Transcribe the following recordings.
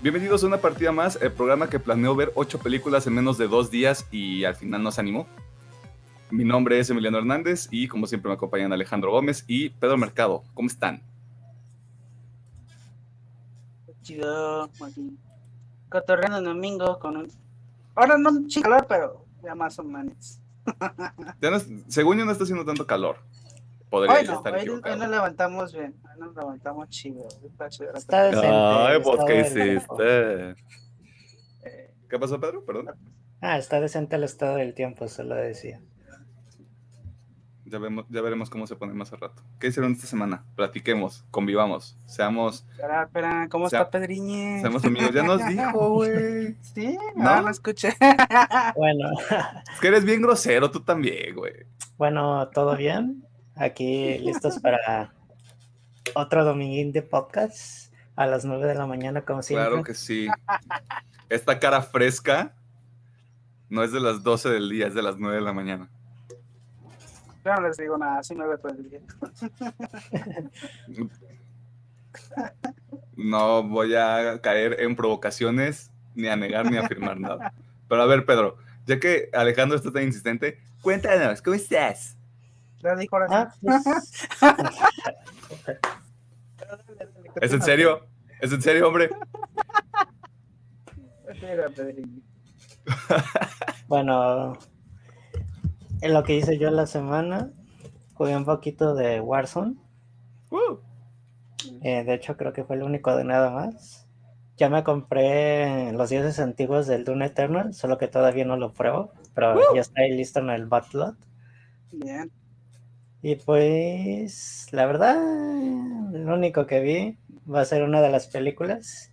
Bienvenidos a una partida más, el programa que planeó ver ocho películas en menos de dos días y al final no se animó. Mi nombre es Emiliano Hernández y como siempre me acompañan Alejandro Gómez y Pedro Mercado. ¿Cómo están? Chido, aquí. Cotorreando el domingo con un... Ahora no mucho calor, pero ya más o menos. Ya no es- según yo no está haciendo tanto calor. Podría Hoy no, estar hoy, equivocado. hoy nos levantamos bien. Hoy nos levantamos chido. Está decente. Ay, pues, está ¿qué hiciste? Eh, ¿Qué pasó, Pedro? Perdón. Ah, está decente el estado del tiempo, solo decía. Ya, vemos, ya veremos cómo se pone más al rato. ¿Qué hicieron esta semana? Platiquemos, convivamos, seamos, espera, espera, ¿cómo sea, está Pedriñe? seamos amigos. Ya nos dijo, güey. Sí, ¿No? no, no escuché. Bueno, Es que eres bien grosero, tú también, güey. bueno, ¿todo bien? Aquí listos para otro dominguín de podcast a las 9 de la mañana, como siempre. Claro que sí. Esta cara fresca no es de las 12 del día, es de las 9 de la mañana. Yo no les digo nada, así me veo todo el día. No voy a caer en provocaciones, ni a negar, ni a afirmar nada. Pero a ver, Pedro, ya que Alejandro está tan insistente, cuéntanos, ¿cómo estás? Ya dijo ahora. Ah, pues, ¿Es en serio? ¿Es en serio, hombre? Bueno, en lo que hice yo la semana, jugué un poquito de Warzone. Uh, Eh, de hecho, creo que fue el único de nada más. Ya me compré los dioses antiguos del Dune Eternal, solo que todavía no lo pruebo, pero ya está ahí listo en el Batlot. Bien. Y pues, la verdad, lo único que vi va a ser una de las películas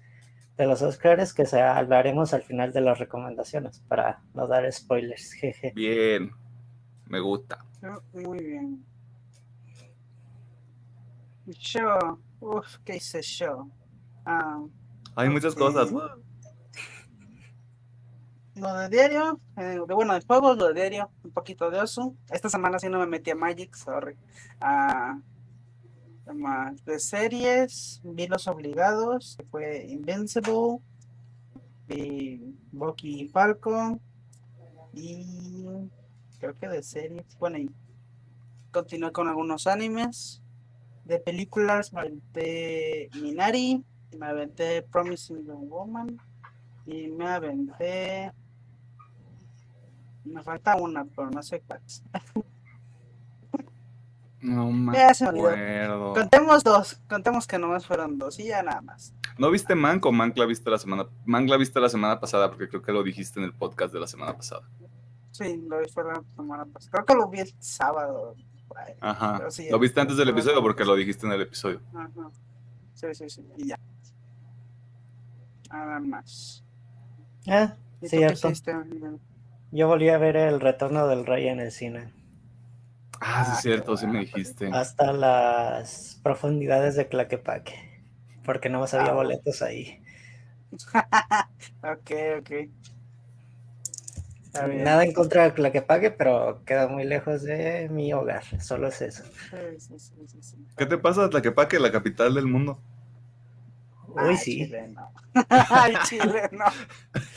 de los Oscars que se hablaremos al final de las recomendaciones para no dar spoilers. Jeje. bien, me gusta. Muy bien. Show. Uf, ¿qué hice show? Ah, Hay muchas Ok. cosas. Lo de diario, eh, bueno, de juegos, lo de diario, un poquito de oso. Esta semana sí no me metí a Magic, sorry. Ah, de series, vi Los Obligados, que fue Invincible, vi Bucky y Falcon, y creo que de series, bueno, y continué con algunos animes. De películas me aventé Minari, me aventé Promising Young Woman y me aventé. Me falta una, pero no sé cuál. es. No me Ya se me olvidó. acuerdo. Contemos dos, contemos que nomás fueron dos y ya nada más. ¿No viste Mank o Mank la viste la semana? Mank la viste la semana pasada porque creo que lo dijiste en el podcast de la semana pasada. Sí, lo vi la semana pasada. Creo que lo vi el sábado. Ajá. Sí, lo viste antes del episodio porque lo dijiste en el episodio. Ajá. Sí, sí, sí, y ya. Nada más. Ah, ¿Y tú qué cierto. Yo volví a ver El Retorno del Rey en el cine. Ah, sí Ah, es cierto, qué sí me dijiste. Hasta las profundidades de Claquepaque. Porque no más había Ah. boletos ahí. ok, ok. Nada en contra de Claquepaque, pero queda muy lejos de mi hogar. Solo es eso. Sí, sí, sí, sí, sí. ¿Qué te pasa, Tlaquepaque, la capital del mundo? Uy, Ay, sí. Chile, no. Ay, Chile, no.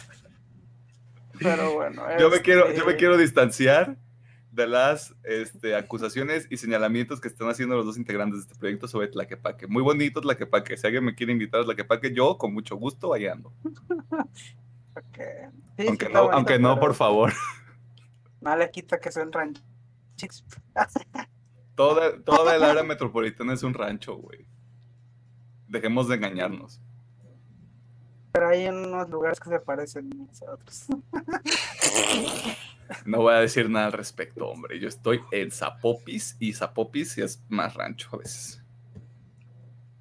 Pero bueno. Yo me quiero, yo me este, quiero distanciar de las este, acusaciones y señalamientos que están haciendo los dos integrantes de este proyecto sobre Tlaquepaque. Muy bonito Tlaquepaque. Si alguien me quiere invitar a Tlaquepaque, yo con mucho gusto ahí ando. Sí, Aunque sí, no, aunque no, por favor. No le quita que son ranchos. Toda, toda el área metropolitana es un rancho, güey. Dejemos de engañarnos. Pero hay unos lugares que se parecen unos a otros. No voy a decir nada al respecto, hombre. Yo estoy en Zapopis y Zapopis es más rancho a veces.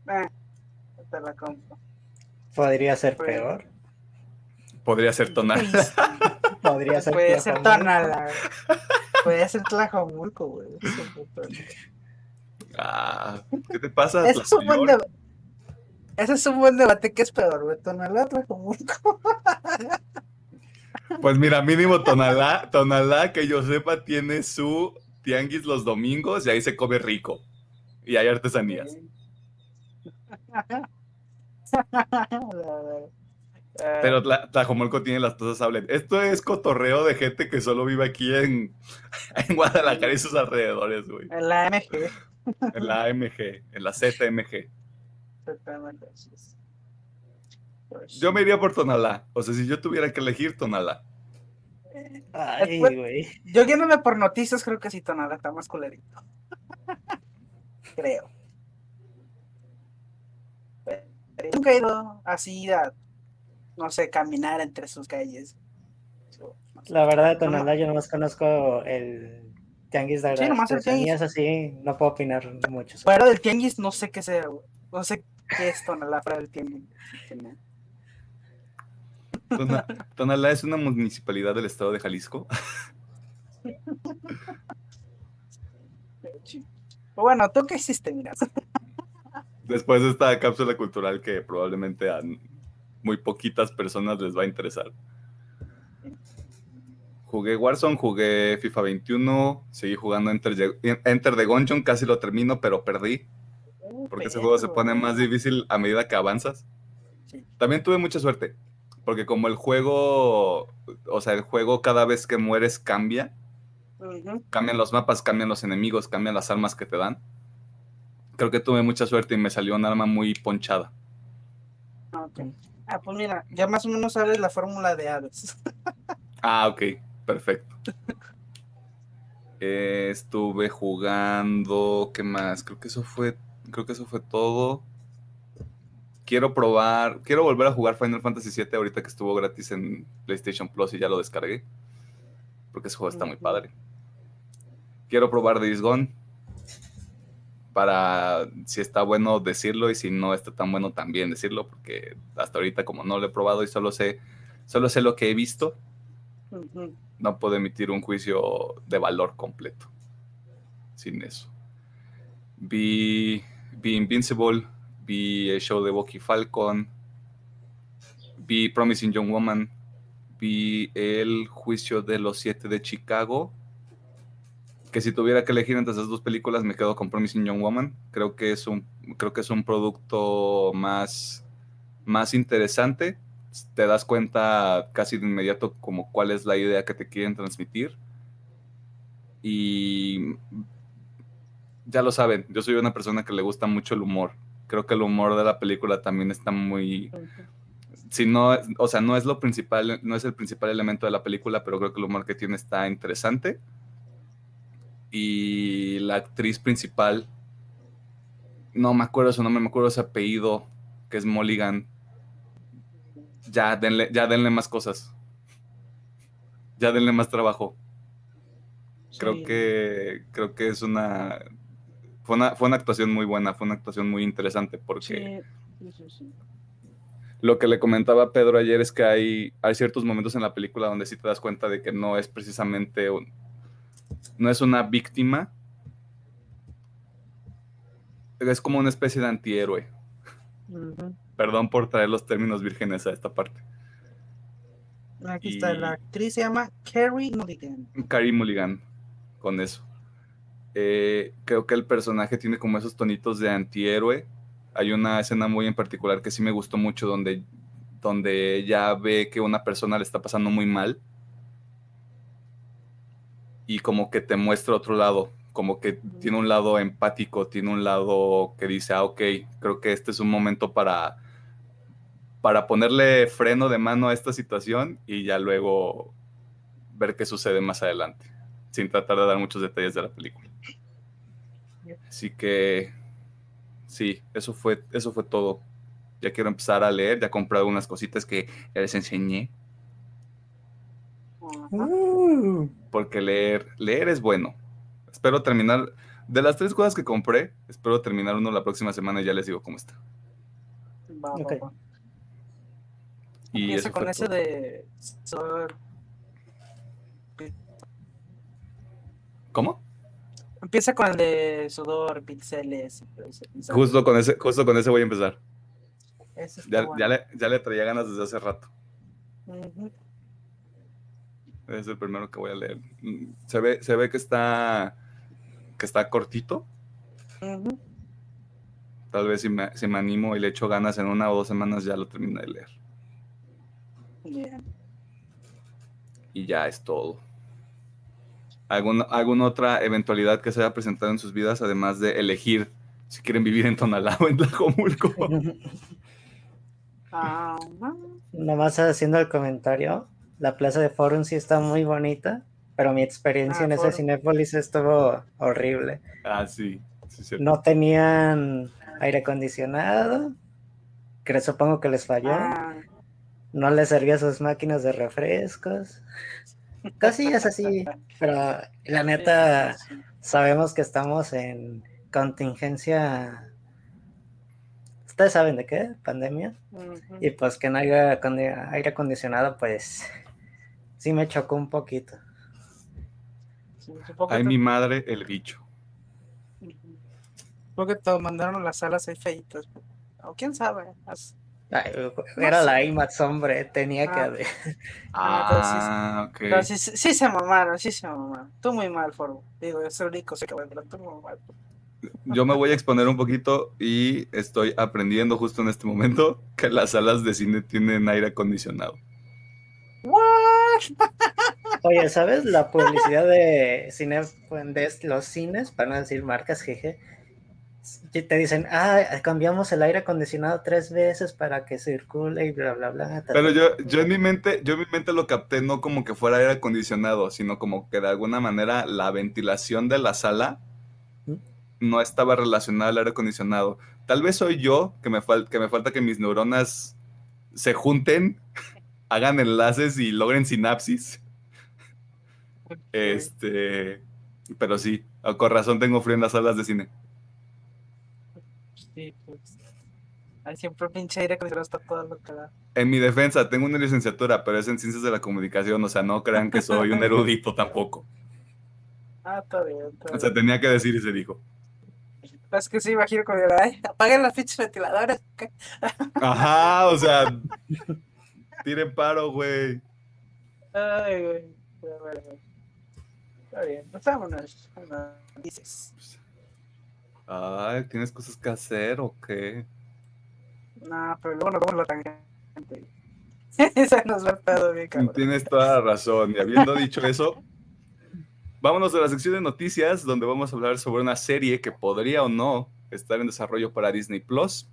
Eh, te la compro. Podría ser Pues- peor. Podría ser tonal. Podría ser Puede ser. Tonala. Puede ser Tlajomulco, güey. Ah, ¿Qué te pasa? Es un buen debate. Ese es un buen debate. ¿Qué es peor, güey? Tonalá o Tlajomulco? Pues mira, mínimo Tonalá, Tonalá, que yo sepa, tiene su tianguis los domingos y ahí se come rico. Y hay artesanías. Pero Tlajomulco tiene las cosas hablen. Esto es cotorreo de gente que solo vive aquí en, en Guadalajara y sus alrededores, güey. en la MG. En la AMG, en la ZMG. Exactamente, así es. Pues, Yo me iría por Tonalá. O sea, si yo tuviera que elegir Tonalá. Ay, güey. Yo guiándome por noticias, creo que sí, Tonala está más culerito. creo. Pero nunca he ido así a, no sé, caminar entre sus calles. La verdad, Tonalá, yo nomás conozco el tianguis de Sí, nomás el artesanías, así, no puedo opinar mucho. Fuera del tianguis, no sé qué sea, güey. No sé es Tonalá del tianguis. Tona- Tonalá es una municipalidad del estado de Jalisco. Bueno, ¿tú qué hiciste? Mira, Después de esta cápsula cultural que probablemente a muy poquitas personas les va a interesar. Jugué Warzone, jugué FIFA 21, seguí jugando Enter, the- Enter the Gungeon, casi lo termino, pero perdí. Porque ese juego se pone más difícil a medida que avanzas. Sí. También tuve mucha suerte, porque como el juego, o sea, el juego cada vez que mueres cambia, cambian los mapas, cambian los enemigos, cambian las armas que te dan. Creo que tuve mucha suerte y me salió un arma muy ponchada. Ok. Ah, pues mira, ya más o menos sabes la fórmula de Hades. Ah, ok, perfecto. Eh, estuve jugando, ¿qué más? Creo que eso fue, creo que eso fue todo. Quiero probar, quiero volver a jugar Final Fantasy VII ahorita que estuvo gratis en PlayStation Plus y ya lo descargué. Porque ese juego está muy padre. Quiero probar Days Gone. Para si está bueno decirlo y si no está tan bueno también decirlo. Porque hasta ahorita como no lo he probado y solo sé, solo sé lo que he visto, no puedo emitir un juicio de valor completo sin eso. Vi, vi Invincible, vi el show de Bucky Falcon, vi Promising Young Woman, vi el juicio de los siete de Chicago. Que si tuviera que elegir entre esas dos películas me quedo con Promising Young Woman. Creo que es un, creo que es un producto más, más interesante te das cuenta casi de inmediato como cuál es la idea que te quieren transmitir. Y ya lo saben, yo soy una persona que le gusta mucho el humor. Creo que el humor de la película también está muy... Si no, o sea, no es lo principal, no es el principal elemento de la película, pero creo que el humor que tiene está interesante. Y la actriz principal, no me acuerdo su nombre, me acuerdo su apellido, que es Mulligan ya denle, ya denle más cosas. Ya denle más trabajo. Creo Sí. que creo que es una fue, una fue una actuación muy buena, fue una actuación muy interesante porque Sí, sí, sí, lo que le comentaba a Pedro ayer es que hay, hay ciertos momentos en la película donde sí te das cuenta de que no es precisamente un, no es una víctima. Es como una especie de antihéroe. Perdón por traer los términos vírgenes a esta parte. Aquí está, Y- la actriz se llama Carrie Mulligan. Carrie Mulligan con eso. Eh, creo que el personaje tiene como esos tonitos de antihéroe. Hay una escena muy en particular que sí me gustó mucho donde, donde ella ve que una persona le está pasando muy mal y como que te muestra otro lado, como que tiene un lado empático, tiene un lado que dice, ah, ok, creo que este es un momento para, para ponerle freno de mano a esta situación y ya luego ver qué sucede más adelante, sin tratar de dar muchos detalles de la película. Así que sí, eso fue, eso fue todo. Ya quiero empezar a leer, ya he comprado unas cositas que ya les enseñé. Uh, porque leer, leer es bueno. Espero terminar, de las tres cosas que compré, espero terminar uno la próxima semana y ya les digo cómo está. Va, va, Ok. va. Y Empieza eso con ese todo. de. ¿Cómo? Empieza con el de sudor, pixeles. Justo con ese, justo con ese voy a empezar. Ya, bueno. ya le, ya le traía ganas desde hace rato. Es el primero que voy a leer. Mm, Se ve, se ve que está que está cortito. Tal vez si me, si me animo y le echo ganas en una o dos semanas ya lo termino de leer. Y ya es todo. ¿Alguna, ¿Alguna otra eventualidad que se haya presentado en sus vidas, además de elegir si quieren vivir en Tonalá o en Tlajomulco? Ah, no. Nomás haciendo el comentario, la plaza de Forum sí está muy bonita, pero mi experiencia Ah, en ese Forum. Cinépolis estuvo horrible. ah, sí. sí, sí. No tenían aire acondicionado, que supongo que les falló. Ah, No les servía sus máquinas de refrescos. Cosillas así, pero la neta sabemos que estamos en contingencia. Ustedes saben de qué, pandemia. Y pues que no haya aire acondicionado, pues sí me chocó un poquito. Sí, Ay, mi madre, el bicho. Supongo que te mandaron las salas ahí feitas. O quién sabe. as- era la. IMAX, hombre, tenía que Ah. haber. Ah, ok. Pero sí, sí, sí se mamaron, sí se mamaron. Tú muy mal, Foro. Digo, yo soy el único, sé que bueno, pero tú muy mal. Yo me voy a exponer un poquito y estoy aprendiendo justo en este momento que las salas de cine tienen aire acondicionado. ¿What? Oye, ¿sabes? La publicidad de cine, de los cines, para no decir marcas, jeje, te dicen, ah, cambiamos el aire acondicionado tres veces para que circule y bla, bla, bla. ta, Pero yo, yo en mi mente, yo en mi mente lo capté no como que fuera aire acondicionado, sino como que de alguna manera la ventilación de la sala ¿Mm? no estaba relacionada al aire acondicionado. Tal vez soy yo que me, fal- que me falta que mis neuronas se junten, hagan enlaces y logren sinapsis. Este, pero sí, con razón tengo frío en las salas de cine. Sí, pues. Ahí siempre pinche aire acondicionado está todo lo que da. En mi defensa, tengo una licenciatura, pero es en ciencias de la comunicación, o sea, no crean que soy un erudito tampoco. Ah, está bien, está O sea, bien. tenía que decir y se dijo. Es que sí, imagino con el ay, apaguen las pinches ventiladores. ¿qué? Ajá, o sea, tiren paro, güey. Ay, güey. Está bien, pues vámonos. vámonos, Dices. Ay, ¿tienes cosas que hacer o qué? No, pero luego nos vamos a la tangente. Se nos va pedo bien, cabrón. Tienes toda la razón. Y habiendo dicho eso, vámonos a la sección de noticias, donde vamos a hablar sobre una serie que podría o no estar en desarrollo para Disney Plus.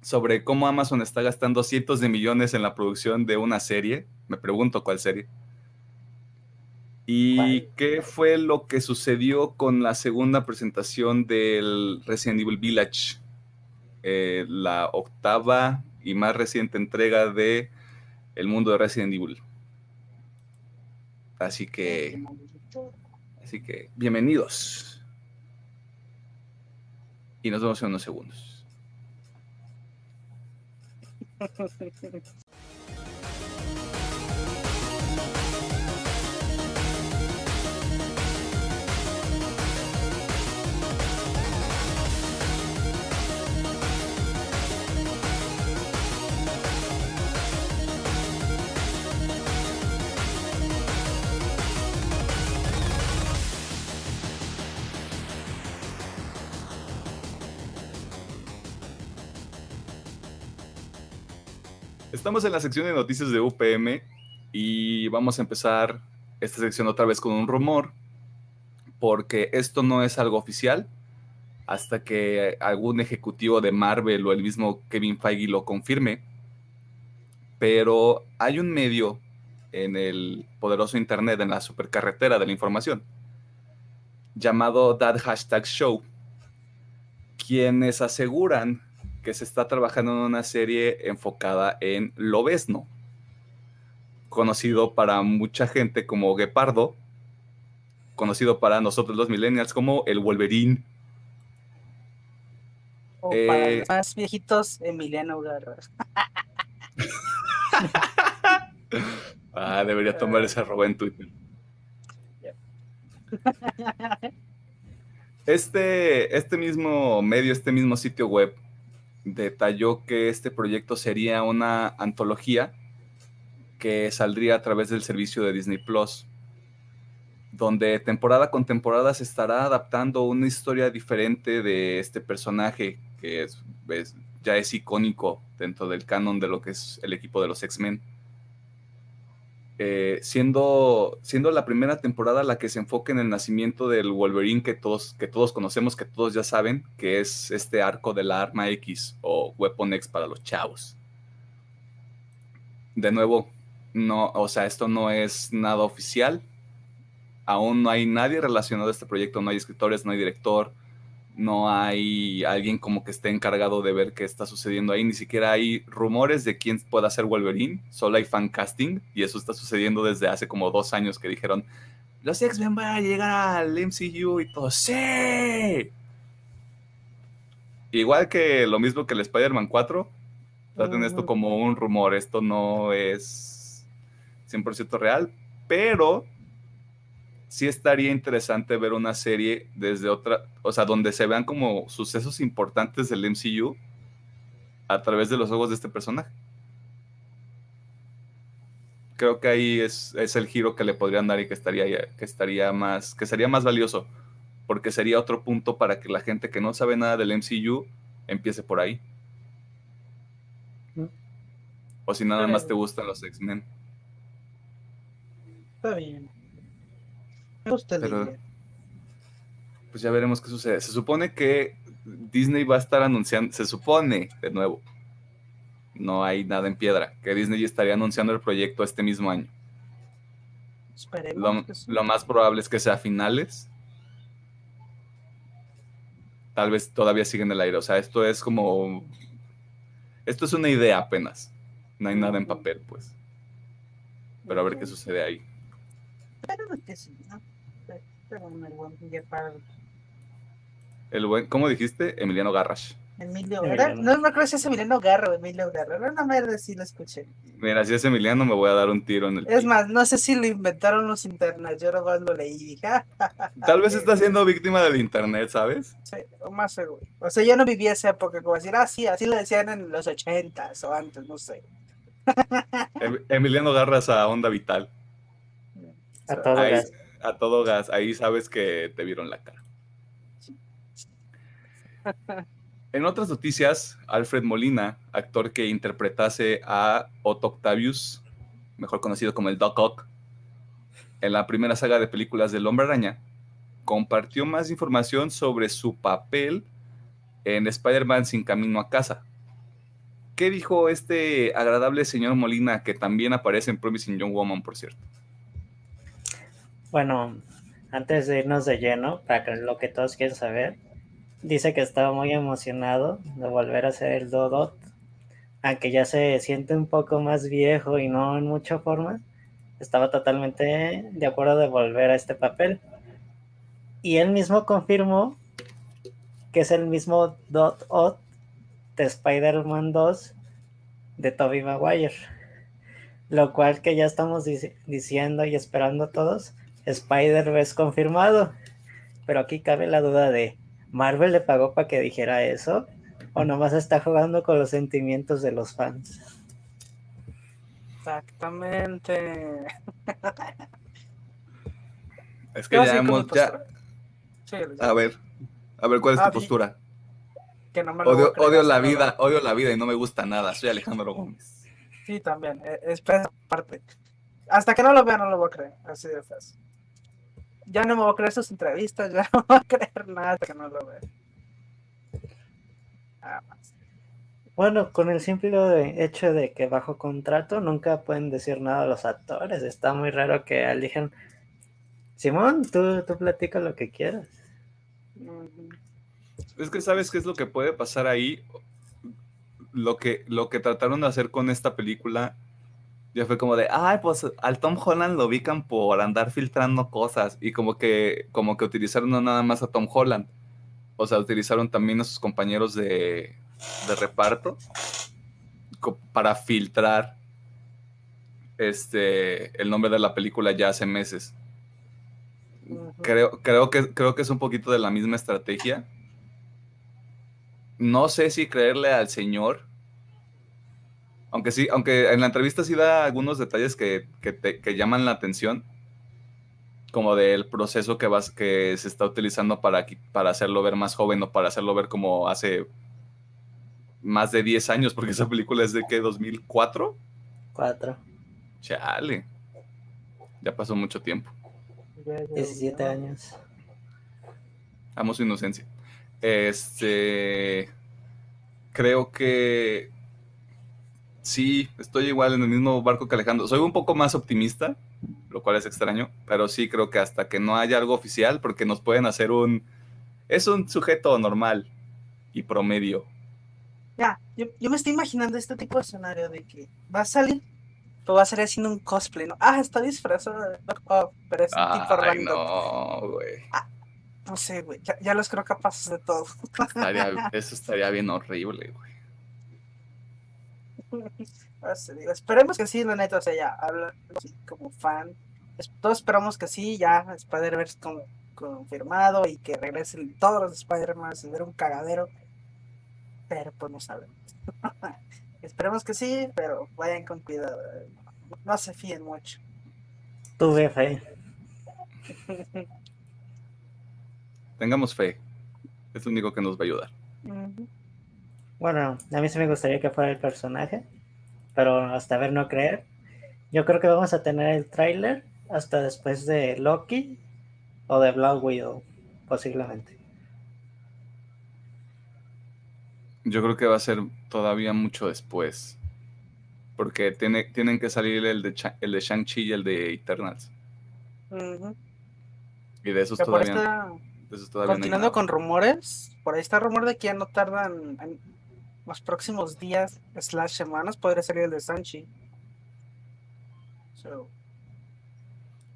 Sobre cómo Amazon está gastando cientos de millones en la producción de una serie. Me pregunto cuál serie. ¿Y qué fue lo que sucedió con la segunda presentación del Resident Evil Village? Eh, la octava y más reciente entrega de El mundo de Resident Evil. Así que, así que, bienvenidos. Y nos vemos en unos segundos. Estamos en la sección de noticias de UPM y vamos a empezar esta sección otra vez con un rumor, porque esto no es algo oficial hasta que algún ejecutivo de Marvel o el mismo Kevin Feige lo confirme. Pero hay un medio en el poderoso Internet, en la supercarretera de la información, llamado That Show, quienes aseguran que se está trabajando en una serie enfocada en Lobezno, conocido para mucha gente como Guepardo, conocido para nosotros los millennials como el Wolverine. O para Eh, los más viejitos, Emiliano Garra. Ah, debería tomar ese arroba en Twitter. Este, este mismo medio, este mismo sitio web, detalló que este proyecto sería una antología que saldría a través del servicio de Disney Plus, donde temporada con temporada se estará adaptando una historia diferente de este personaje que es, ya es icónico dentro del canon de lo que es el equipo de los X-Men. Eh, siendo, siendo la primera temporada la que se enfoca en el nacimiento del Wolverine que todos, que todos conocemos, que todos ya saben, que es este arco de la arma X o Weapon X para los chavos. De nuevo, no, o sea, esto no es nada oficial. Aún no hay nadie relacionado a este proyecto, no hay escritores, no hay director, no hay alguien como que esté encargado de ver qué está sucediendo ahí, ni siquiera hay rumores de quién pueda ser Wolverine, solo hay fan casting y eso está sucediendo desde hace como dos años que dijeron, los X-Men van a llegar al MCU y todo, sí. Igual que lo mismo que el Spider-Man 4, traten esto como un rumor, esto no es 100% real, pero sí estaría interesante ver una serie desde otra, o sea, donde se vean como sucesos importantes del MCU a través de los ojos de este personaje. Creo que ahí es, el giro que le podrían dar y que estaría, que estaría más, que sería más valioso, porque sería otro punto para que la gente que no sabe nada del MCU empiece por ahí. O si nada más te gustan los X-Men. Está bien pues ya veremos qué sucede. Se supone que Disney va a estar anunciando, se supone, de nuevo, no hay nada en piedra, que Disney estaría anunciando el proyecto este mismo año. Lo, lo, más probable es que sea a finales. Tal vez todavía sigue en el aire. O sea, esto es como. Esto es una idea apenas. No hay nada en papel, pues. Pero a ver qué sucede ahí. Pero que sí, ¿no? El buen ¿cómo dijiste? Emiliano Garras. Emilio, No me acuerdo si es Emiliano Garro o Emilio Garro. No, me acuerdo si lo escuché. Mira, si es Emiliano me voy a dar un tiro en el. Es más, no sé si lo inventaron los internet. Yo no lo leí y dije. Tal vez está siendo víctima del internet, ¿sabes? Sí, o más seguro. O sea, yo no viví esa época como decir, ah, sí, así lo decían en los ochentas o antes, no sé. Em, Emiliano Garras a Onda Vital. A todo a todo gas. Ahí sabes que te vieron la cara. En otras noticias, Alfred Molina, actor que interpretase a Otto Octavius, mejor conocido como el Doc Ock, en la primera saga de películas del Hombre Araña, compartió más información sobre su papel en Spider-Man sin camino a casa. ¿Qué dijo este agradable señor Molina que también aparece en Promising Young Woman, por cierto? Bueno, antes de irnos de lleno, para lo que todos quieren saber, dice que estaba muy emocionado de volver a ser el Dodot, aunque ya se siente un poco más viejo y no en mucha forma, estaba totalmente de acuerdo de volver a este papel. Y él mismo confirmó que es el mismo Dot Ot de Spider-Man 2 de Tobey Maguire. Lo cual que ya estamos diciendo y esperando todos Spider-Verse confirmado. Pero aquí cabe la duda de, ¿Marvel le pagó para que dijera eso? ¿O nomás está jugando con los sentimientos de los fans? Exactamente. Es que ya hemos... Ya... a ver, a ver, ¿cuál es tu ah, postura? Que no me odio, odio la vida, odio la vida y no me gusta nada. Soy Alejandro Gómez. Sí, también. E, es parte. Hasta que no lo vea, no lo voy a creer. Así de fácil ya no me voy a creer sus entrevistas, ya no voy a creer nada que no lo vea. Nada más. Bueno, con el simple hecho de que bajo contrato nunca pueden decir nada a los actores. Está muy raro que elijan. Simón, tú, tú platica lo que quieras. Es que sabes qué es lo que puede pasar ahí. Lo que, lo que trataron de hacer con esta película ya fue como de, ay, pues al Tom Holland lo ubican por andar filtrando cosas y como que, como que utilizaron no nada más a Tom Holland, o sea, utilizaron también a sus compañeros de, de reparto para filtrar este, el nombre de la película ya hace meses. Creo, creo, que, creo que es un poquito de la misma estrategia. No sé si creerle al señor, aunque sí, aunque en la entrevista sí da algunos detalles que, llaman la atención, como del proceso que, vas, que se está utilizando para, para hacerlo ver más joven o para hacerlo ver como hace más de 10 años, porque esa película es de qué, 2004? Cuatro. Chale. Ya pasó mucho tiempo. Ya, ya, 17 ya. años. Amo su inocencia. Este. Creo que. Sí, estoy igual en el mismo barco que Alejandro. Soy un poco más optimista, lo cual es extraño, pero sí creo que hasta que no haya algo oficial, porque nos pueden hacer un. Es un sujeto normal y promedio. Ya, yo, yo me estoy imaginando este tipo de escenario de que va a salir, pero va a salir haciendo un cosplay, ¿no? Ah, está disfrazado de pero es un tipo Ay, random. no, güey. No sé, güey, ya, ya los creo capaces de todo. Estaría- eso estaría bien horrible, güey. No sé, digo, esperemos que sí, la neta, o sea, ya, hablando así como fan, todos esperamos que sí, ya, Spider-Verse como confirmado y que regresen todos los Spider-Man sin ver un cagadero, pero pues no sabemos. esperemos que sí, pero vayan con cuidado, eh, no, no se fíen mucho. Tuve fe. Tengamos fe. Es lo único que nos va a ayudar. Ujú. Bueno, a mí sí me gustaría que fuera el personaje, pero hasta ver no creer. Yo creo que vamos a tener el tráiler hasta después de Loki o de Black Widow, posiblemente. Yo creo que va a ser todavía mucho después. Porque tiene, tienen que salir el de, el de Shang-Chi y el de Eternals. Y de esos Que por ahí todavía, está- de esos todavía no hay continuando nada. con rumores, por ahí está rumor de que ya no tardan en los próximos días, slash semanas, podría salir el de Sanchi. So,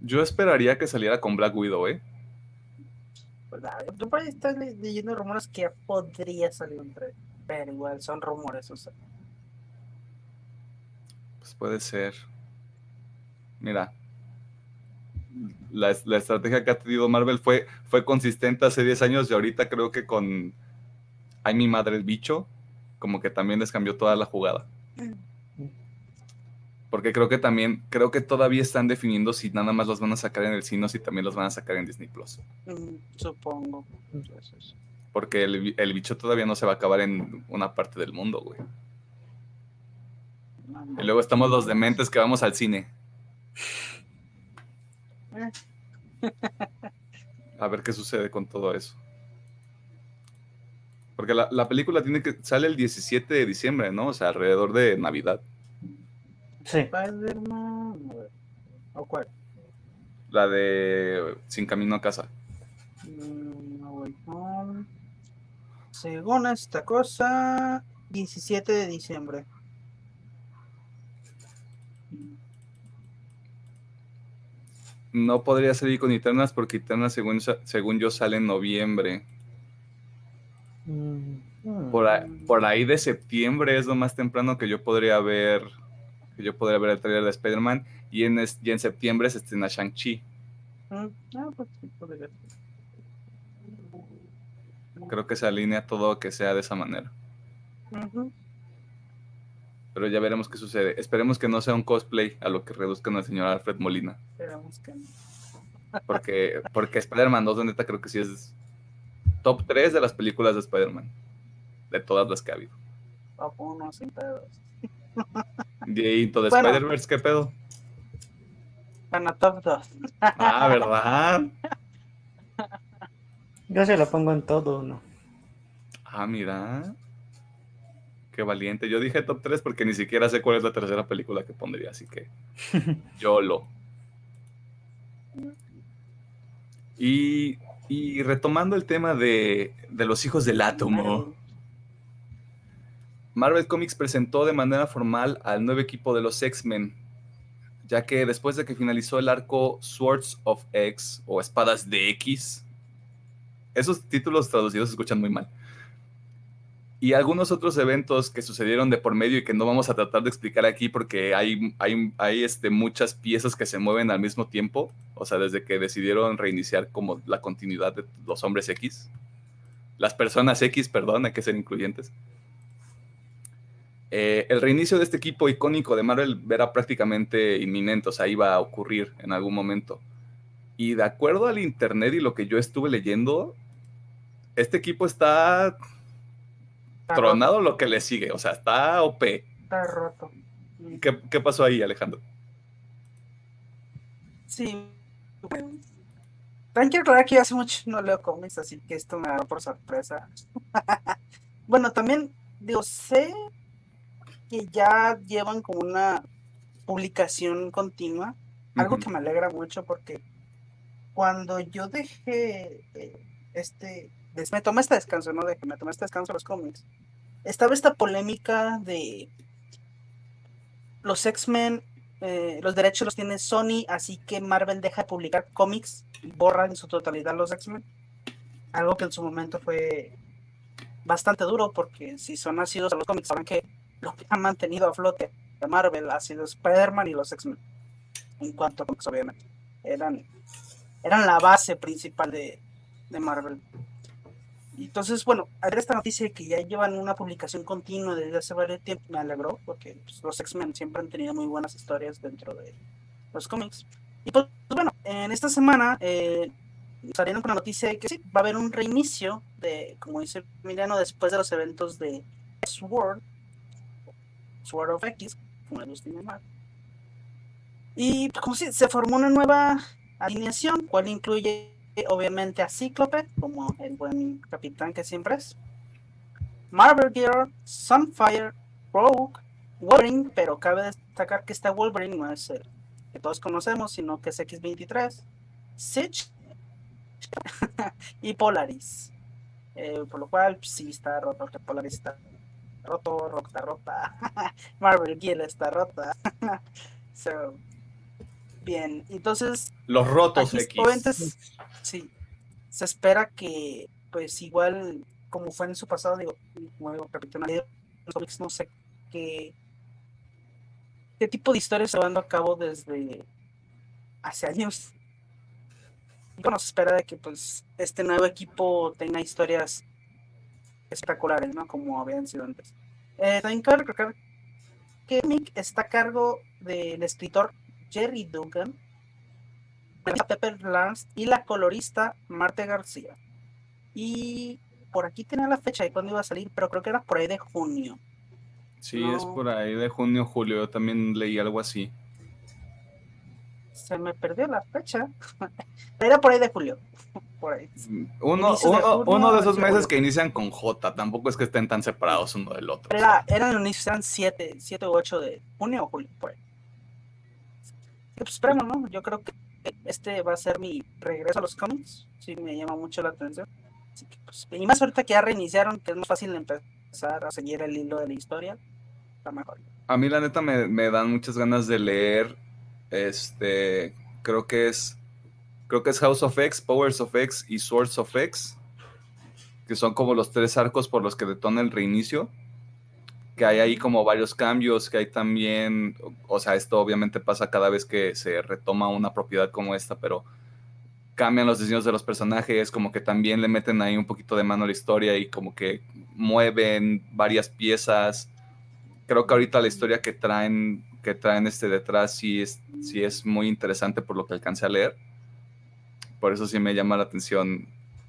Yo esperaría que saliera con Black Widow, ¿eh? pues, ah, yo por ahí estoy leyendo rumores que podría salir un trailer, pero igual son rumores, o sea. Pues puede ser. Mira. La, la estrategia que ha tenido Marvel fue, fue consistente hace 10 años y ahorita creo que con Ay mi madre el bicho, como que también les cambió toda la jugada. Porque creo que también, creo que todavía están definiendo si nada más los van a sacar en el cine o si también los van a sacar en Disney Plus. Mm, supongo. Entonces, Porque el, el bicho todavía no se va a acabar en una parte del mundo, güey. Y luego estamos los dementes que vamos al cine. Eh, A ver qué sucede con todo eso. Porque la, la película tiene que sale el 17 de diciembre, ¿no? O sea, alrededor de Navidad. Sí, Spider-Man, ¿O cuál? La de Sin Camino a Casa. Mm, No. Según esta cosa, 17 de diciembre. No podría salir con Eternas porque Eternas, según, según yo, sale en noviembre. Mm. Por ahí, por ahí de septiembre es lo más temprano que yo podría ver que yo podría ver el trailer de Spider-Man y en, y en septiembre se estrena Shang-Chi. Mm, ah, pues. Creo que se alinea todo que sea de esa manera. Pero ya veremos qué sucede. Esperemos que no sea un cosplay a lo que reduzcan al señor Alfred Molina. Esperemos que no. Porque, porque Spider-Man 2, de neta, creo que sí es top 3 de las películas de Spider-Man. De todas las que ha habido. Top uno, sin pedos. The Bueno. Spider-Verse, ¿qué pedo? Bueno, top 2. Ah, ¿verdad? Yo se lo pongo en todo uno. Ah, mira. Qué valiente. Yo dije top 3 porque ni siquiera sé cuál es la tercera película que pondría, así que yo lo. Y, retomando el tema de, de los hijos del átomo. Marvel Comics presentó de manera formal al nuevo equipo de los X-Men, ya que después de que finalizó el arco Swords of X o Espadas de X, esos títulos traducidos se escuchan muy mal, y algunos otros eventos que sucedieron de por medio y que no vamos a tratar de explicar aquí porque hay, hay, hay este, muchas piezas que se mueven al mismo tiempo, o sea, desde que decidieron reiniciar como la continuidad de los hombres X, las personas X, perdón, hay que ser incluyentes. Eh, el reinicio de este equipo icónico de Marvel era prácticamente inminente, o sea, iba a ocurrir en algún momento. Y de acuerdo al internet y lo que yo estuve leyendo, este equipo está tronado lo que le sigue, o sea, está OP. Está roto. ¿Qué, qué pasó ahí, Alejandro? Sí. También quiero aclarar que yo hace mucho no leo cómics, así que esto me da por sorpresa. bueno, también, digo, sé que ya llevan como una publicación continua, algo que me alegra mucho porque cuando yo dejé eh, este, me tomé este descanso, no dejé, me tomé este descanso de los cómics, estaba esta polémica de los X-Men, eh, los derechos los tiene Sony, así que Marvel deja de publicar cómics y borra en su totalidad los X-Men. Algo que en su momento fue bastante duro, porque si son nacidos a los cómics, saben que lo que han mantenido a flote de Marvel ha sido Spider-Man y los X-Men. En cuanto a cómics, obviamente. Eran, eran la base principal de, de Marvel. Entonces, bueno, ver esta noticia que ya llevan una publicación continua desde hace varios tiempo, me alegró, porque pues, los X-Men siempre han tenido muy buenas historias dentro de los cómics. Y pues, bueno, en esta semana eh, salieron con la noticia de que sí, va a haber un reinicio de, como dice Emiliano, después de los eventos de Sword, Sword of X, como le gusta llamar. Y pues, como si se formó una nueva alineación, cual incluye obviamente a Cíclope, como el buen capitán que siempre es. Marvel Girl, Sunfire, Rogue, Wolverine, pero cabe destacar que esta Wolverine no es el que todos conocemos, sino que es X23, Sitch y Polaris. Eh, por lo cual, pues, sí está roto, Polaris está roto, está rota, Marvel Girl está rota. so, bien, entonces Los rotos X. obviamente, s- sí, se espera que, pues igual, como fue en su pasado, digo, como Capitán no sé qué, qué tipo de historias se van llevando a cabo desde hace años. Y bueno, se espera de que, pues, este nuevo equipo tenga historias espectaculares, ¿no? Como habían sido antes. Eh, también cabe recalcar que Mick está a cargo del escritor Jerry Dugan, Pepper Lance y la colorista Marte García. Y por aquí tenía la fecha de cuándo iba a salir, pero creo que era por ahí de junio. Sí, es por ahí de junio, julio. Yo también leí algo así. Se me perdió la fecha. Era por ahí de julio. Por ahí. Uno, de uno, junio, uno de esos meses julio. que inician con J. Tampoco es que estén tan separados uno del otro. Era, eran eran 7, 7 u 8 de junio o julio, por ahí. Y pues esperemos, ¿no? Yo creo que este va a ser mi regreso a los cómics. Sí, me llama mucho la atención. Así que, pues, y más ahorita que ya reiniciaron, que es más fácil empezar a seguir el hilo de la historia. Está mejor. A mí la neta me, me dan muchas ganas de leer. Este, creo que es, creo que es House of X, Powers of X y Swords of X, que son como los tres arcos por los que detona el reinicio. Que hay ahí como varios cambios, que hay también, o sea, esto obviamente pasa cada vez que se retoma una propiedad como esta, pero cambian los diseños de los personajes, como que también le meten ahí un poquito de mano a la historia y como que mueven varias piezas creo que ahorita la historia que traen que traen este detrás sí es, sí es muy interesante por lo que alcancé a leer. Por eso sí me llama la atención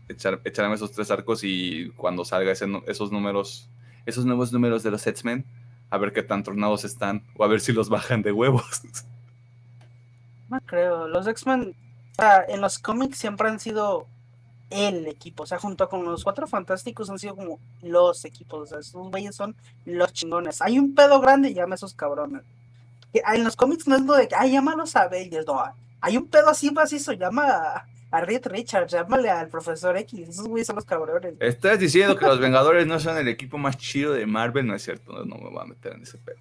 echar, echarme esos tres arcos y cuando salga ese esos números, esos nuevos números de los X-Men, a ver qué tan tornados están o a ver si los bajan de huevos. No creo. Los X-Men, o sea, en los cómics siempre han sido el equipo. O sea, junto con los cuatro fantásticos han sido como los equipos. O sea, esos güeyes son los chingones. Hay un pedo grande llama a esos cabrones. En los cómics no es lo de que, ay, llámalos a Avengers. No, hay un pedo así macizo. Llama a Reed Richards, llámale al profesor X. Esos güeyes son los cabrones. Estás diciendo que los Vengadores no son el equipo más chido de Marvel, no es cierto, no, no me voy a meter en ese pedo.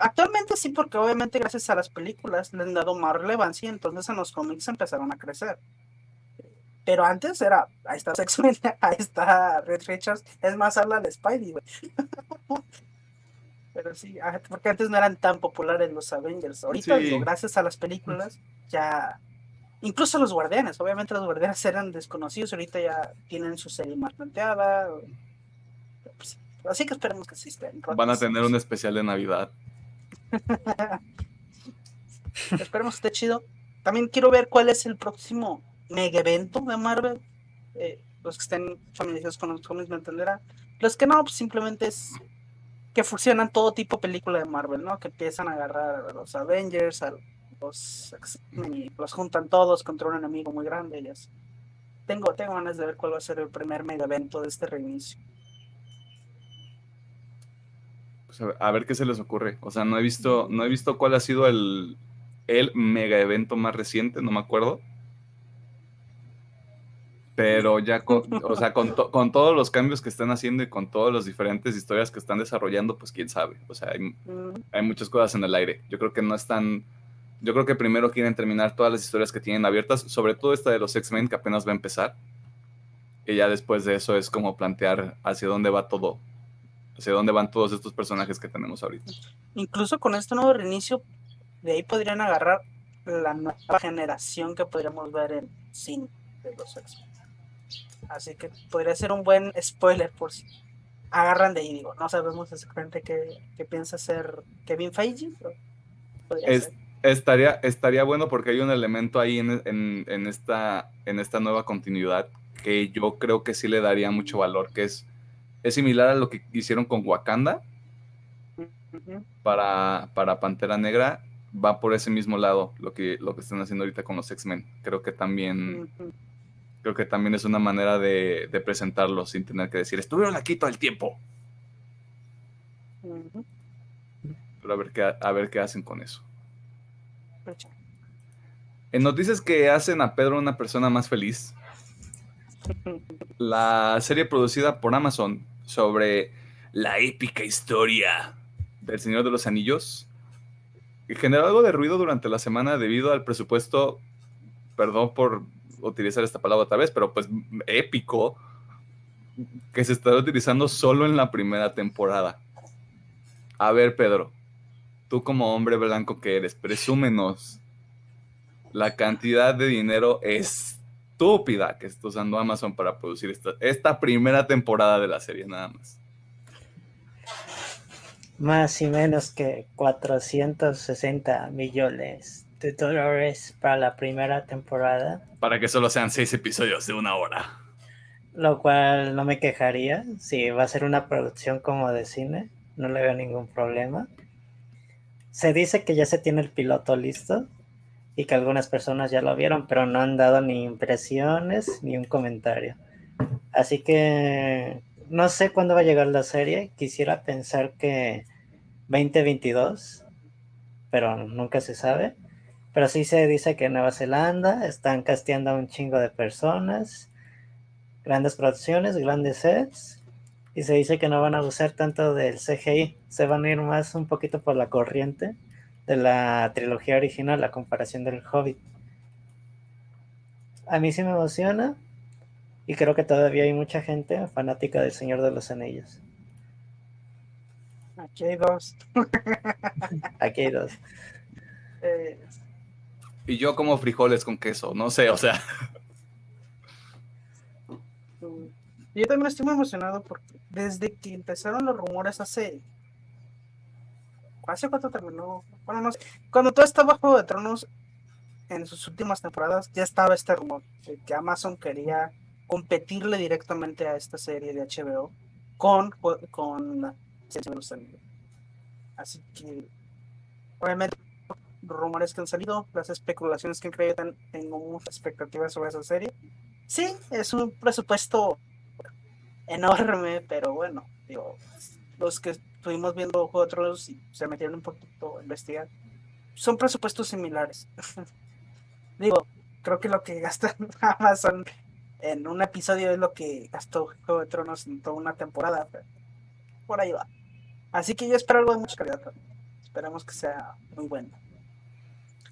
Actualmente sí, porque obviamente gracias a las películas le han dado más relevancia, entonces en los cómics empezaron a crecer. Pero antes era, ahí está X-Men, ahí está Red Richards, es más, habla de Spidey, güey. Pero sí, ah, porque antes no eran tan populares los Avengers. Ahorita, Sí. digo, gracias a las películas, ya. Incluso los guardianes, obviamente los guardianes eran desconocidos, ahorita ya tienen su serie más planteada. Pues, así que esperemos que existen. Van a tener un especial de Navidad. Esperemos que esté chido. También quiero ver cuál es el próximo mega evento de Marvel. Eh, los que estén familiarizados con los cómics me entenderán. Los que no, pues simplemente es que fusionan todo tipo de película de Marvel, ¿no? Que empiezan a agarrar a los Avengers, a los, y los juntan todos contra un enemigo muy grande y así. Tengo, tengo ganas de ver cuál va a ser el primer mega evento de este reinicio. Pues a ver qué se les ocurre. O sea, no he visto, no he visto cuál ha sido el, el mega evento más reciente, no me acuerdo. Pero ya con, o sea, con, con, todos los cambios que están haciendo y con todas las diferentes historias que están desarrollando, pues quién sabe. O sea, hay, hay muchas cosas en el aire. Yo creo que no están. Yo creo que primero quieren terminar todas las historias que tienen abiertas, sobre todo esta de los X-Men que apenas va a empezar. Y ya después de eso es como plantear hacia dónde va todo, hacia dónde van todos estos personajes que tenemos ahorita. Incluso con este nuevo reinicio, de ahí podrían agarrar la nueva generación que podríamos ver en cine de los X-Men. Así que podría ser un buen spoiler por si agarran de ahí. Digo, no sabemos exactamente qué, qué piensa hacer Kevin Feige, Estaría, estaría bueno porque hay un elemento ahí en, en, esta, en esta nueva continuidad que yo creo que sí le daría mucho valor, que es, es similar a lo que hicieron con Wakanda para, para Pantera Negra, va por ese mismo lado lo que, lo que están haciendo ahorita con los X-Men. Creo que también creo que también es una manera de, presentarlo sin tener que decir, estuvieron aquí todo el tiempo. Pero a ver, qué, a ver qué hacen con eso. En noticias que hacen a Pedro una persona más feliz, la serie producida por Amazon sobre la épica historia del Señor de los Anillos generó algo de ruido durante la semana debido al presupuesto, perdón por utilizar esta palabra otra vez, pero pues épico, que se está utilizando solo en la primera temporada. A ver, Pedro, tú como hombre blanco que eres, presúmenos la cantidad de dinero estúpida que está usando Amazon para producir esta, esta primera temporada de la serie, nada más. Más y menos que 460 millones de dólares para la primera temporada. Para que solo sean seis episodios de una hora. Lo cual no me quejaría. Si va a ser una producción como de cine, no le veo ningún problema. Se dice que ya se tiene el piloto listo y que algunas personas ya lo vieron, pero no han dado ni impresiones ni un comentario. Así que no sé cuándo va a llegar la serie. Quisiera pensar que 2022, pero nunca se sabe. Pero sí se dice que en Nueva Zelanda están casteando a un chingo de personas, grandes producciones, grandes sets, y se dice que no van a usar tanto del CGI, se van a ir más un poquito por la corriente de la trilogía original, la comparación del Hobbit. A mí sí me emociona y creo que todavía hay mucha gente fanática del Señor de los Anillos. Aquí hay dos. Aquí hay dos. Eh, y yo como frijoles con queso, no sé, o sea. Yo también estoy muy emocionado porque desde que empezaron los rumores hace. ¿Hace cuánto terminó? Bueno, no sé. Cuando todo estaba Juego de Tronos en sus últimas temporadas, ya estaba este rumor de que Amazon quería competirle directamente a esta serie de HBO con, con la serie de los Así que, obviamente, rumores que han salido, las especulaciones que han creído, tengo muchas expectativas sobre esa serie. Sí, es un presupuesto enorme, pero bueno, digo, los que estuvimos viendo otros y se metieron un poquito a investigar, son presupuestos similares. digo, creo que lo que gasta Amazon en un episodio es lo que gastó Juego de Tronos en toda una temporada. por ahí va. Así que yo espero algo de mucha calidad. Esperamos que sea muy bueno.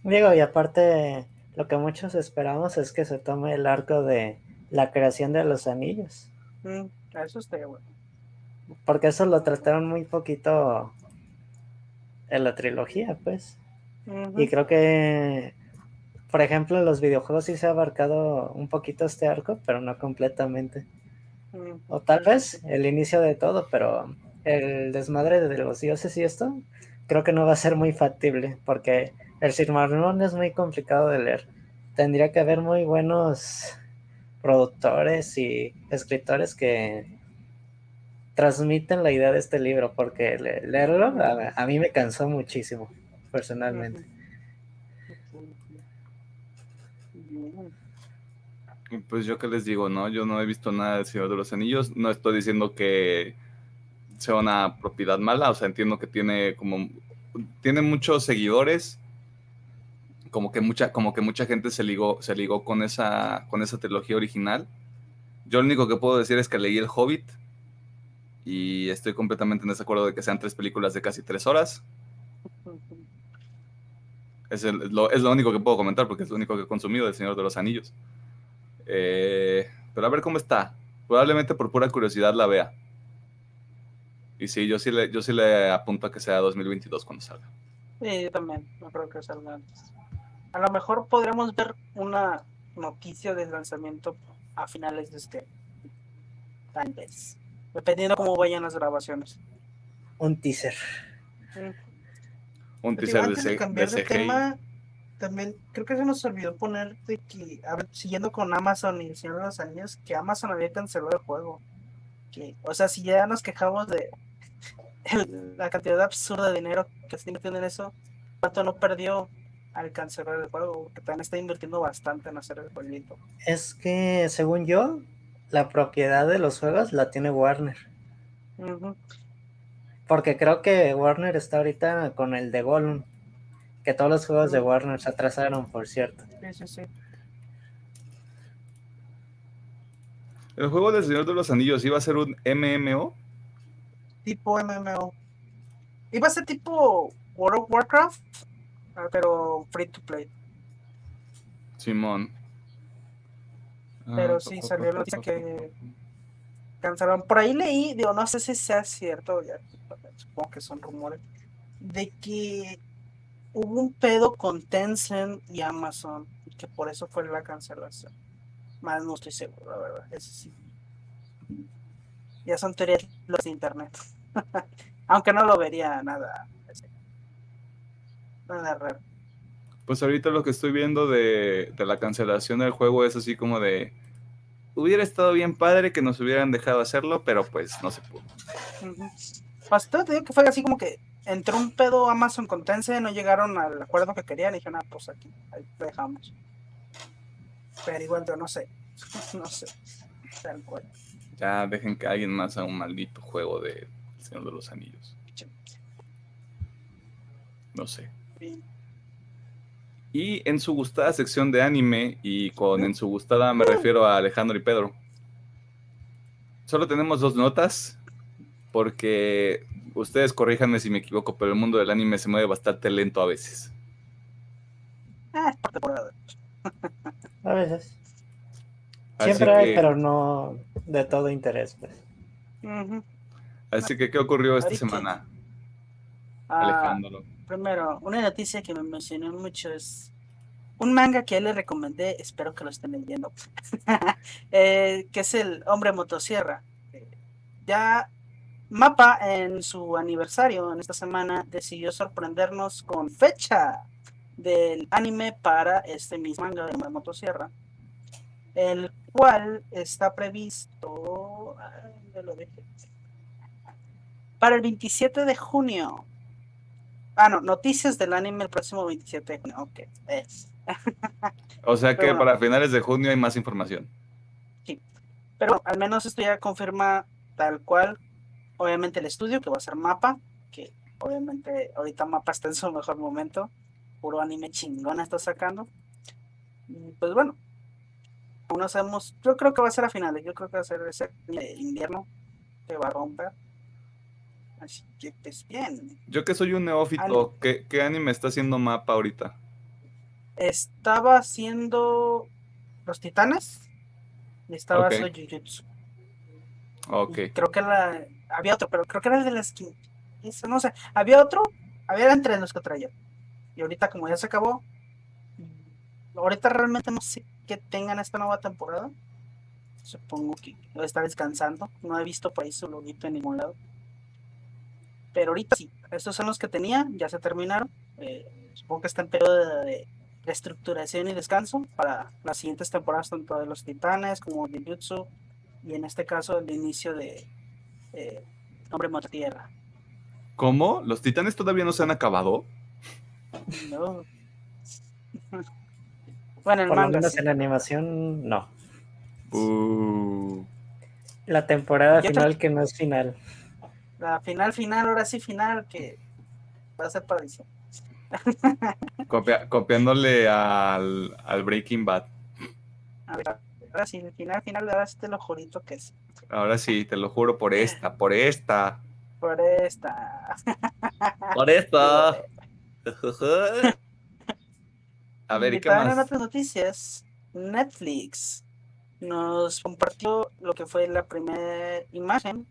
Digo, y aparte, lo que muchos esperamos es que se tome el arco de la creación de los anillos. Mm, eso estaría bueno. Porque eso lo trataron muy poquito en la trilogía, pues. Y creo que, por ejemplo, en los videojuegos sí se ha abarcado un poquito este arco, pero no completamente. O tal vez el inicio de todo, pero el desmadre de los dioses y esto, creo que no va a ser muy factible, porque el Silmarillion es muy complicado de leer. Tendría que haber muy buenos productores y escritores que transmiten la idea de este libro, porque leerlo a, mí me cansó muchísimo, personalmente. Pues yo qué les digo, ¿no? Yo no he visto nada del Señor de los Anillos. No estoy diciendo que sea una propiedad mala. O sea, entiendo que tiene como... Tiene muchos seguidores. Como que mucha, como que mucha gente se ligó, se ligó con esa, con esa trilogía original. Yo lo único que puedo decir es que leí El Hobbit. Y estoy completamente en desacuerdo de que sean tres películas de casi tres horas. Es, lo, es lo único que puedo comentar porque es lo único que he consumido del Señor de los Anillos. Eh, pero a ver cómo está. Probablemente por pura curiosidad la vea. Y sí, yo sí le, yo sí le apunto a que sea 2022 cuando salga. Sí, yo también, no creo que salga antes. A lo mejor podremos ver una noticia del lanzamiento a finales de este año. Tal vez. Dependiendo cómo vayan las grabaciones. Un teaser. Un Pero teaser de, antes de cambiar de de tema, también creo que se nos olvidó poner de que, a ver, siguiendo con Amazon y el Señor de los Anillos, que Amazon había cancelado el juego. Que, o sea, si ya nos quejamos de el- la cantidad absurda de dinero que se invirtiendo en eso, ¿cuánto no perdió al cancelar el juego? Que también está invirtiendo bastante en hacer el jueguito. Es que, según yo, la propiedad de los juegos la tiene Warner. Porque creo que Warner está ahorita con el de Gollum. Que todos los juegos de Warner se atrasaron, por cierto. Sí, sí, sí. El juego del Señor de los Anillos iba a ser un MMO. Tipo MMO. Iba a ser tipo World of Warcraft, pero free to play. Simón. Pero Ah, sí, pa, pa, salió la noticia que cancelaron. Por ahí leí, digo, no sé si sea cierto, ya supongo que son rumores, de que hubo un pedo con Tencent y Amazon, y que por eso fue la cancelación. Más no estoy seguro, la verdad, eso sí. Ya son teorías los de internet. Aunque no lo vería nada. Nada raro. Pues ahorita lo que estoy viendo de, de la cancelación del juego es así como de. Hubiera estado bien padre que nos hubieran dejado hacerlo, pero pues no se pudo. Ujú. Pues digo que fue así como que entró un pedo Amazon con Tencent, no llegaron al acuerdo que querían y dijeron, ah, pues aquí, ahí lo dejamos. Pero igual yo no sé, no sé, tal cual. Ya dejen que alguien más haga un maldito juego de El Señor de los Anillos. No sé. Y en su gustada sección de anime, y con en su gustada me refiero a Alejandro y Pedro. Solo tenemos dos notas, porque ustedes corríjanme si me equivoco, pero el mundo del anime se mueve bastante lento a veces. Ah. A veces. Así Siempre hay, que- pero no de todo interés. Pues. Así que, ¿qué ocurrió esta semana, Ah, Alejandro? Primero, una noticia que me emocionó mucho es un manga que le recomendé, espero que lo estén leyendo, eh, que es el Hombre Motosierra. Ya Mapa en su aniversario en esta semana decidió sorprendernos con fecha del anime para este mismo manga de Hombre Motosierra, el cual está previsto para el 27 de junio. Ah, no, noticias del anime el próximo 27 de junio. Ok, es. O sea que bueno. para finales de junio hay más información. Pero al menos esto ya confirma tal cual, obviamente el estudio que va a ser Mapa, que obviamente ahorita Mapa está en su mejor momento, puro anime chingón está sacando. Pues bueno, aún no sabemos, yo creo que va a ser a finales, yo creo que va a ser ese invierno que va a romper. Así que bien. Yo que soy un neófito, ¿qué, qué anime está haciendo Mapa ahorita? Estaba haciendo Los Titanes y estaba Ok. haciendo Jujutsu. Ok. Y creo que la, había otro, pero creo que era el de las que eso no sé, había otro, había entre los que traía. Y ahorita como ya se acabó, ahorita realmente no sé qué tengan esta nueva temporada. Supongo que debe estar descansando. No he visto por ahí su loguito en ningún lado. Pero ahorita sí, estos son los que tenía, ya se terminaron. Eh, supongo que está en periodo de, de reestructuración y descanso para las siguientes temporadas, tanto de los titanes como de Jutsu, y en este caso el inicio de eh, Hombre Mototierra. ¿Cómo? ¿Los titanes todavía no se han acabado? No. Bueno, el Por lo manga. menos sí. en animación, no. Uh, La temporada Yo final que no es final. La final, final, ahora sí, final, que va a ser para diciembre. copia- copiándole al, al Breaking Bad. A ver, ahora sí, el final, final, ahora sí te lo jurito que sí. Ahora sí, te lo juro por esta, por esta. Por esta. Por esta. A ver, ¿y qué también en más? otras noticias, Netflix nos compartió lo que fue la primera imagen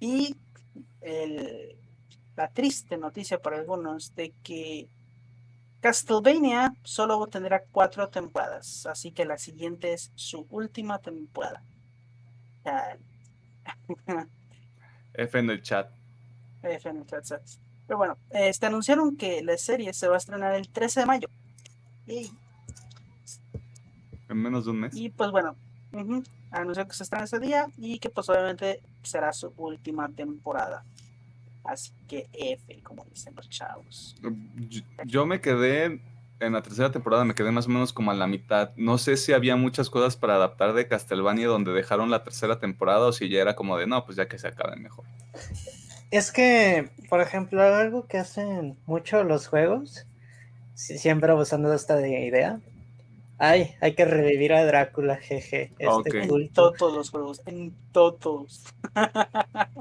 y el- la triste noticia para algunos de que Castlevania solo tendrá cuatro temporadas, así que la siguiente es su última temporada. F en el chat. F en el chat. Pero bueno, este, anunciaron que la serie se va a estrenar el 13 de mayo. Y En menos de un mes. Y pues bueno, ujú, anunció que se estrena ese día y que pues obviamente será su última temporada. Así que F, como dicen los chavos. Yo, yo me quedé en la tercera temporada, me quedé más o menos como a la mitad. No sé si había muchas cosas para adaptar de Castlevania donde dejaron la tercera temporada o si ya era como de no, pues ya que se acaben mejor. Es que, por ejemplo, algo que hacen mucho los juegos, si- siempre abusando de esta de- idea. Ay, hay que revivir a Drácula, jeje. Este Ok. En culto. todos los juegos, en todos.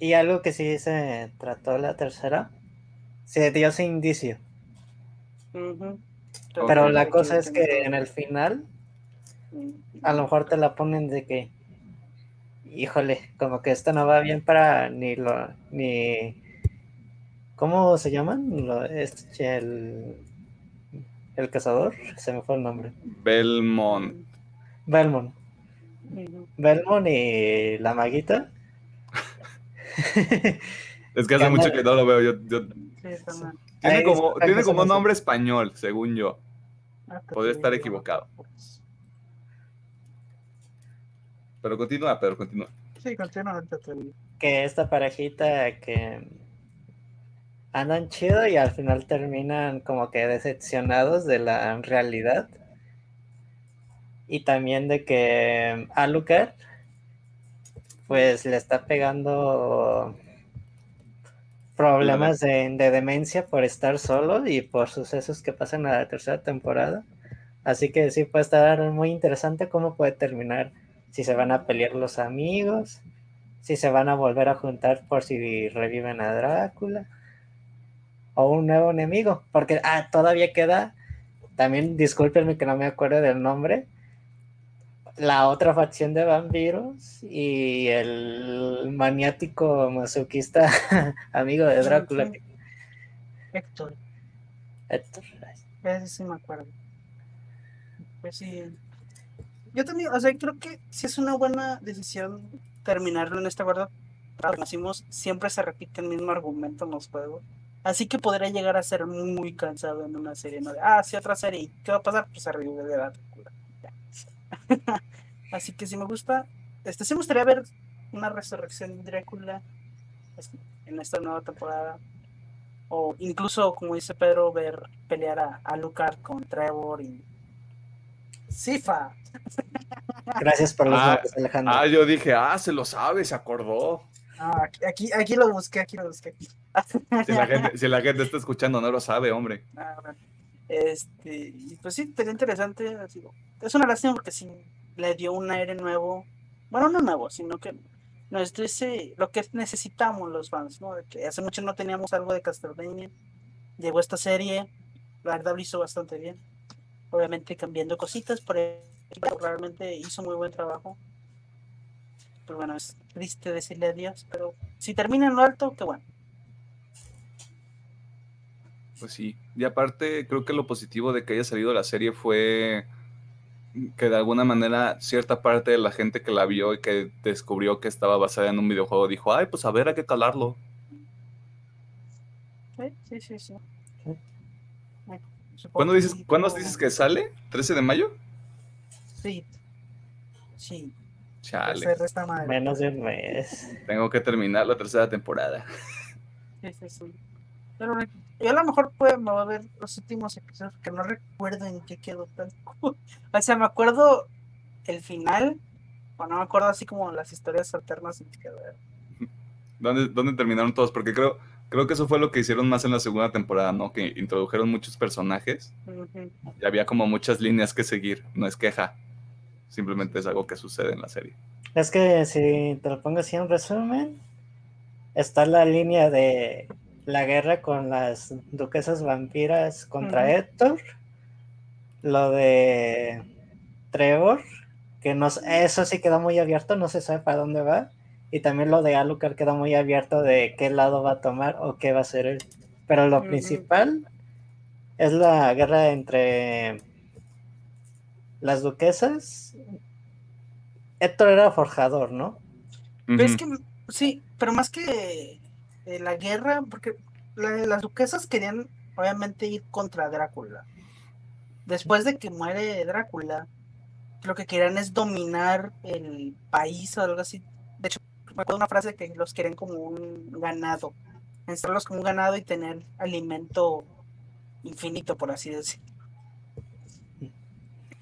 Y algo que sí se trató la tercera, se dio ese indicio. Pero la cosa es que en el final, a lo mejor te la ponen de que, híjole, como que esto no va bien para ni lo, ni, ¿cómo se llaman? Lo- este, el, el cazador, se me fue el nombre. Belmont. Belmont. Belmont y la maguita. Es que hace mucho que no lo veo. Yo, yo- Sí, también. tiene como, tiene son nombre español, según yo. Ah, Podría estar equivocado. Pero continúa, Pedro, continúa. Sí, continúa ahorita que esta parejita que andan chido y al final terminan como que decepcionados de la realidad. Y también de que Alucard pues le está pegando problemas de, de demencia por estar solo y por sucesos que pasan a la tercera temporada. Así que sí puede estar muy interesante cómo puede terminar, si se van a pelear los amigos, si se van a volver a juntar por si reviven a Drácula o un nuevo enemigo, porque ah, todavía queda, también discúlpenme que no me acuerdo del nombre, la otra facción de vampiros y el maniático masoquista amigo de Drácula. Ujú. Héctor, Héctor. ese sí me acuerdo. Pues sí. Yo también, o sea, creo que sí es una buena decisión terminarlo en esta guarda. Conocimos, siempre se repite el mismo argumento en los juegos. Así que podría llegar a ser muy cansado en una serie, ¿no? De, ah, sí, otra serie. ¿Y qué va a pasar? Pues se revive de la película. Así que si me gusta, este sí me gustaría ver una resurrección de Drácula este, en esta nueva temporada. O incluso, como dice Pedro, ver pelear a, a Lucard con Trevor y Sifa. Gracias por los Ah, nombres, Alejandro. Ah, yo dije, ah, se lo sabe, se acordó. Ah, aquí, aquí lo busqué, aquí lo busqué. Si la gente, si la gente está escuchando, no lo sabe, hombre. Ah, bueno. Este, pues sí, sería interesante. así, Es una lástima porque sí le dio un aire nuevo. Bueno, no nuevo, sino que nos lo que necesitamos los fans, ¿no? Hace mucho no teníamos algo de Castlevania. Llegó esta serie, la verdad lo hizo bastante bien. Obviamente cambiando cositas, pero realmente hizo muy buen trabajo. Pero bueno, es triste decirle adiós, pero si termina en lo alto, qué bueno. Pues sí. Y aparte, creo que lo positivo de que haya salido la serie fue que de alguna manera cierta parte de la gente que la vio y que descubrió que estaba basada en un videojuego dijo, ay, pues a ver, hay que calarlo. Sí, sí, sí. sí. Sí. Bueno, supongo ¿Cuándo dices, que- ¿cuándo dices que sale? ¿13 de mayo? Sí. Sí. Chale. Menos de un mes. tengo que terminar la tercera temporada. Sí, sí, sí. Pero yo a lo mejor puedo, me voy a ver los últimos episodios que no recuerdo en qué quedó tal. o sea, me acuerdo el final, o no me acuerdo así como las historias alternas. ¿Dónde, ¿Dónde terminaron todos? Porque creo, creo que eso fue lo que hicieron más en la segunda temporada, ¿no? Que introdujeron muchos personajes y había como muchas líneas que seguir. No es queja, simplemente es algo que sucede en la serie. Es que si te lo pongo así en resumen, está la línea de la guerra con las duquesas vampiras contra Héctor, lo de Trevor, que no, eso sí queda muy abierto, no se sabe para dónde va, y también lo de Alucard queda muy abierto de qué lado va a tomar o qué va a hacer él. Pero lo principal es la guerra entre las duquesas. Héctor era forjador, ¿no? es que, sí, pero más que la guerra, porque las duquesas querían obviamente ir contra Drácula. Después de que muere Drácula, lo que querían es dominar el país o algo así. De hecho, me acuerdo una frase que los quieren como un ganado, encerrarlos como un ganado y tener alimento infinito, por así decirlo.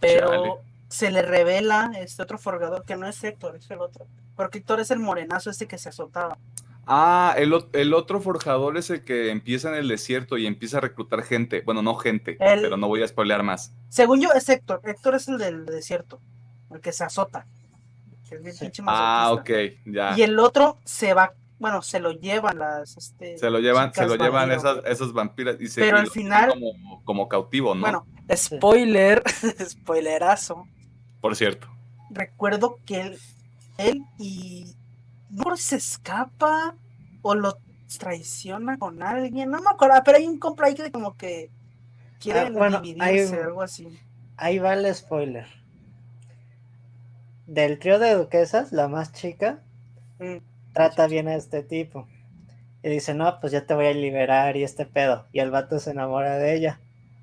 Pero se le revela este otro forgador que no es Héctor, es el otro. Porque Héctor es el morenazo este que se azotaba. Ah, el, otro forjador es el que empieza en el desierto y empieza a reclutar gente. Bueno, no gente, pero no voy a spoilear más. Según yo, es Héctor. Héctor es el del desierto, el que se azota ah, ok, ya. Y el otro se va, bueno, se lo llevan las. Este, se lo llevan, se lo llevan esas, esas vampiras. Y se, Pero al final. Como, cautivo, ¿no? Bueno, spoiler, spoilerazo. Por cierto. Recuerdo que él, él y. No se escapa o lo traiciona con alguien, no me acuerdo, pero hay un compra ahí que como que quieren ah, dividirse, algo así. Ahí va el spoiler del trío de duquesas, la más chica, mm. trata bien a este tipo. Y dice, no, pues ya te voy a liberar y este pedo. Y el vato se enamora de ella.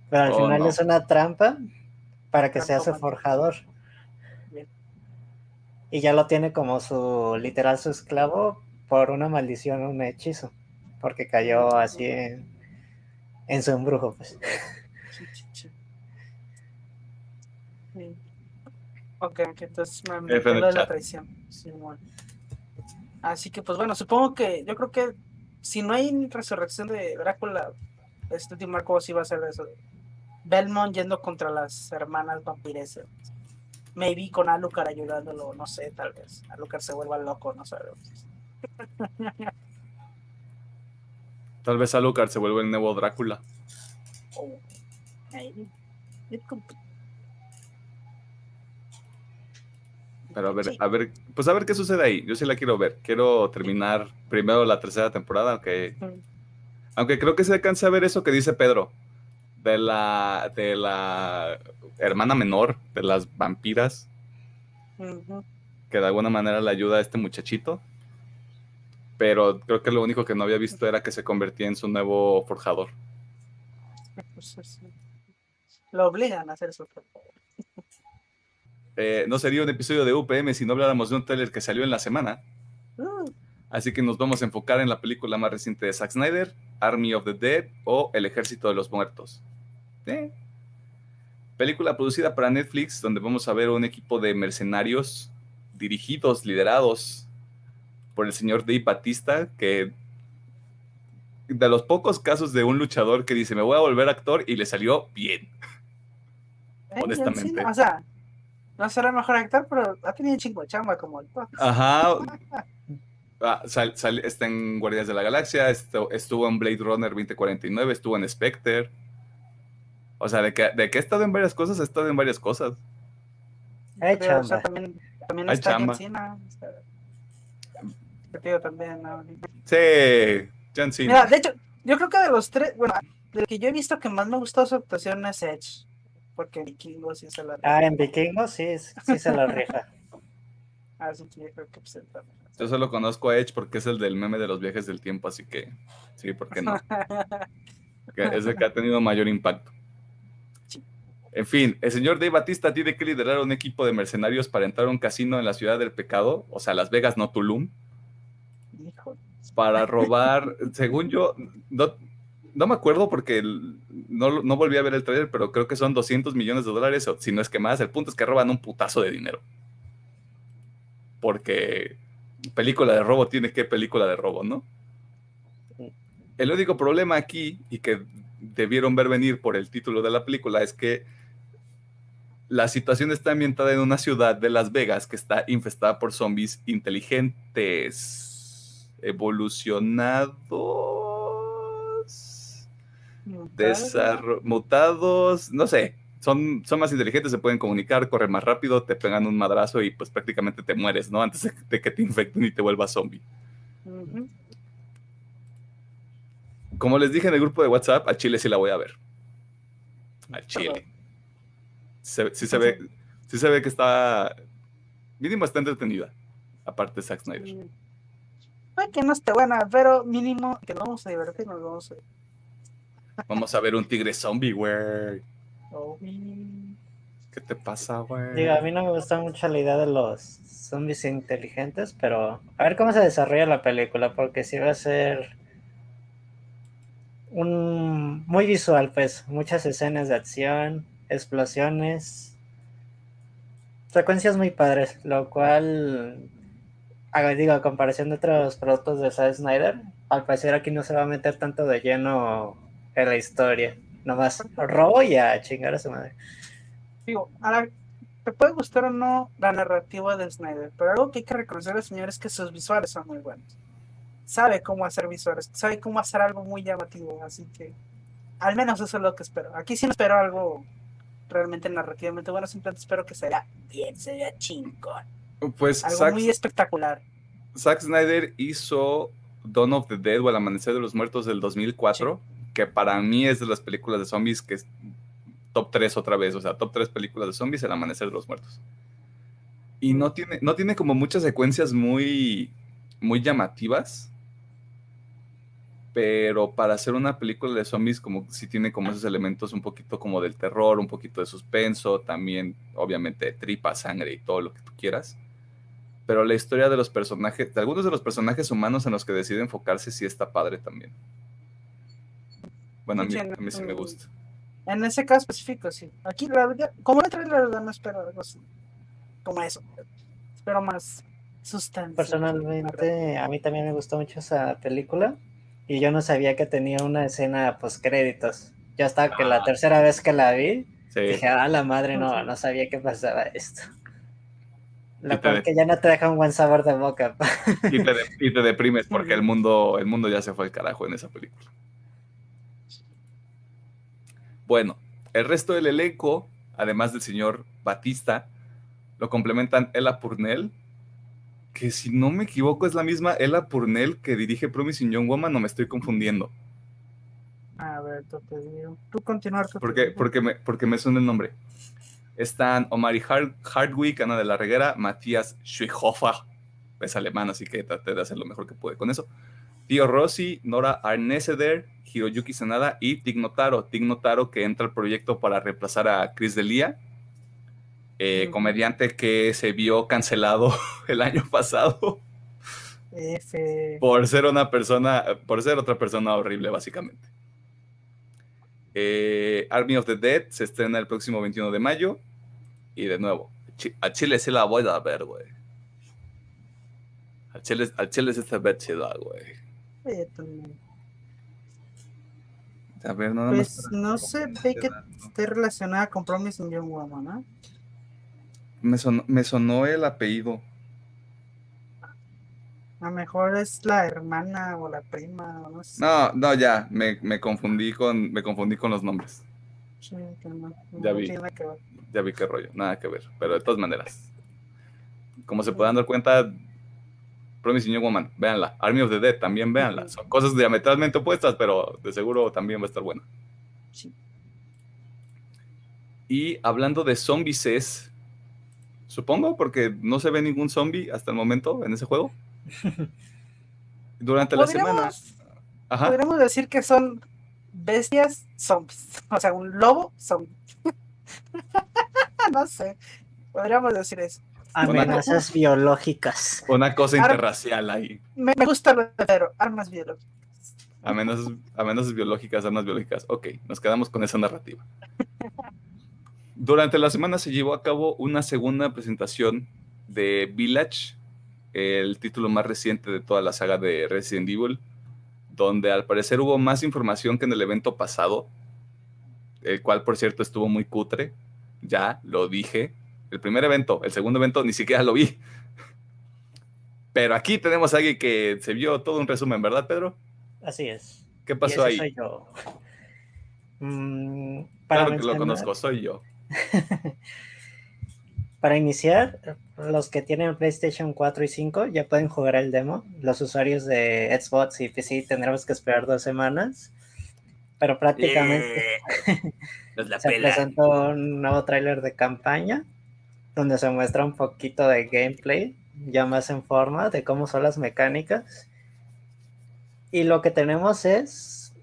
Pero al oh, final es una trampa para que sea su forjador. Y ya lo tiene como su, literal, su esclavo por una maldición, un hechizo. Porque cayó así en, en su embrujo, pues. Ok, entonces me, me de la traición. Así que, pues bueno, supongo que yo creo que si no hay resurrección de Drácula, este último arco sí va a ser eso. Belmont yendo contra las hermanas vampiresas. Maybe con Alucard ayudándolo, no sé, tal vez. Alucard se vuelva loco, no sabemos. Tal vez Alucard se vuelva el nuevo Drácula. Oh, Pero a ver, a ver, pues a ver qué sucede ahí. Yo sí la quiero ver. Quiero terminar primero la tercera temporada, aunque, aunque creo que se alcanza a ver eso que dice Pedro de la de la hermana menor de las vampiras que de alguna manera le ayuda a este muchachito. Pero creo que lo único que no había visto era que se convertía en su nuevo forjador. Pues lo obligan a hacer eso. Eh, no sería un episodio de UPM si no habláramos de un trailer que salió en la semana. Mm. Así que nos vamos a enfocar en la película más reciente de Zack Snyder, Army of the Dead o El Ejército de los Muertos. Eh. Película producida para Netflix, donde vamos a ver un equipo de mercenarios dirigidos, liderados por el señor Dave Batista, que de los pocos casos de un luchador que dice me voy a volver actor y le salió bien. Honestamente. o sea, no será el mejor actor, pero ha tenido chingo chamba como el Ajá. Ah, está en Guardias de la Galaxia, estuvo, en Blade Runner 2049, estuvo en Spectre. O sea, de que, de que ha estado en varias cosas, ha estado en varias cosas. Hay chamba. también, también está chamba. en Cena. también. Sí, John Cena. Mira, de hecho, yo creo que de los tres, bueno, de que yo he visto que más me gustó su actuación es Edge. Porque en Vikingos sí se la rifa. Ah, en Vikingos sí, sí se la rifa. ah, sí, creo que pues, Yo solo conozco a Edge porque es el del meme de los viajes del tiempo, así que sí, ¿por qué no? es el que ha tenido mayor impacto. En fin, el señor Dave Batista tiene que liderar un equipo de mercenarios para entrar a un casino en la ciudad del pecado, o sea, Las Vegas, no Tulum, para robar, según yo, no, no me acuerdo porque no, no, volví a ver el trailer, pero creo que son 200 millones de dólares, o si no es que más. El punto es que roban un putazo de dinero. Porque película de robo tiene que película de robo, ¿no? El único problema aquí, y que debieron ver venir por el título de la película, es que la situación está ambientada en una ciudad de Las Vegas que está infestada por zombies inteligentes, evolucionados mutados, no sé, son, son más inteligentes, se pueden comunicar, corren más rápido, te pegan un madrazo y pues prácticamente te mueres, ¿no? Antes de que te infecten y te vuelvas zombie. Como les dije en el grupo de WhatsApp, a Chile sí la voy a ver. A Chile. Sí, se ve, sí se ve que está mínimo está entretenida, aparte de Zack Snyder. Que no esté buena, pero mínimo que no vamos a divertir, nos vamos a Vamos a ver un tigre zombie, güey. ¿Qué te pasa, güey? Digo, a mí no me gusta mucho la idea de los zombies inteligentes, pero a ver cómo se desarrolla la película, porque si va a ser un muy visual, pues, muchas escenas de acción, explosiones, secuencias muy padres, lo cual, digo, a comparación de otros productos de Zack Snyder, al parecer aquí no se va a meter tanto de lleno en la historia. Nomás robo y a chingar a su madre. Digo, ahora, te puede gustar o no la narrativa de Snyder, pero algo que hay que reconocer al señor es que sus visuales son muy buenos. Sabe cómo hacer visuales, sabe cómo hacer algo muy llamativo, así que al menos eso es lo que espero. Aquí sí no espero algo realmente narrativamente bueno, simplemente espero que sea bien, sea chingón. Pues algo muy espectacular. Zack Snyder hizo Dawn of the Dead o El Amanecer de los Muertos del 2004 que para mí es de las películas de zombies que es top 3 otra vez, o sea, top 3 películas de zombies, El Amanecer de los Muertos. Y no tiene, no tiene como muchas secuencias muy, muy llamativas, pero para hacer una película de zombies como sí tiene como esos elementos un poquito como del terror, un poquito de suspenso, también obviamente tripa, sangre y todo lo que tú quieras. Pero la historia de los personajes, de algunos de los personajes humanos en los que decide enfocarse sí está padre también. Bueno, a mí, a mí sí me gusta. En ese caso específico, sí. Aquí, la verdad, como el trailer, la verdad, no espero algo así. Como eso. Espero más sustancia. Personalmente, a mí también me gustó mucho esa película. Y yo no sabía que tenía una escena post créditos. Yo hasta que la ah. tercera vez que la vi, dije, ah, la madre, no, no sabía que pasaba esto. Lo cual que ya no te deja un buen sabor de boca. Y te, y te deprimes porque el mundo, el mundo ya se fue al carajo en esa película. Bueno, el resto del elenco, además del señor Batista, lo complementan Ella Purnell, que si no me equivoco es la misma Ella Purnell que dirige Promising Young Woman, no me estoy confundiendo. A ver, tú te digo. Tú continuar. porque, porque, me, porque me suena el nombre. Están Omari Hardwick, Ana de la Reguera, Matías Schweihofer, es alemán, así que traté de hacer lo mejor que pude con eso. Tío Rossi, Nora Arneseder, Hiroyuki Sanada y Tignotaro. Tignotaro que entra al proyecto para reemplazar a Chris Delia, eh, comediante que se vio cancelado el año pasado. Por ser una persona, por ser otra persona horrible, básicamente. Eh, Army of the Dead se estrena el próximo 21 de mayo. Y de nuevo, a Chile se la voy a ver, güey. A Chile, a Chile se está ver chida, güey. A ver, nada pues no se ve que esté relacionada con Promising Young Woman, ¿no? Me sonó, me sonó el apellido. A lo mejor es la hermana o la prima, no sé. No, no, ya, me, me confundí con, me confundí con los nombres. Sí, que no, ya vi, ya vi qué rollo, nada que ver, pero de todas maneras, como se pueden dar cuenta, Promising Young Woman, véanla. Army of the Dead, también véanla. Son cosas diametralmente opuestas, pero de seguro también va a estar buena. Sí. Y hablando de zombies, supongo, porque no se ve ningún zombie hasta el momento en ese juego. Durante la semana. Podríamos decir que son bestias zombies. O sea, un lobo zombie. no sé. Podríamos decir eso. Amenazas biológicas. Una cosa interracial ahí. Me, gusta lo de armas biológicas. Amenazas, amenazas biológicas, armas biológicas. Ok, nos quedamos con esa narrativa. Durante la semana se llevó a cabo una segunda presentación de Village, el título más reciente de toda la saga de Resident Evil, donde al parecer hubo más información que en el evento pasado, el cual por cierto estuvo muy cutre, ya lo dije. El primer evento, el segundo evento ni siquiera lo vi. Pero aquí tenemos a alguien que se vio todo un resumen, ¿verdad, Pedro? Así es. ¿Qué pasó ahí? Soy yo. Mm, para claro que lo conozco, soy yo. para iniciar, los que tienen PlayStation 4 y 5 ya pueden jugar el demo. Los usuarios de Xbox y PC tendremos que esperar dos semanas. Pero prácticamente se presentó un nuevo tráiler de campaña donde se muestra un poquito de gameplay ya más en forma de cómo son las mecánicas. Y lo que tenemos es,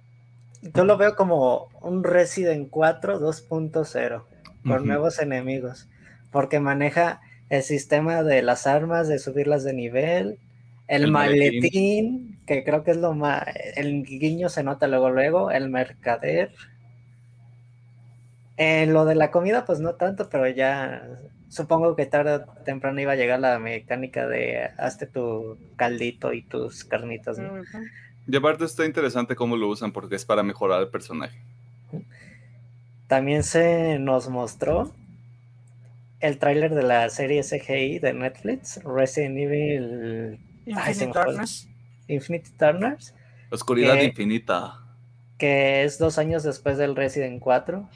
yo lo veo como un Resident 4 2.0, con nuevos enemigos, porque maneja el sistema de las armas, de subirlas de nivel, el, maletín, que creo que es lo más, el guiño se nota luego, luego, el mercader. En lo de la comida, pues no tanto, pero ya supongo que tarde o temprano iba a llegar la mecánica de hazte tu caldito y tus carnitas. Y aparte está interesante cómo lo usan porque es para mejorar el personaje. También se nos mostró el tráiler de la serie CGI de Netflix, Resident Evil Infinite Darkness. Infinite Darkness. Oscuridad infinita. Que es dos años después del Resident 4.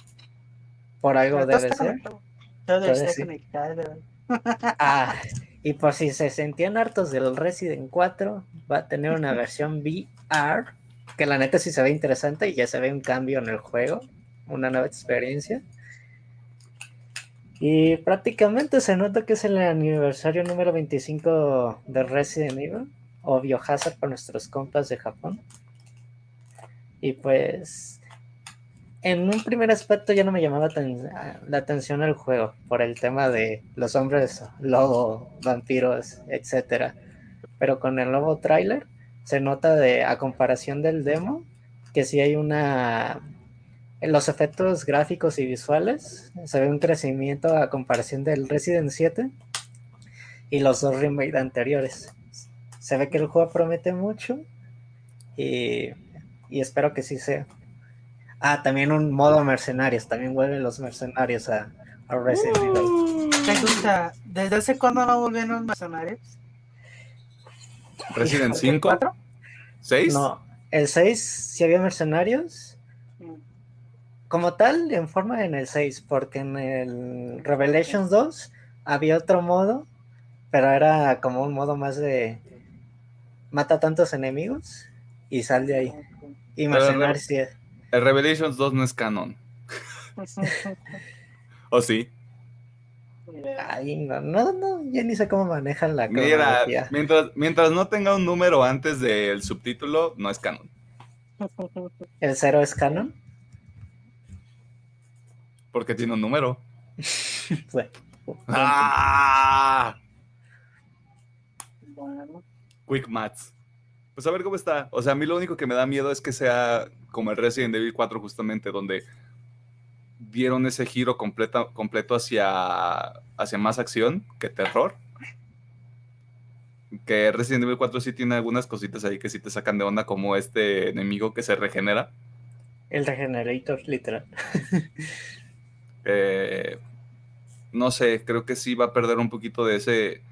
Por algo debe ser. Todo está Ah, y por si se sentían hartos del Resident 4, va a tener una versión VR, que la neta sí se ve interesante y ya se ve un cambio en el juego, una nueva experiencia. Y prácticamente se nota que es el aniversario número 25 de Resident Evil, o Biohazard para nuestros compas de Japón. Y pues en un primer aspecto ya no me llamaba la atención el juego por el tema de los hombres lobo, vampiros, etcétera. Pero con el nuevo tráiler se nota de a comparación del demo que si hay una en los efectos gráficos y visuales se ve un crecimiento a comparación del Resident 7 y los dos remakes anteriores. Se ve que el juego promete mucho y, y espero que sí sea. Ah, también un modo mercenarios. También vuelven los mercenarios a, Resident Evil. ¿Te gusta? ¿Desde hace cuándo no vuelven los mercenarios? ¿Resident 5? ¿4? ¿6? No, el 6 sí había mercenarios. Como tal, en forma en el 6, porque en el Revelations 2 había otro modo, pero era como un modo más de mata tantos enemigos y sal de ahí. Y mercenarios sí. El Revelations 2 no es canon. ¿O sí? Ay, no, no, no, ya ni sé cómo manejan la Mira, mientras, mientras no tenga un número antes del subtítulo, no es canon. ¿El cero es canon? Porque tiene un número. bueno, ¡Ah! Quick Maths. Pues a ver cómo está. O sea, a mí lo único que me da miedo es que sea como el Resident Evil 4 justamente, donde dieron ese giro completo hacia, hacia más acción que terror. Que Resident Evil 4 sí tiene algunas cositas ahí que sí te sacan de onda, como este enemigo que se regenera. El Regenerator, literal. Eh, no sé, creo que sí va a perder un poquito de ese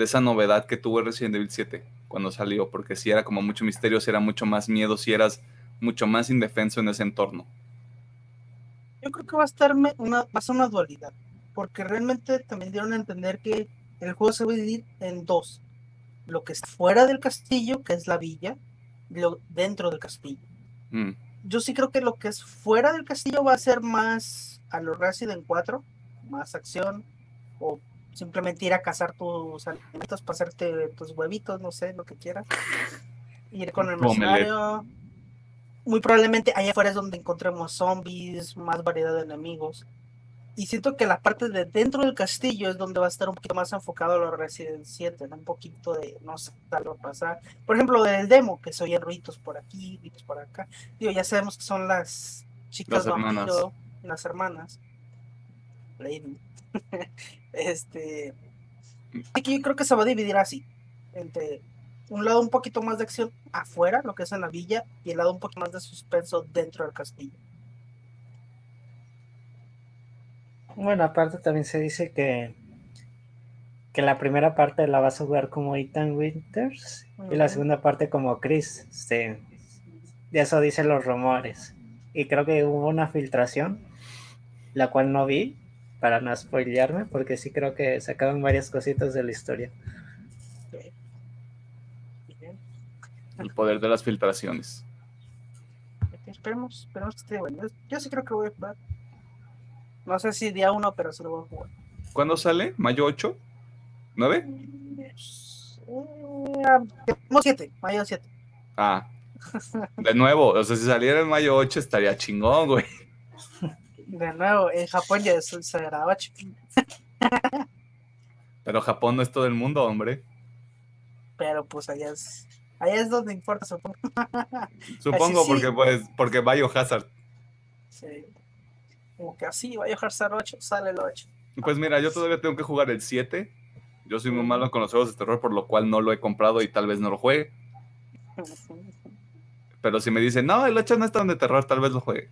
de esa novedad que tuvo Resident Evil 7 cuando salió, porque si era como mucho misterio, si era mucho más miedo, si eras mucho más indefenso en ese entorno. Yo creo que va a estar una, va a ser una dualidad, porque realmente también dieron a entender que el juego se va a dividir en dos, lo que es fuera del castillo, que es la villa, y lo dentro del castillo. Mm. Yo sí creo que lo que es fuera del castillo va a ser más a los Resident 4, más acción, o simplemente ir a cazar tus alimentos para hacerte tus huevitos, no sé, lo que quieras. Ir con el mercenario, muy probablemente allá afuera es donde encontremos zombies, más variedad de enemigos. y siento que la parte de dentro del castillo es donde va a estar un poquito más enfocado a los Resident 7, ¿no? un poquito de, no sé, tal a pasar. Por ejemplo, del demo, que se oyen ruidos por aquí, ruidos por acá. Digo, ya sabemos que son las chicas Las las hermanas. Lady. este. Aquí yo creo que se va a dividir así. Entre un lado un poquito más de acción afuera, lo que es en la villa, y el lado un poquito más de suspenso dentro del castillo. Bueno, aparte también se dice que, que la primera parte la vas a jugar como Ethan Winters y la segunda parte como Chris. Sí. De eso dicen los rumores. Y creo que hubo una filtración, la cual no vi, para no spoilearme, porque sí creo que sacaron varias cositas de la historia. El poder de las filtraciones. Esperemos, esperemos que esté bueno. Yo, yo sí creo que voy a jugar. No sé si día uno, pero sí lo voy a jugar. ¿Cuándo sale? ¿Mayo 8? ¿9? Eh, Mayo 7, mayo 7. Ah. De nuevo, o sea, si saliera en mayo 8 estaría chingón, güey. De nuevo, en Japón ya es se graba Pero Japón no es todo el mundo, hombre. pero pues allá es, allá es donde importa, supongo. Supongo Así sí. porque pues, porque Biohazard. Sí. Como que así, ser 8, sale el 8. Pues mira, yo todavía tengo que jugar el 7. Yo soy muy malo con los juegos de terror, por lo cual no lo he comprado y tal vez no lo juegue. Pero si me dicen, no, el 8 no es tan de terror, tal vez lo juegue.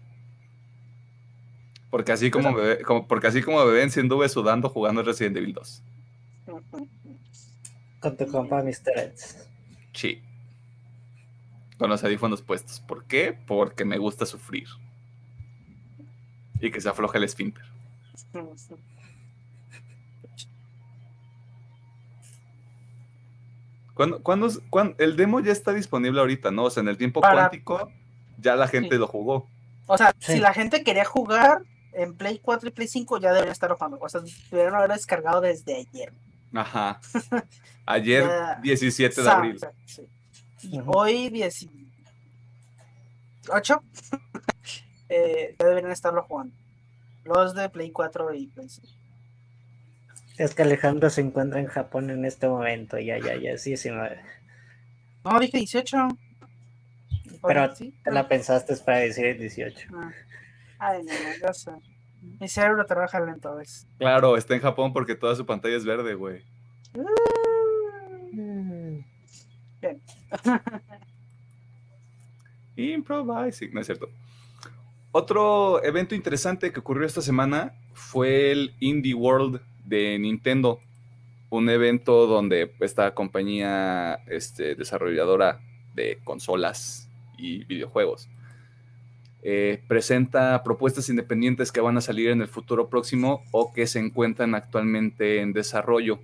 Porque así como, me, ve- como- porque así como me ven, si anduve sudando jugando Resident Evil 2. Con tu compa Mr. Eds. Sí. Con los audífonos puestos. ¿Por qué? Porque me gusta sufrir. Y que se afloje el esfínter. ¿Cuándo, cuándo es- cuán- el demo ya está disponible ahorita, ¿no? O sea, en el tiempo Para- cuántico ya la gente Sí. lo jugó. O sea, Sí. si la gente quería jugar en Play 4 y Play 5, ya deberían estar jugando. O sea, deberían haber descargado desde ayer. Ajá. Ayer, Ya. 17 de abril. sí. Y Ujú. hoy 18 eh, ya deberían estarlo jugando. Los de Play 4 y Play 5. Es que Alejandro se encuentra en Japón en este momento. Ya, ya, ya es 19. No, dije 18. Pero sí, te la pensaste para decir el 18. Ah. Ay, no, sé. Mi cerebro trabaja lento a veces. Claro, está en Japón porque toda su pantalla es verde, güey. Mm. Improvising, no es cierto. Otro evento interesante que ocurrió esta semana fue el Indie World de Nintendo, un evento donde esta compañía este, desarrolladora de consolas y videojuegos eh, presenta propuestas independientes que van a salir en el futuro próximo o que se encuentran actualmente en desarrollo.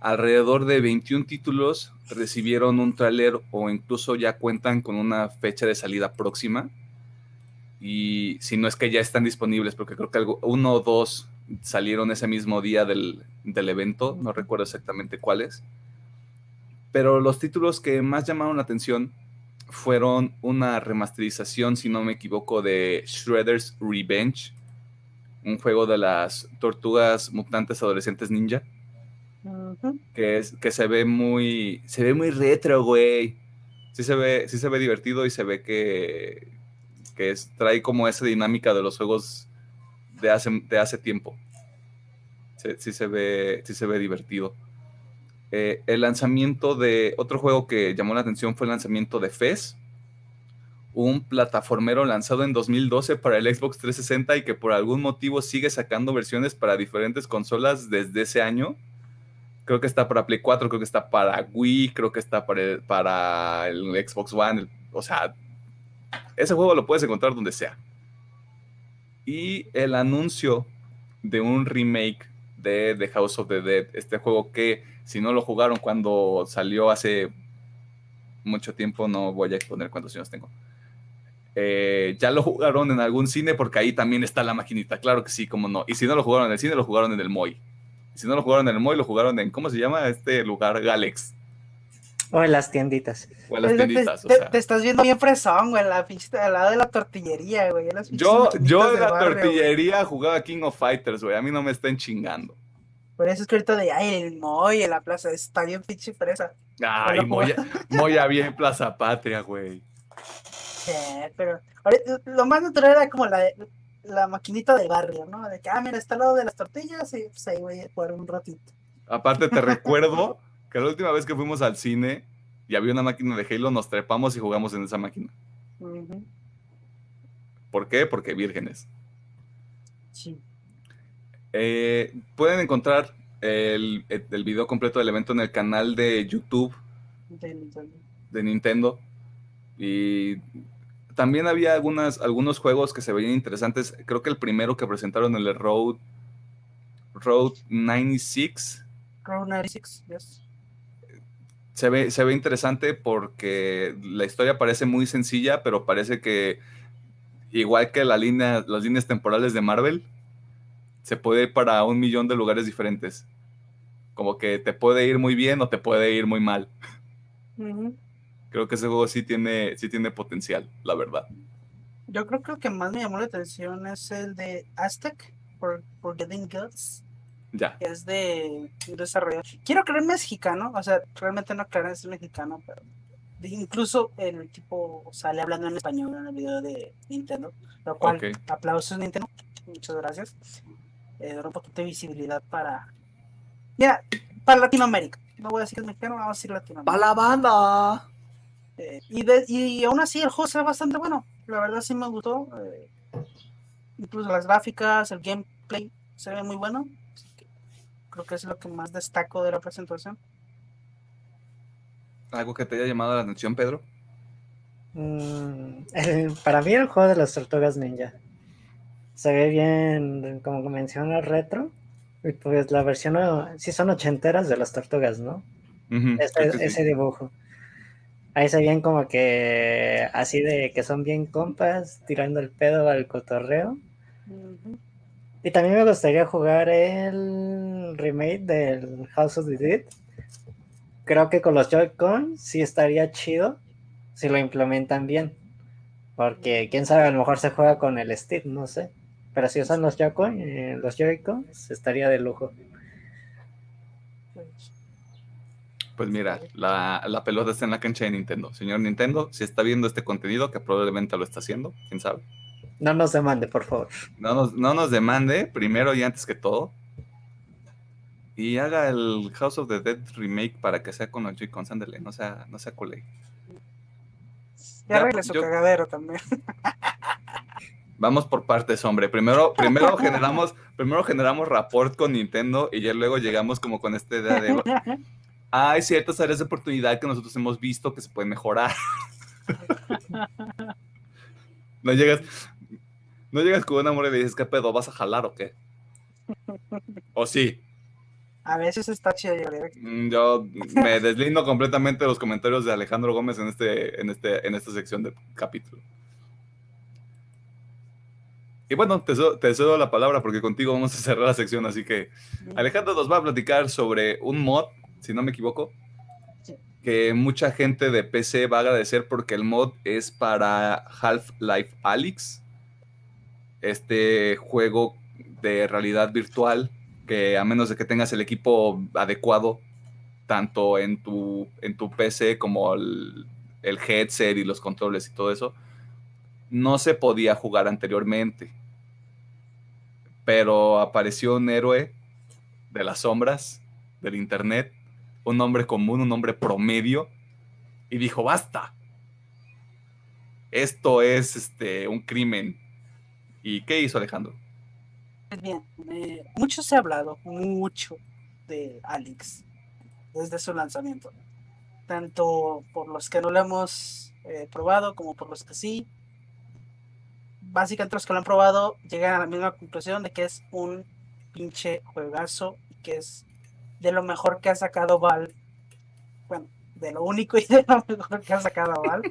Alrededor de 21 títulos recibieron un tráiler o incluso ya cuentan con una fecha de salida próxima. Y si no es que ya están disponibles, porque creo que algo- uno o dos salieron ese mismo día del, del evento, no recuerdo exactamente cuáles. Pero los títulos que más llamaron la atención fueron una remasterización, si no me equivoco, de Shredder's Revenge, un juego de las tortugas mutantes adolescentes ninja que es que se ve muy se ve muy retro, güey. Sí se ve sí se ve divertido y se ve que que es, trae como esa dinámica de los juegos de hace de hace tiempo. Sí, sí se ve sí se ve divertido. Eh, el lanzamiento de otro juego que llamó la atención fue el lanzamiento de Fez, un plataformero lanzado en 2012 para el Xbox 360 y que por algún motivo sigue sacando versiones para diferentes consolas desde ese año creo que está para Play 4, creo que está para Wii, creo que está para el, Xbox One. el- o sea, ese juego lo puedes encontrar donde sea. Y el anuncio de un remake de The House of the Dead, este juego que si no lo jugaron cuando salió hace mucho tiempo, no voy a exponer cuántos años tengo. Eh, ya lo jugaron en algún cine porque ahí también está la maquinita, claro que sí, como no. Y si no lo jugaron en el cine, lo jugaron en el Moy. Si no lo jugaron en el Moy, lo jugaron en, ¿cómo se llama este lugar? Galex. O en las tienditas. O en las Te- tienditas, o te, sea. te estás viendo bien fresón, güey, la pinche, al lado de la tortillería, güey. en las pinches Yo, yo de en la barrio, güey. tortillería jugaba King of Fighters, güey. A mí no me estén chingando. Por eso es que ahorita de, ay, el Moy en la plaza, está bien pinche fresa. Ay, Moya, Moya bien Plaza Patria, güey. Sí, pero ahorita, lo más natural era como la, la maquinita del barrio, ¿no? De que, ah, mira, está al lado de las tortillas y pues ahí voy a jugar un ratito. Aparte, te recuerdo que la última vez que fuimos al cine y había una máquina de Halo, nos trepamos y jugamos en esa máquina. ¿Por qué? Porque vírgenes. Sí. Eh, pueden encontrar el, el video completo del evento en el canal de YouTube del- del- de Nintendo. Y también había algunas, algunos juegos que se veían interesantes. Creo que el primero que presentaron, el Road, Road 96, Road 96, yes. Se ve, se ve interesante porque la historia parece muy sencilla, pero parece que igual que la línea, las líneas temporales de Marvel, se puede ir para un millón de lugares diferentes. Como que te puede ir muy bien o te puede ir muy mal. Creo que ese juego sí tiene, sí tiene potencial, la verdad. Yo creo que el que más me llamó la atención es el de Aztec, por Forgetting Gods, Ya. es de un desarrollador. Quiero creer mexicano, o sea, realmente no creo que es mexicano, pero incluso el tipo sale hablando en español en el video de Nintendo, lo cual Ok. aplausos Nintendo, muchas gracias. Eh, dar un poquito de visibilidad para, mira, para Latinoamérica. No voy a decir que es mexicano, vamos a decir Latinoamérica. la banda! Eh, y, de- y aún así el juego se ve bastante bueno. La verdad sí me gustó. eh, incluso las gráficas, el gameplay se ve muy bueno. Creo que es lo que más destaco de la presentación. ¿Algo que te haya llamado la atención, Pedro? Mm, el- para mí el juego de las tortugas ninja. Se ve bien, como menciona, retro. Y pues la versión, sí son ochenteras de las tortugas, ¿no? Ese, sí. dibujo. Ahí se ven como que así de que son bien compas, tirando el pedo al cotorreo. Ujú. Y también me gustaría jugar el remake del House of the Dead. Creo que con los Joy-Con sí estaría chido si lo implementan bien. Porque quién sabe, a lo mejor se juega con el stick, no sé. Pero si usan los Joy-Con, eh, los Joy-Con, estaría de lujo. Pues mira, la, la pelota está en la cancha de Nintendo. Señor Nintendo, si está viendo este contenido, que probablemente lo está haciendo, quién sabe. No nos demande, por favor. No nos, no nos demande, primero y antes que todo. Y haga el House of the Dead remake para que sea con los Joy-Cons, ándale, no sea, no sea culé. Ya Ya, arregle su yo- cagadero también. Vamos por partes, hombre. Primero, primero generamos, primero generamos rapport con Nintendo y ya luego llegamos como con esta idea de hay ciertas áreas de oportunidad que nosotros hemos visto que se pueden mejorar. no llegas, no llegas con un amor y le dices, ¿qué pedo? ¿Vas a jalar o qué? O sí. A veces está chido. Mm, Yo me deslindo completamente de los comentarios de Alejandro Gómez en este, en este, en esta sección del capítulo. Y bueno, te, cedo- te cedo la palabra porque contigo vamos a cerrar la sección, así que Alejandro nos va a platicar sobre un mod, si no me equivoco, Sí. que mucha gente de PC va a agradecer porque el mod es para Half-Life Alyx, este juego de realidad virtual que a menos de que tengas el equipo adecuado, tanto en tu, en tu PC como el, el headset y los controles y todo eso, no se podía jugar anteriormente. Pero apareció un héroe de las sombras, del internet, un hombre común, un hombre promedio, y dijo, basta. Esto es este, un crimen. ¿Y qué hizo Alejandro? Pues bien, eh, mucho se ha hablado, mucho de Alex desde su lanzamiento. Tanto por los que no lo hemos eh, probado como por los que sí. Básicamente los que lo han probado llegan a la misma conclusión de que es un pinche juegazo y que es de lo mejor que ha sacado Val. Bueno, de lo único y de lo mejor que ha sacado Val.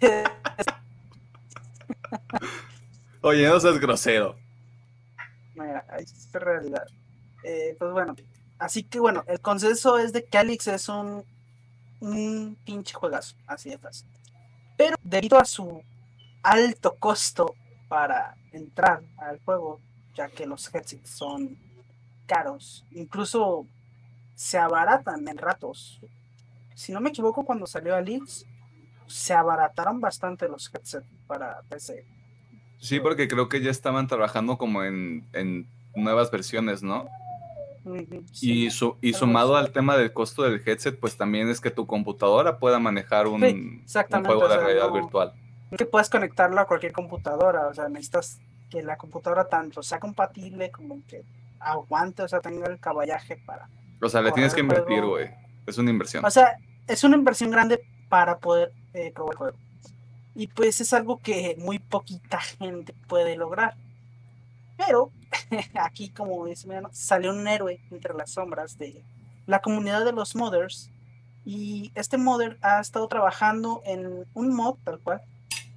Oye, no seas grosero. Mira, es realidad. Eh, pues bueno, así que bueno, el consenso es de que Alex es un un pinche juegazo, así de fácil. Pero debido a su alto costo para entrar al juego, ya que los headsets son caros, incluso se abaratan en ratos. Si no me equivoco, cuando salió Alix, se abarataron bastante los headsets para PC. Sí, porque creo que ya estaban trabajando como en, nuevas versiones, ¿no? y, su, y sumado al tema del costo del headset, pues también es que tu computadora pueda manejar un, juego de realidad virtual. Que puedes conectarlo a cualquier computadora, o sea, necesitas que la computadora tanto sea compatible como que aguante, o sea, tenga el caballaje para. O sea, le tienes que invertir, güey. Es una inversión. O sea, es una inversión grande para poder eh, probar el juego. Y pues es algo que muy poquita gente puede lograr. Pero aquí, como dice, salió un héroe entre las sombras de la comunidad de los modders. Y este modder ha estado trabajando en un mod tal cual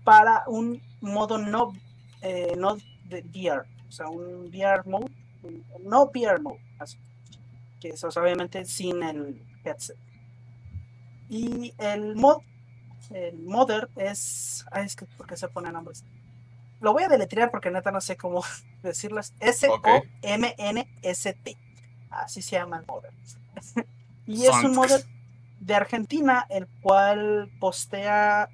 para un modo no, eh, no de VR, o sea, un VR mode, no VR mode, así, que es obviamente sin el headset. Y el mod, el modder es, ay, es que, ¿por qué se pone nombres? Lo voy a deletrear porque neta no sé cómo decirlas. S-O-M-N-S-T. Así se llama el modder. y es un modder de Argentina, el cual postea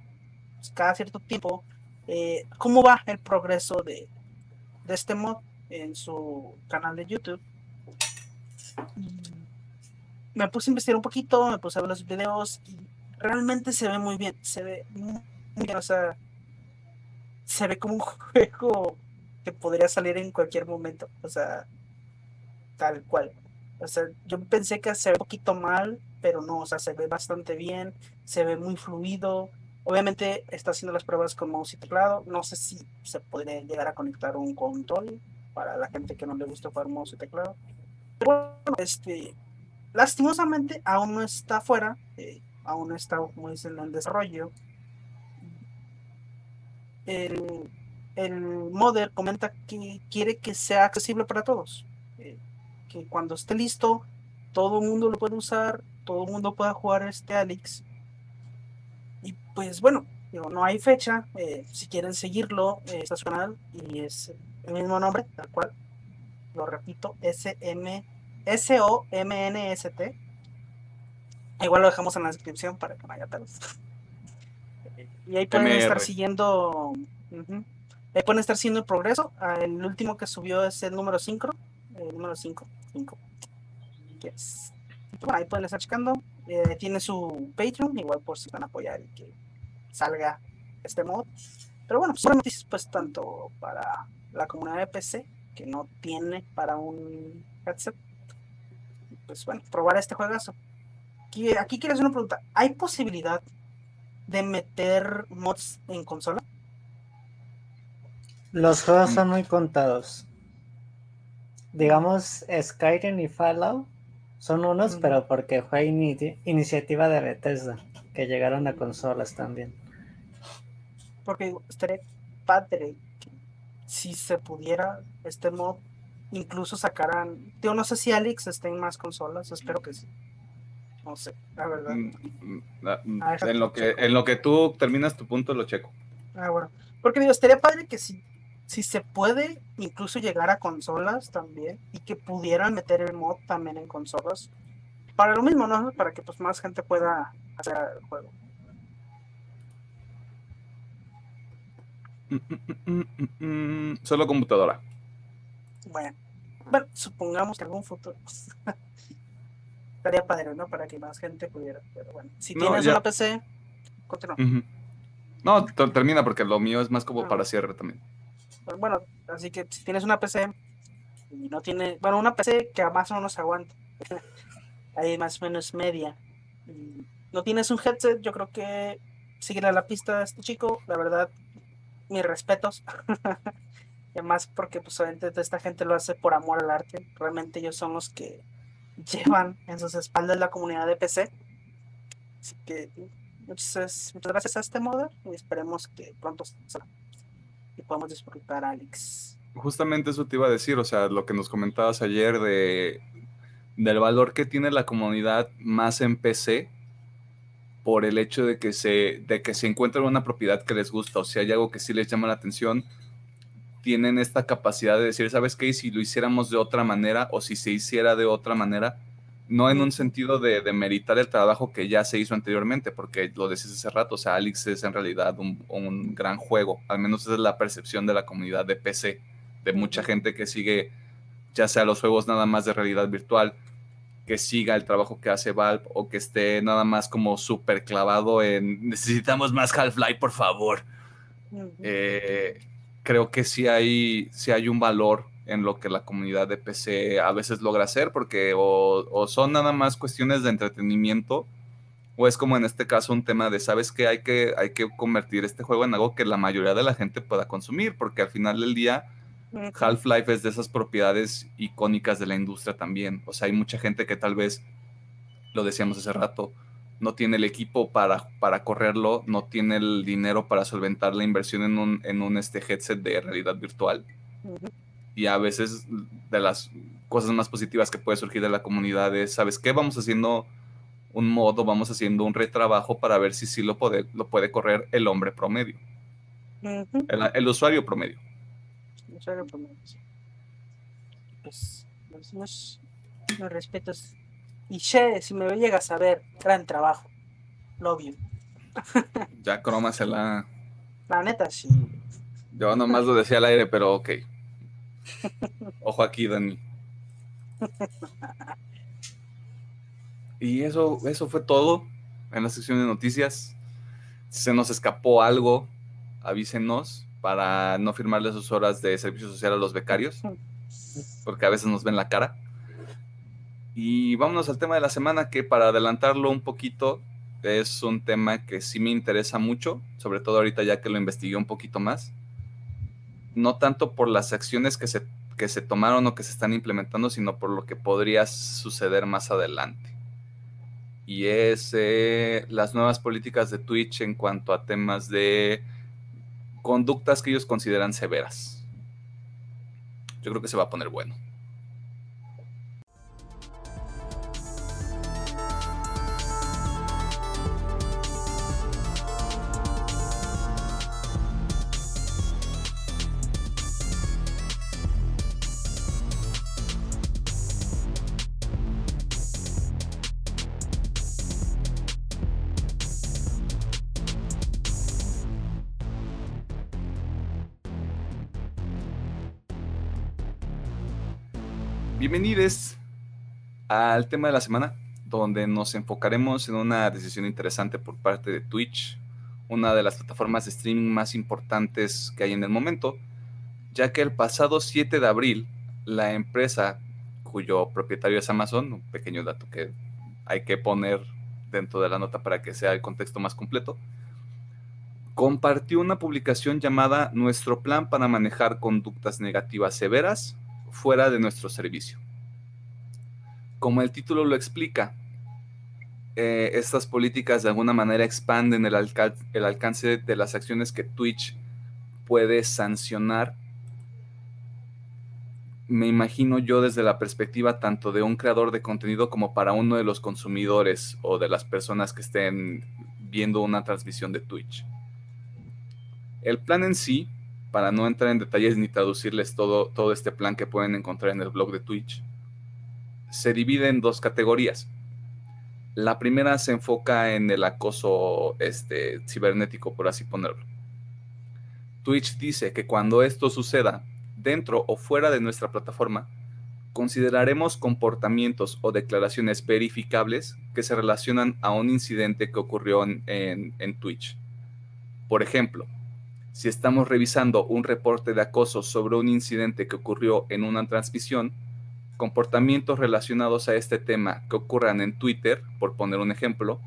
cada cierto tiempo eh, cómo va el progreso de, de este mod en su canal de YouTube. me puse a investigar un poquito, me puse a ver los videos y realmente se ve muy bien, se ve muy bien, o sea, se ve como un juego que podría salir en cualquier momento, o sea, tal cual. O sea, yo pensé que se ve un poquito mal, pero no, o sea, se ve bastante bien, se ve muy fluido. Obviamente está haciendo las pruebas con mouse y teclado. No sé si se podría llegar a conectar un control para la gente que no le gusta jugar mouse y teclado. Pero bueno, este, lastimosamente aún no está fuera, eh, aún está, como dicen, en desarrollo el, el modder comenta que quiere que sea accesible para todos. Eh, que cuando esté listo, todo el mundo lo puede usar, todo el mundo pueda jugar este Alex. Y pues bueno, no hay fecha. Eh, si quieren seguirlo, eh, está y es el mismo nombre, tal cual. Lo repito, S-M, S-O-M-N-S-T. Igual lo dejamos en la descripción para que haya pelos. Y ahí pueden estar siguiendo. Ahí pueden estar siguiendo el progreso. Ah, el último que subió es el número 5. El número 5. 5. ahí pueden estar checando. Eh, tiene su Patreon, igual por si van a apoyar y que salga este mod. Pero bueno, solamente pues tanto para la comunidad de PC que no tiene para un headset. Pues bueno, probar este juegazo. Aquí, quiero hacer una pregunta. ¿Hay posibilidad de meter mods en consola? Los juegos son muy contados. Digamos, Skyrim y Fallout son unos, pero porque fue iniciativa de Bethesda, que llegaron a consolas también. Porque estaría padre si se pudiera este mod, incluso sacaran. Yo no sé si Alex está en más consolas, espero que sí. No sé, la verdad. Mm, mm, mm, ah, en, lo que, en lo que tú terminas tu punto, lo checo. Ah, bueno. Porque digo, estaría padre que si, si se puede incluso llegar a consolas también y que pudieran meter el mod también en consolas. Para lo mismo, ¿no? Para que pues más gente pueda hacer el juego. Solo computadora. Bueno, bueno, supongamos que algún futuro. estaría padre, ¿no? Para que más gente pudiera. Pero bueno, si tienes una PC, continúa. No, termina porque lo mío es más como ah. para cierre también. Bueno, así que si tienes una PC y no tiene, bueno, una PC que más o menos aguanta, ahí más o menos media, y no tienes un headset, yo creo que sigue a la pista este chico, la verdad, mis respetos. y además porque pues obviamente esta gente lo hace por amor al arte, realmente ellos son los que llevan en sus espaldas la comunidad de PC. Así que muchas, muchas gracias a este modo y esperemos que pronto y podamos disfrutar a Alex. Justamente eso te iba a decir, o sea, lo que nos comentabas ayer de del valor que tiene la comunidad más en PC por el hecho de que se, de que se encuentran una propiedad que les gusta o si hay algo que sí les llama la atención, tienen esta capacidad de decir, ¿sabes qué? Si lo hiciéramos de otra manera o si se hiciera de otra manera, no en un sentido de, de meritar el trabajo que ya se hizo anteriormente, porque lo decís hace rato, o sea, Alex es en realidad un, un gran juego, al menos esa es la percepción de la comunidad de PC, de mucha gente que sigue ya sea los juegos nada más de realidad virtual, que siga el trabajo que hace Valve o que esté nada más como súper clavado en necesitamos más Half-Life, por favor. Eh, creo que sí hay, sí hay un valor en lo que la comunidad de PC a veces logra hacer, porque o, o, son nada más cuestiones de entretenimiento, o es como en este caso un tema de, ¿sabes qué? Hay que, hay que convertir este juego en algo que la mayoría de la gente pueda consumir, porque al final del día Half-Life es de esas propiedades icónicas de la industria también. O sea, hay mucha gente que tal vez, lo decíamos hace rato, no tiene el equipo para, para correrlo, no tiene el dinero para solventar la inversión en un, en un este headset de realidad virtual. Y a veces de las cosas más positivas que puede surgir de la comunidad es, ¿sabes qué? Vamos haciendo un modo, vamos haciendo un retrabajo para ver si sí lo puede, lo puede correr el hombre promedio. el, el usuario promedio. Pues, los, los, los respetos. Y She, si me llegas a ver, gran trabajo. Love you. ya la La neta, sí. Yo nomás lo decía al aire, pero ok. Ojo aquí, Dani. Y eso, eso fue todo en la sección de noticias. Si se nos escapó algo, avísenos para no firmarle sus horas de servicio social a los becarios, porque a veces nos ven la cara. Y vámonos al tema de la semana, que para adelantarlo un poquito, es un tema que sí me interesa mucho, sobre todo ahorita ya que lo investigué un poquito más. No tanto por las acciones que se, que se tomaron o que se están implementando, sino por lo que podría suceder más adelante. Y es eh, las nuevas políticas de Twitch en cuanto a temas de conductas que ellos consideran severas. Yo creo que se va a poner bueno. Bienvenidos al tema de la semana, donde nos enfocaremos en una decisión interesante por parte de Twitch, una de las plataformas de streaming más importantes que hay en el momento, ya que el pasado 7 de abril, la empresa cuyo propietario es Amazon, un pequeño dato que hay que poner dentro de la nota para que sea el contexto más completo, compartió una publicación llamada Nuestro plan para manejar conductas negativas severas fuera de nuestro servicio. Como el título lo explica, eh, estas políticas de alguna manera expanden el, el alcance de las acciones que Twitch puede sancionar. Me imagino yo desde la perspectiva tanto de un creador de contenido como para uno de los consumidores o de las personas que estén viendo una transmisión de Twitch. El plan en sí para no entrar en detalles ni traducirles todo, todo este plan que pueden encontrar en el blog de Twitch, se divide en dos categorías. La primera se enfoca en el acoso este, cibernético, por así ponerlo. Twitch dice que cuando esto suceda dentro o fuera de nuestra plataforma, consideraremos comportamientos o declaraciones verificables que se relacionan a un incidente que ocurrió en, en Twitch. Por ejemplo, si estamos revisando un reporte de acoso sobre un incidente que ocurrió en una transmisión, comportamientos relacionados a este tema que ocurran en Twitter, por poner un ejemplo,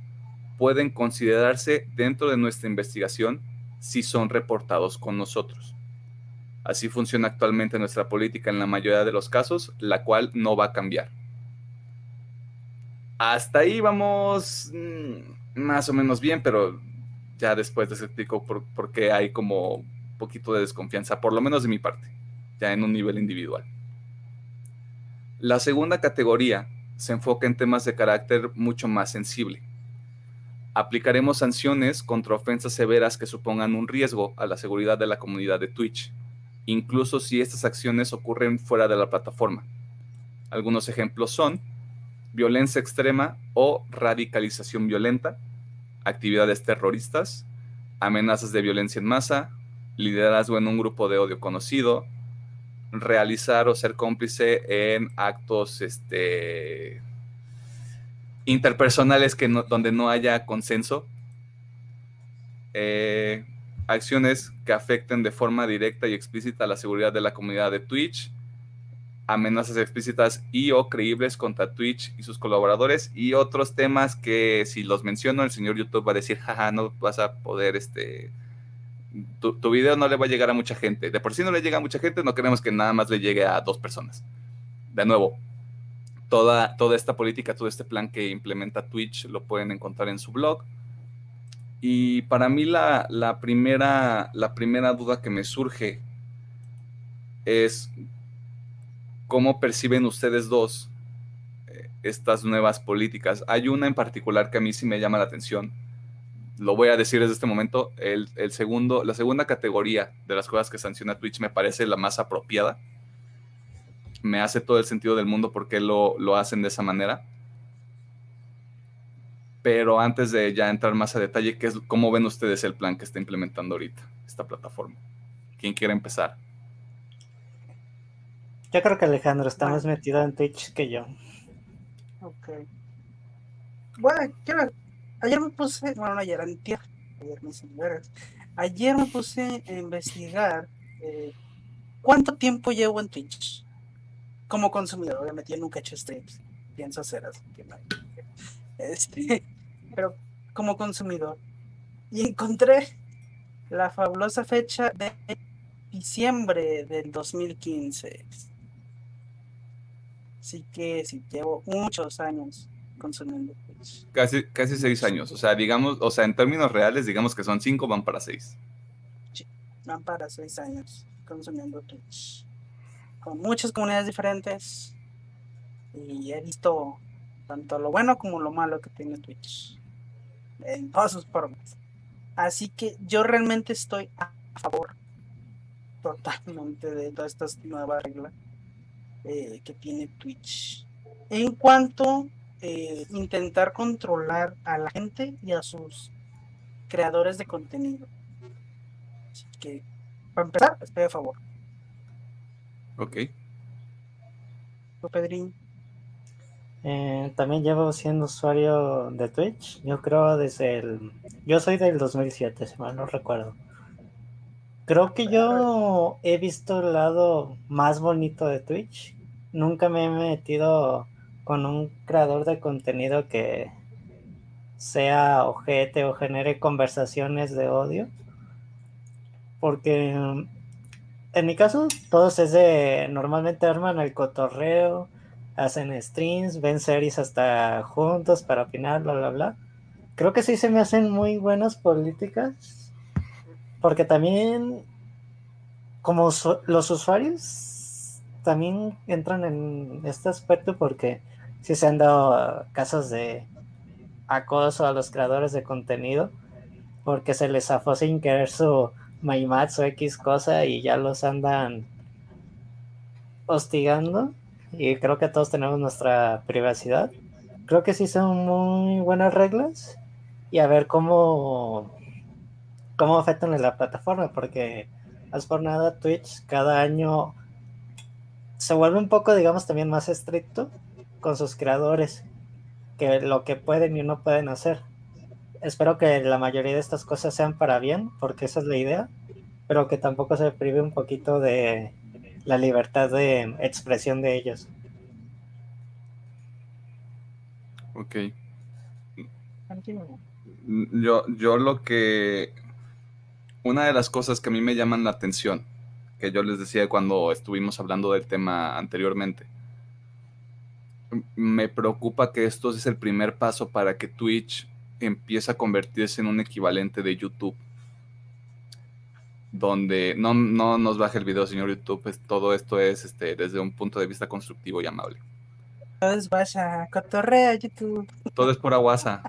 pueden considerarse dentro de nuestra investigación si son reportados con nosotros. Así funciona actualmente nuestra política en la mayoría de los casos, la cual no va a cambiar. Hasta ahí vamos mm, más o menos bien, pero ya después les explico por, qué hay como un poquito de desconfianza, por lo menos de mi parte, ya en un nivel individual. La segunda categoría se enfoca en temas de carácter mucho más sensible. Aplicaremos sanciones contra ofensas severas que supongan un riesgo a la seguridad de la comunidad de Twitch, incluso si estas acciones ocurren fuera de la plataforma. Algunos ejemplos son violencia extrema o radicalización violenta, actividades terroristas, amenazas de violencia en masa, liderazgo en un grupo de odio conocido, realizar o ser cómplice en actos este, interpersonales que donde no haya consenso, eh, acciones que afecten de forma directa y explícita la seguridad de la comunidad de Twitch, amenazas explícitas y o creíbles contra Twitch y sus colaboradores y otros temas que si los menciono el señor YouTube va a decir, jaja, no vas a poder, este, tu, tu, video no le va a llegar a mucha gente. De por sí no le llega a mucha gente, no queremos que nada más le llegue a dos personas. De nuevo, toda, toda esta política, todo este plan que implementa Twitch lo pueden encontrar en su blog. Y para mí la, la primera, la primera duda que me surge es ¿Cómo perciben ustedes dos eh, estas nuevas políticas? Hay una en particular que a mí sí me llama la atención. Lo voy a decir desde este momento. El, segundo, la segunda categoría de las cosas que sanciona Twitch me parece la más apropiada. Me hace todo el sentido del mundo porque lo, lo hacen de esa manera. Pero antes de ya entrar más a detalle, ¿qué es, ¿cómo ven ustedes el plan que está implementando ahorita esta plataforma? ¿Quién quiere empezar? Yo creo que Alejandro está más metido en Twitch que yo. Ok. Bueno, quiero, ayer me puse, bueno, ayer, ayer me Ayer me puse a investigar eh, cuánto tiempo llevo en Twitch como consumidor. Obviamente yo nunca he hecho streams, pienso hacer así. Este, pero como consumidor. Y encontré la fabulosa fecha de diciembre del 2015. Así que sí, llevo muchos años consumiendo Twitch. Casi, casi seis años. O sea, digamos, o sea, en términos reales, digamos que son cinco, van para seis. Sí, van para seis años consumiendo Twitch. Con muchas comunidades diferentes. Y he visto tanto lo bueno como lo malo que tiene Twitch. En todas sus formas. Así que yo realmente estoy a favor totalmente de todas estas nuevas reglas eh, que tiene Twitch. En cuanto eh, intentar controlar a la gente y a sus creadores de contenido. Así que, para empezar, estoy a favor. Ok. Pedrín. Eh, también llevo siendo usuario de Twitch, yo creo desde el... Yo soy del 2007, si mal no recuerdo. Creo que yo he visto el lado más bonito de Twitch. Nunca me he metido con un creador de contenido que sea ojete o genere conversaciones de odio. Porque en mi caso, todos es de normalmente arman el cotorreo, hacen streams, ven series hasta juntos para opinar, bla, bla, bla. Creo que sí se me hacen muy buenas políticas porque también, como los usuarios, también entran en este aspecto porque sí se han dado casos de acoso a los creadores de contenido porque se les zafó sin querer su MyMats o X cosa y ya los andan hostigando y creo que todos tenemos nuestra privacidad. Creo que sí son muy buenas reglas y a ver cómo cómo afectan en la plataforma, porque más por nada Twitch cada año se vuelve un poco, digamos, también más estricto con sus creadores, que lo que pueden y no pueden hacer. Espero que la mayoría de estas cosas sean para bien, porque esa es la idea, pero que tampoco se prive un poquito de la libertad de expresión de ellos. Ok. Yo, yo lo que una de las cosas que a mí me llaman la atención, que yo les decía cuando estuvimos hablando del tema anteriormente, me preocupa que esto es el primer paso para que Twitch empiece a convertirse en un equivalente de YouTube. Donde no, no nos baje el video, señor YouTube, pues todo esto es este, desde un punto de vista constructivo y amable. Todo es vaya, cotorrea YouTube. Todo es por aguasa.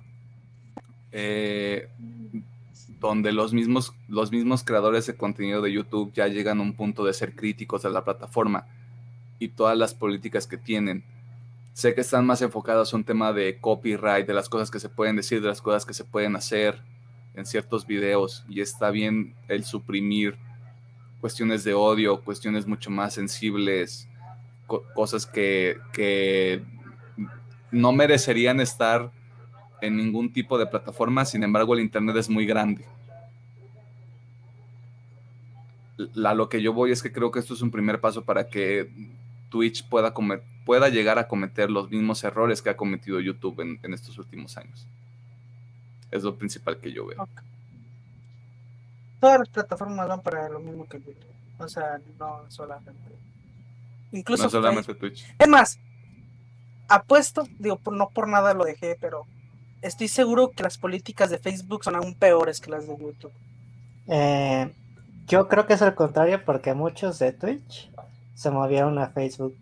eh, donde los mismos, los mismos creadores de contenido de YouTube ya llegan a un punto de ser críticos de la plataforma y todas las políticas que tienen. Sé que están más enfocados a un tema de copyright, de las cosas que se pueden decir, de las cosas que se pueden hacer en ciertos videos, y está bien el suprimir cuestiones de odio, cuestiones mucho más sensibles, cosas que, que no merecerían estar en ningún tipo de plataforma, sin embargo el Internet es muy grande. La, lo que yo voy es que creo que esto es un primer paso para que Twitch pueda, pueda llegar a cometer los mismos errores que ha cometido YouTube en, estos últimos años. Es lo principal que yo veo. Todas las plataformas van para lo mismo que YouTube. O sea, no solamente. Incluso no solamente Twitch. Es más, apuesto, digo, no por nada lo dejé, pero estoy seguro que las políticas de Facebook son aún peores que las de YouTube. Eh, yo creo que es al contrario, porque muchos de Twitch se movieron a Facebook.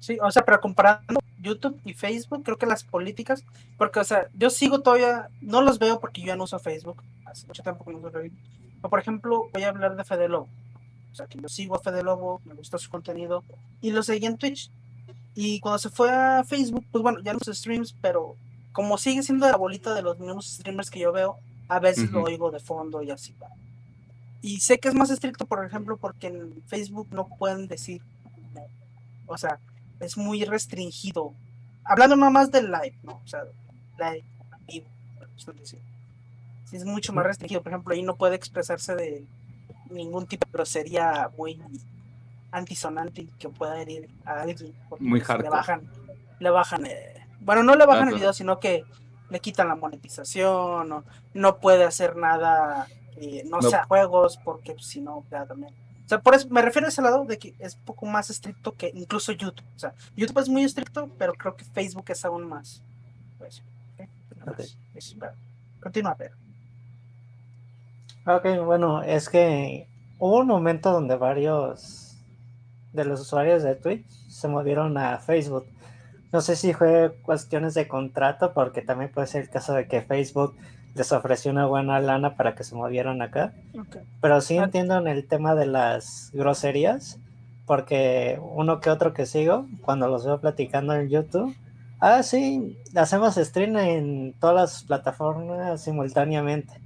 Sí, o sea, pero comparando YouTube y Facebook, creo que las políticas, porque, o sea, yo sigo todavía, no los veo porque yo ya no uso Facebook, hace mucho tiempo que no uso Facebook. O, por ejemplo, voy a hablar de Fede Lobo. O sea, que yo sigo a Fede Lobo, me gusta su contenido, y lo seguí en Twitch. Y cuando se fue a Facebook, pues bueno, ya no uso streams, pero como sigue siendo la bolita de los mismos streamers que yo veo, a veces lo oigo de fondo y así va. Y sé que es más estricto, por ejemplo, porque en Facebook no pueden decir O sea, es muy restringido. Hablando nada más del live, ¿no? O sea, live, vivo. Sí, es mucho más restringido. Por ejemplo, ahí no puede expresarse de ningún tipo de grosería muy antisonante que pueda herir a alguien. Muy hardcore. Le bajan, le bajan eh, bueno, no le bajan el video, sino que le quitan la monetización, o no puede hacer nada, eh, no, sea juegos, porque si no, ya también. O sea, por eso me refiero a ese lado de que es un poco más estricto que incluso YouTube. O sea, YouTube es muy estricto, pero creo que Facebook es aún más. Pues, Continúa, pero. Ok, bueno, es que hubo un momento donde varios de los usuarios de Twitch se movieron a Facebook no sé si fue cuestiones de contrato, porque también puede ser el caso de que Facebook les ofreció una buena lana para que se movieran acá. Pero sí entiendo en el tema de las groserías, porque uno que otro que sigo, cuando los veo platicando en YouTube, ah, sí, hacemos stream en todas las plataformas simultáneamente.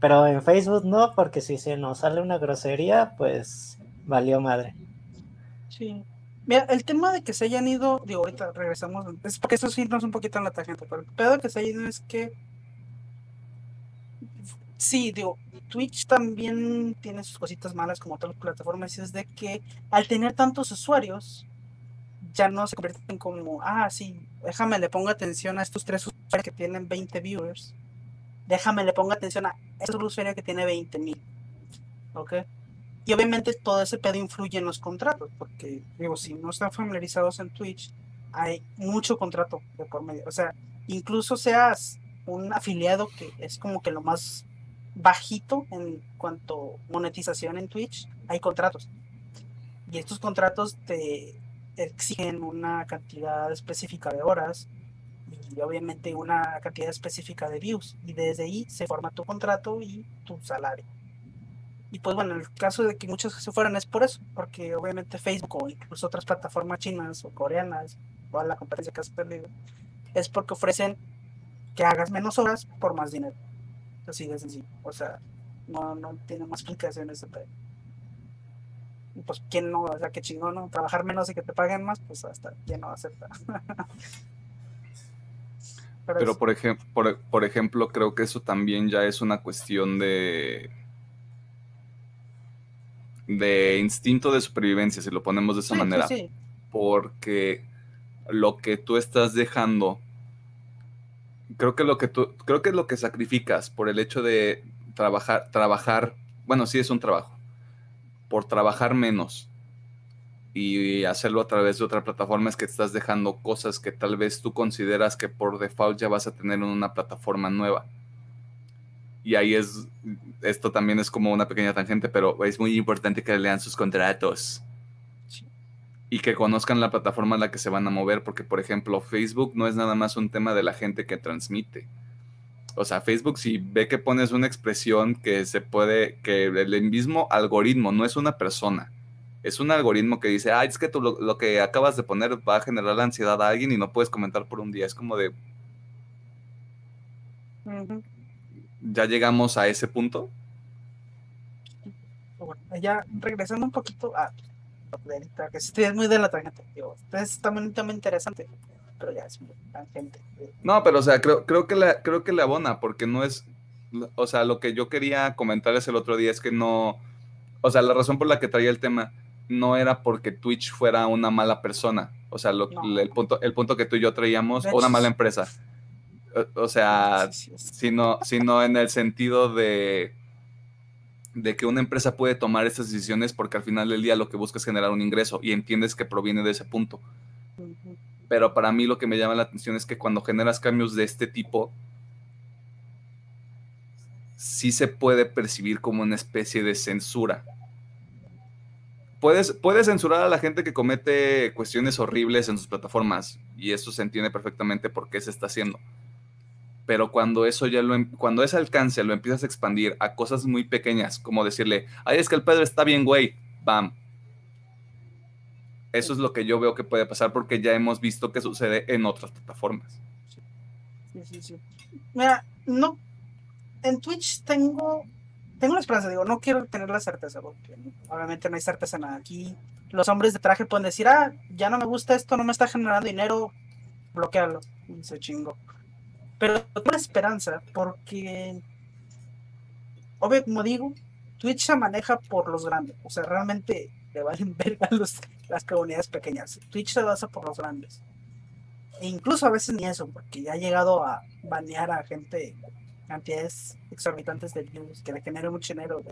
Pero en Facebook no, porque si se nos sale una grosería, pues valió madre. Sí. Mira, el tema de que se hayan ido, digo, ahorita regresamos, es porque eso sí nos un poquito en la tangente, pero el pedo de que se hayan ido es que sí, digo, Twitch también tiene sus cositas malas como otras plataformas, y es de que al tener tantos usuarios, ya no se convierten como, ah, sí, déjame le pongo atención a estos tres usuarios que tienen 20 viewers, déjame le pongo atención a este usuario que tiene 20 mil, ¿ok? Y obviamente todo ese pedo influye en los contratos, porque digo, si no están familiarizados en Twitch, hay mucho contrato de por medio. O sea, incluso seas un afiliado que es como que lo más bajito en cuanto monetización en Twitch, hay contratos. Y estos contratos te exigen una cantidad específica de horas y obviamente una cantidad específica de views. Y desde ahí se forma tu contrato y tu salario. Y pues bueno, el caso de que muchos se fueran es por eso, porque obviamente Facebook o incluso otras plataformas chinas o coreanas, o la competencia que has perdido, es porque ofrecen que hagas menos horas por más dinero. Así de sencillo. O sea, no, no tiene más explicaciones ese pedo. Y pues, ¿quién no? O sea, qué chingón, ¿no? Trabajar menos y que te paguen más, pues hasta quién no acepta. Pero, Pero por, ejemplo, por, por ejemplo, creo que eso también ya es una cuestión de de instinto de supervivencia, si lo ponemos de esa manera. Porque lo que tú estás dejando, creo que lo que tú, creo que es lo que sacrificas por el hecho de trabajar, trabajar, bueno, sí es un trabajo, por trabajar menos y hacerlo a través de otra plataforma es que estás dejando cosas que tal vez tú consideras que por default ya vas a tener en una plataforma nueva. Y ahí es, esto también es como una pequeña tangente, pero es muy importante que lean sus contratos y que conozcan la plataforma en la que se van a mover, porque por ejemplo Facebook no es nada más un tema de la gente que transmite. o sea, Facebook si ve que pones una expresión que se puede, que el mismo algoritmo no es una persona, es un algoritmo que dice, ah, es que tú lo, que acabas de poner va a generar la ansiedad a alguien y no puedes comentar por un día. Es como de... ¿Ya llegamos a ese punto? Bueno, ya regresando un poquito a que es muy de la tangente. es también, también interesante, pero ya es muy tangente. No, pero o sea, creo, creo, que la, creo que le abona, porque no es, o sea, lo que yo quería comentarles el otro día es que no, o sea, la razón por la que traía el tema no era porque Twitch fuera una mala persona, o sea, el, punto, el punto que tú y yo traíamos, o una mala empresa. O, sea, Sino, sino en el sentido de de que una empresa puede tomar estas decisiones porque al final del día lo que busca es generar un ingreso y entiendes que proviene de ese punto. Pero para mí lo que me llama la atención es que cuando generas cambios de este tipo, sí se puede percibir como una especie de censura. Puedes, puedes censurar a la gente que comete cuestiones horribles en sus plataformas y eso se entiende perfectamente por qué se está haciendo pero cuando eso ya lo, em, cuando ese alcance lo empiezas a expandir a cosas muy pequeñas, como decirle, ay, es que el Pedro está bien, güey, bam. Eso es lo que yo veo que puede pasar porque ya hemos visto que sucede en otras plataformas. Sí, sí, sí. Mira, no, en Twitch tengo, tengo la esperanza, digo, no quiero tener la certeza, porque obviamente no hay certeza nada. Aquí los hombres de traje pueden decir, ah, ya no me gusta esto, no me está generando dinero, bloquealo. Se chingo. Pero tengo esperanza porque, obvio, como digo, Twitch se maneja por los grandes. O sea, realmente le valen ver a los, las comunidades pequeñas. Twitch se basa por los grandes. E incluso a veces ni eso, porque ya ha llegado a banear a gente, cantidades exorbitantes de views que le generan mucho dinero.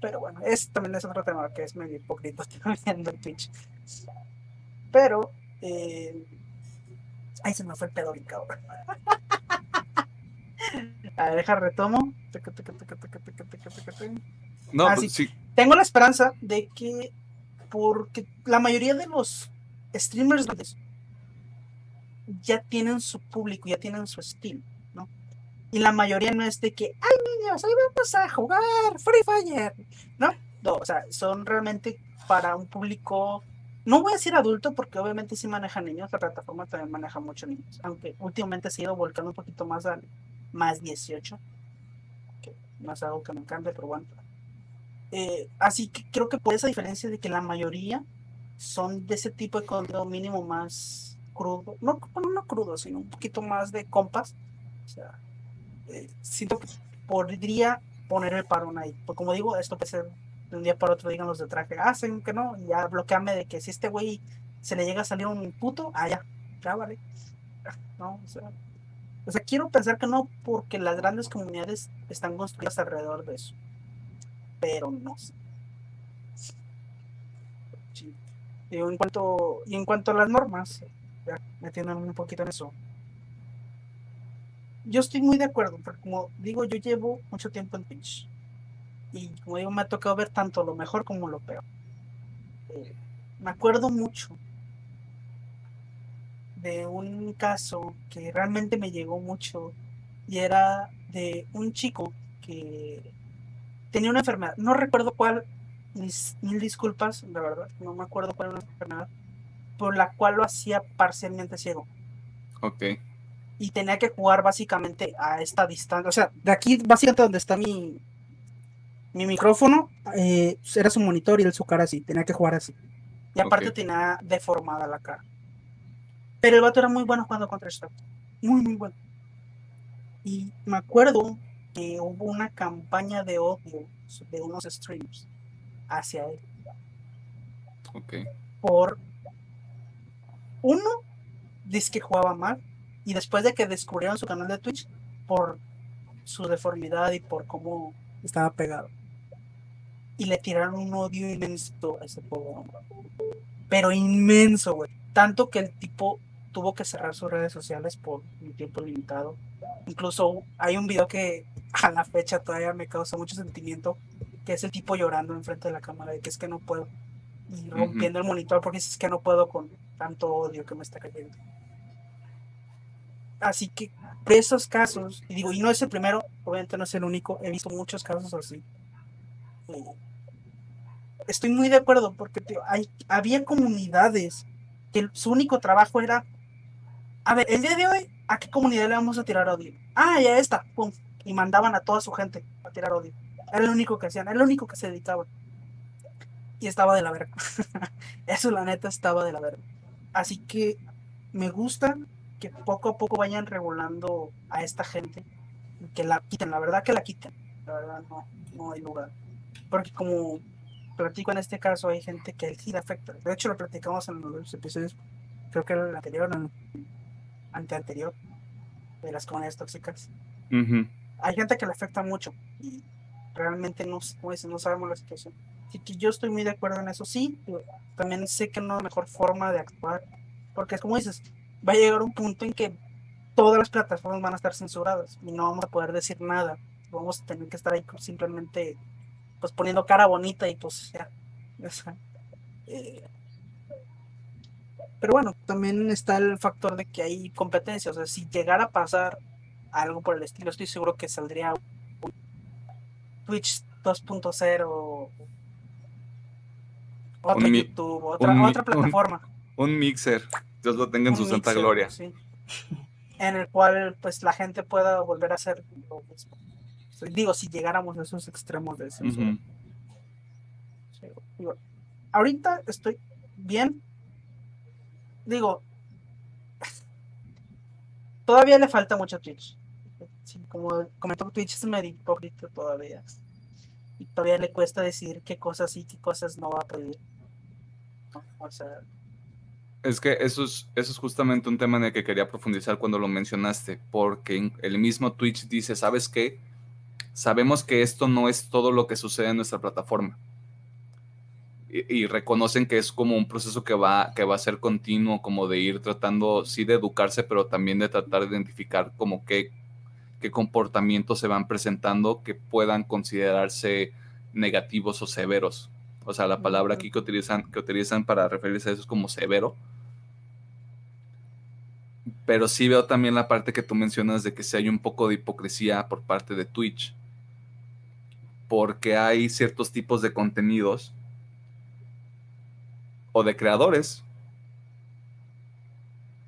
Pero bueno, es, también es otro tema que es medio hipócrita viendo en Twitch. Pero, eh, Ay, se me fue el pedo bien cabrón. A ver, deja retomo. No, ah, sí. Tengo la esperanza de que, porque la mayoría de los streamers ya tienen su público, ya tienen su estilo, ¿no? Y la mayoría no es de que, ay niños, ahí vamos a jugar Free Fire, ¿no? No, o sea, son realmente para un público no voy a decir adulto porque obviamente sí maneja niños, la plataforma también maneja muchos niños, aunque últimamente se ha ido volcando un poquito más al más 18, que no es algo que me encante, pero bueno. Eh, así que creo que por esa diferencia de que la mayoría son de ese tipo de contenido mínimo más crudo, no, no crudo, sino un poquito más de compas. O sea, eh, siento que podría poner el parón ahí. Pues como digo, esto puede ser de un día para otro digan los de traje, ah, que no, y ya bloqueame de que si este güey se le llega a salir un puto, ah, ya, ya vale. No, o sea, o sea, quiero pensar que no, porque las grandes comunidades están construidas alrededor de eso. Pero no sé. Y en cuanto, y en cuanto a las normas, ya metiéndome un poquito en eso. Yo estoy muy de acuerdo, porque como digo, yo llevo mucho tiempo en Twitch y como digo, me ha tocado ver tanto lo mejor como lo peor. Eh, me acuerdo mucho de un caso que realmente me llegó mucho y era de un chico que tenía una enfermedad, no recuerdo cuál, mis mil disculpas, la verdad, no me acuerdo cuál era la enfermedad, por la cual lo hacía parcialmente ciego. Ok. Y tenía que jugar básicamente a esta distancia, o sea, de aquí básicamente donde está mi, mi micrófono eh, era su monitor y él su cara así, tenía que jugar así. Y aparte tenía deformada la cara. Pero el vato era muy bueno jugando contra Star. Muy, muy bueno. Y me acuerdo que hubo una campaña de odio de unos streamers hacia él. Ok. Por uno, dice que jugaba mal. Y después de que descubrieron su canal de Twitch, por su deformidad y por cómo estaba pegado y le tiraron un odio inmenso a ese pobre hombre. Pero inmenso, güey. Tanto que el tipo tuvo que cerrar sus redes sociales por un tiempo limitado. Incluso hay un video que a la fecha todavía me causa mucho sentimiento, que es el tipo llorando enfrente de la cámara de que es que no puedo. Y rompiendo el monitor porque es que no puedo con tanto odio que me está cayendo. Así que por esos casos, y digo, y no es el primero, obviamente no es el único, he visto muchos casos así. Estoy muy de acuerdo porque hay, había comunidades que su único trabajo era, a ver, el día de hoy, ¿a qué comunidad le vamos a tirar odio? Ah, ya está, pum, y mandaban a toda su gente a tirar odio. Era lo único que hacían, era lo único que se dedicaban. Y estaba de la verga. Eso la neta estaba de la verga. Así que me gusta que poco a poco vayan regulando a esta gente. Que la quiten, la verdad que la quiten. La verdad no, no hay lugar. Porque como platico en este caso, hay gente que sí le afecta. De hecho, lo platicamos en los episodios, creo que era el anterior, el ante anterior, de las comunidades tóxicas. Hay gente que le afecta mucho y realmente no, no sabemos la situación. Así que yo estoy muy de acuerdo en eso. Sí, también sé que no es la mejor forma de actuar, porque es como dices, va a llegar un punto en que todas las plataformas van a estar censuradas y no vamos a poder decir nada. Vamos a tener que estar ahí simplemente pues poniendo cara bonita y pues ya. Eh, pero bueno, también está el factor de que hay competencia. O sea, si llegara a pasar algo por el estilo, estoy seguro que saldría un Twitch 2.0 otro YouTube, otra, otra plataforma. Un, mixer, Dios lo tenga en su santa gloria. En el cual pues la gente pueda volver a hacer lo mismo. Digo, si llegáramos a esos extremos de censura. ahorita estoy bien. Digo, todavía le falta mucho Twitch. como comentó Twitch es medio hipócrita todavía. Y todavía le cuesta decir qué cosas sí, qué cosas no va a pedir. O sea, es que eso es, eso es justamente un tema en el que quería profundizar cuando lo mencionaste, porque el mismo Twitch dice, ¿sabes qué? Sabemos que esto no es todo lo que sucede en nuestra plataforma. Y, reconocen que es como un proceso que va, que va a ser continuo, como de ir tratando, sí, de educarse, pero también de tratar de identificar como qué, qué comportamientos se van presentando que puedan considerarse negativos o severos. O sea, la palabra aquí que utilizan, que utilizan para referirse a eso es como severo. Pero sí veo también la parte que tú mencionas de que si hay un poco de hipocresía por parte de Twitch porque hay ciertos tipos de contenidos o de creadores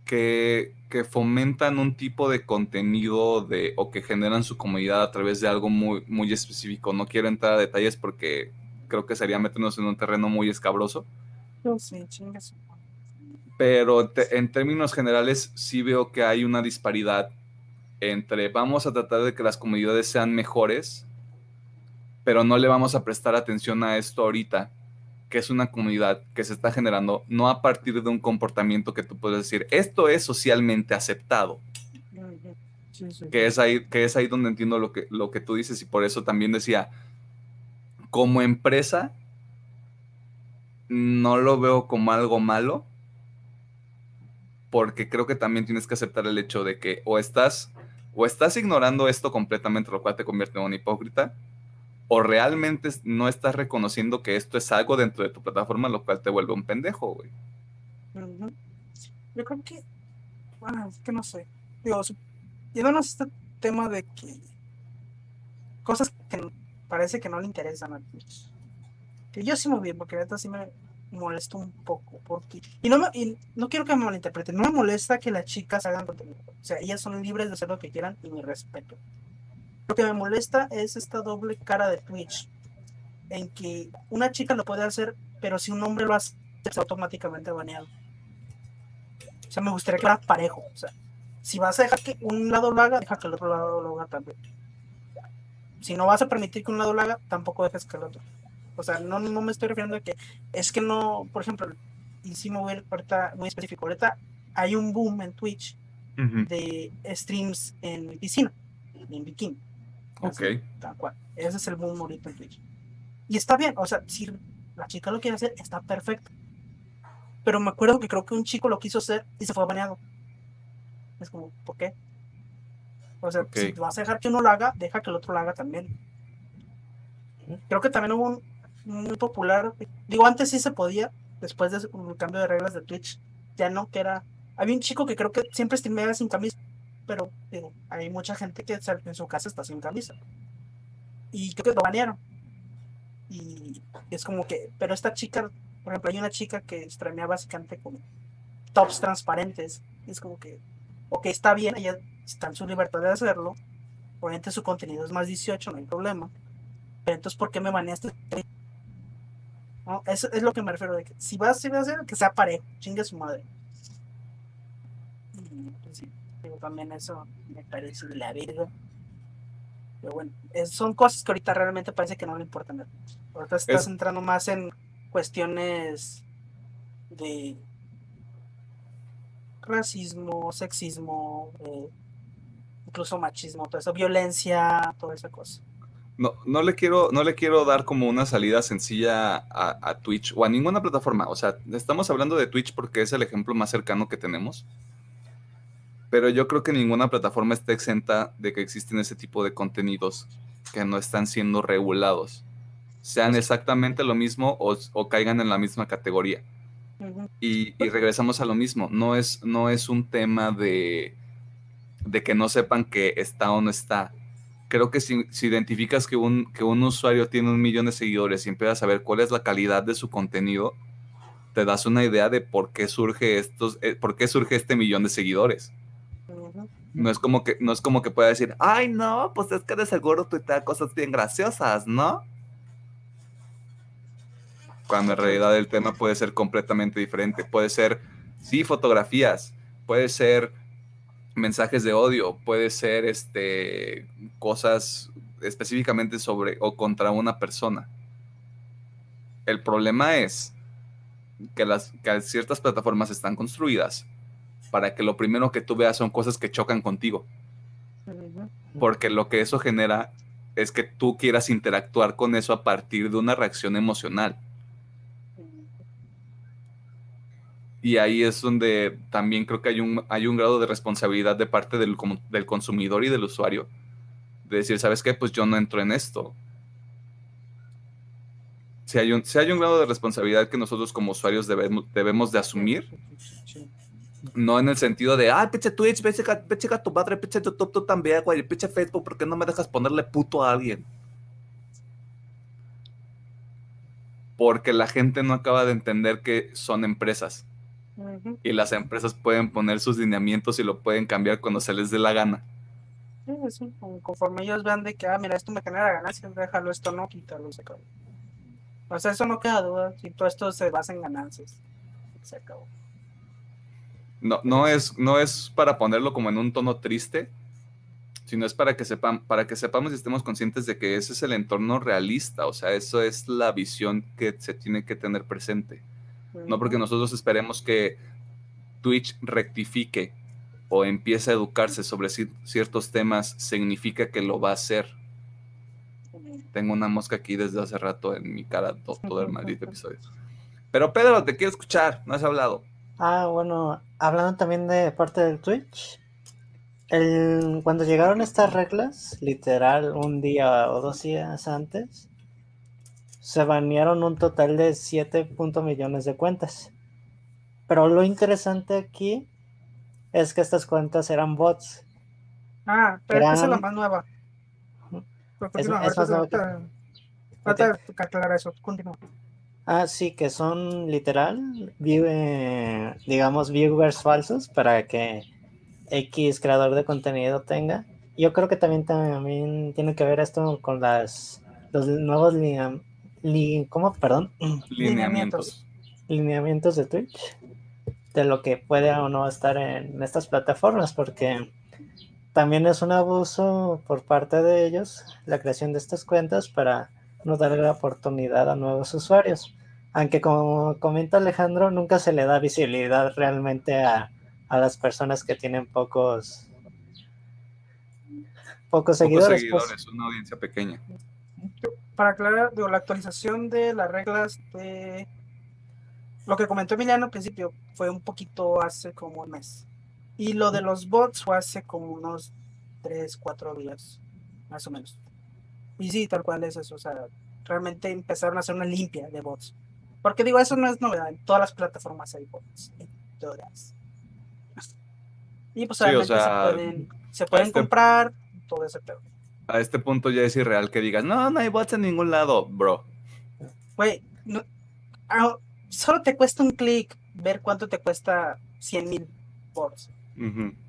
que, fomentan un tipo de contenido de, o que generan su comunidad a través de algo muy, muy específico. No quiero entrar a detalles porque creo que sería meternos en un terreno muy escabroso. Pero en términos generales sí veo que hay una disparidad entre vamos a tratar de que las comunidades sean mejores pero no le vamos a prestar atención a esto ahorita, que es una comunidad que se está generando, no a partir de un comportamiento que tú puedes decir, esto es socialmente aceptado. Que, es ahí, que es ahí donde entiendo lo que, lo que tú dices y por eso también decía, como empresa, no lo veo como algo malo, porque creo que también tienes que aceptar el hecho de que o estás, o estás ignorando esto completamente, lo cual te convierte en un hipócrita, o realmente no estás reconociendo que esto es algo dentro de tu plataforma, lo cual te vuelve un pendejo, güey. Yo creo que, bueno, es que no sé. Digo, yéndonos este tema de que cosas que parece que no le interesan a Twitch. Que yo sí me bien, porque neta sí me molesta un poco. Porque, y no, me, y no quiero que me malinterpreten, no me molesta que las chicas hagan contenido. O sea, ellas son libres de hacer lo que quieran y mi respeto. Lo que me molesta es esta doble cara de Twitch, en que una chica lo puede hacer, pero si un hombre lo hace, está automáticamente baneado. O sea, me gustaría que fuera parejo. O sea, si vas a dejar que un lado lo haga, deja que el otro lado lo haga también. Si no vas a permitir que un lado lo haga, tampoco dejes que el otro. O sea, no, no me estoy refiriendo a que es que no, por ejemplo, y si me voy ahorita muy específico, ahorita hay un boom en Twitch de streams en piscina, en bikini. Ok. tal cual. Ese es el boom ahorita en Twitch. Y está bien, o sea, si la chica lo quiere hacer, está perfecto. Pero me acuerdo que creo que un chico lo quiso hacer y se fue baneado. Es como, ¿por qué? O sea, si vas a dejar que uno lo haga, deja que el otro lo haga también. Creo que también hubo un muy popular, digo, antes sí se podía, después del cambio de reglas de Twitch, ya no, que era, había un chico que creo que siempre streameaba sin camisa pero digo, hay mucha gente que en su casa está sin camisa. Y creo que lo banearon. Y es como que, pero esta chica, por ejemplo, hay una chica que streamea básicamente con tops transparentes. Y es como que, ok, está bien, ella está en su libertad de hacerlo. Obviamente su contenido es más 18, no hay problema. Pero entonces, ¿por qué me baneaste? ¿No? Eso es lo que me refiero. De que si vas, si vas a hacer, que sea parejo, chingue su madre. Y, pues, sí, digo, también eso me parece la verga. Pero bueno, es- son cosas que ahorita realmente parece que no le importan. Ahorita se está Es- centrando más en cuestiones de racismo, sexismo, eh, incluso machismo, todo eso, violencia, toda esa cosa. No, no le quiero, no le quiero dar como una salida sencilla a, a Twitch o a ninguna plataforma. O sea, estamos hablando de Twitch porque es el ejemplo más cercano que tenemos. Pero yo creo que ninguna plataforma está exenta de que existen ese tipo de contenidos que no están siendo regulados. Sean exactamente lo mismo o, o caigan en la misma categoría. Y, y regresamos a lo mismo. No es, no es un tema de, de que no sepan que está o no está. Creo que si, si identificas que un, que un usuario tiene un millón de seguidores y empiezas a ver cuál es la calidad de su contenido, te das una idea de por qué surge estos, eh, por qué surge este millón de seguidores. No es como que, no es como que pueda decir, ay no, pues es que de seguro tuitea cosas bien graciosas, ¿no? Cuando en realidad el tema puede ser completamente diferente. Puede ser, sí, fotografías, puede ser mensajes de odio, puede ser este cosas específicamente sobre o contra una persona. El problema es que las que ciertas plataformas están construidas para que lo primero que tú veas son cosas que chocan contigo, porque lo que eso genera es que tú quieras interactuar con eso a partir de una reacción emocional. Y ahí es donde también creo que hay un, hay un grado de responsabilidad de parte del, del consumidor y del usuario. De decir, ¿sabes qué? Pues yo no entro en esto. Si hay un, si hay un grado de responsabilidad que nosotros como usuarios debemos, debemos de asumir, Sí. No en el sentido de, ah, pinche Twitch, pinche, tu madre, pinche YouTube, tú también, güey, pinche Facebook, ¿por qué no me dejas ponerle puto a alguien? Porque la gente no acaba de entender que son empresas y las empresas pueden poner sus lineamientos y lo pueden cambiar cuando se les dé la gana. Sí, sí, con- Conforme ellos vean de que, ah, mira, esto me genera ganancias, déjalo, esto no, quítalo, se acabó. O sea, eso no queda duda, si todo esto se basa en ganancias, se acabó. No, no, es, no es para ponerlo como en un tono triste, sino es para que, sepan, para que sepamos y estemos conscientes de que ese es el entorno realista, o sea, eso es la visión que se tiene que tener presente. No porque nosotros esperemos que Twitch rectifique o empiece a educarse sobre ci- ciertos temas, significa que lo va a hacer. Tengo una mosca aquí desde hace rato en mi cara to- todo el maldito episodio. Pero Pedro, te quiero escuchar, no has hablado. Ah, bueno, hablando también de parte del Twitch, el, cuando llegaron estas reglas, literal un día o dos días antes, se banearon un total de 7 punto millones de cuentas. Pero lo interesante aquí es que estas cuentas eran bots. Ah, pero esa es la más nueva. Pero Es- continúa, es más nueva que- ahorita aclarar eso, continúa. Ah, sí, que son literal, vive, digamos, viewers falsos para que X creador de contenido tenga. Yo creo que también, también tiene que ver esto con las los nuevos lineam- li- ¿cómo? Perdón, Lineamientos. lineamientos de Twitch de lo que puede o no estar en estas plataformas, porque también es un abuso por parte de ellos la creación de estas cuentas para no darle la oportunidad a nuevos usuarios. Aunque como comenta Alejandro, nunca se le da visibilidad realmente a, a las personas que tienen pocos pocos Pocos seguidores. pues. seguidores, una audiencia pequeña. Para aclarar, digo, la actualización de las reglas de lo que comentó Emiliano al principio fue un poquito hace como un mes. Y lo de los bots fue hace como unos 3, 4 días, más o menos. Y sí, tal cual es eso. O sea, realmente empezaron a hacer una limpia de bots. Porque digo, eso no es novedad. En todas las plataformas hay bots. En todas. Y pues Sí, o sea, se pueden, se pueden este- comprar todo ese pedo. A este punto ya es irreal que digas, no, no hay bots en ningún lado, bro. Güey, no- ah, solo te cuesta un clic ver cuánto te cuesta 100 mil bots.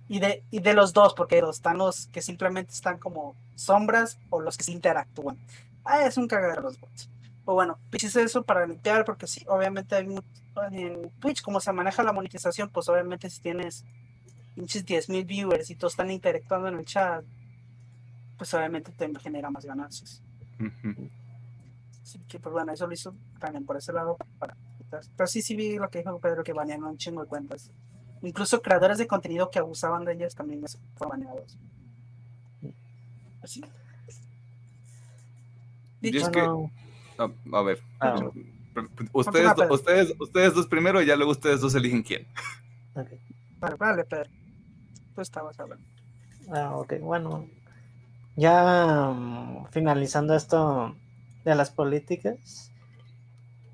Y de, y de los dos, porque están los que simplemente están como sombras o los que se interactúan. Ah, es un cagadero los bots. O bueno, hice eso para limpiar, porque sí, obviamente hay en Twitch, como se maneja la monetización, pues obviamente si tienes pinches 10 mil viewers y todos están interactuando en el chat, pues obviamente te genera más ganancias. Ujú. Así que, pues bueno, eso lo hizo también por ese lado. Para quitar. Pero sí, sí vi lo que dijo Pedro, que banearon un chingo de cuentas. Incluso creadores de contenido que abusaban de ellas también fueron baneados. Así. Dicho, es que- Bueno, A, a ver, ah, ustedes, ustedes, ustedes dos primero y ya luego ustedes dos eligen quién. vale, vale, Pedro. Tú estabas hablando. Ah, ok, bueno. Ya mm, finalizando esto de las políticas,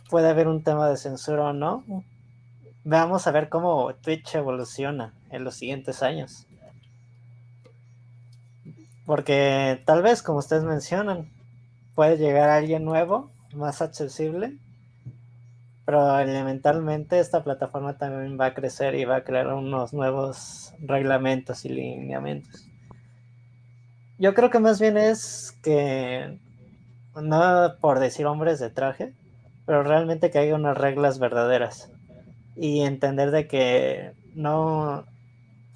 puede haber un tema de censura o no. Veamos a ver cómo Twitch evoluciona en los siguientes años. Porque tal vez, como ustedes mencionan, puede llegar alguien nuevo, más accesible, pero elementalmente esta plataforma también va a crecer y va a crear unos nuevos reglamentos y lineamientos. Yo creo que más bien es que, no por decir hombres de traje, pero realmente que haya unas reglas verdaderas y entender de que no,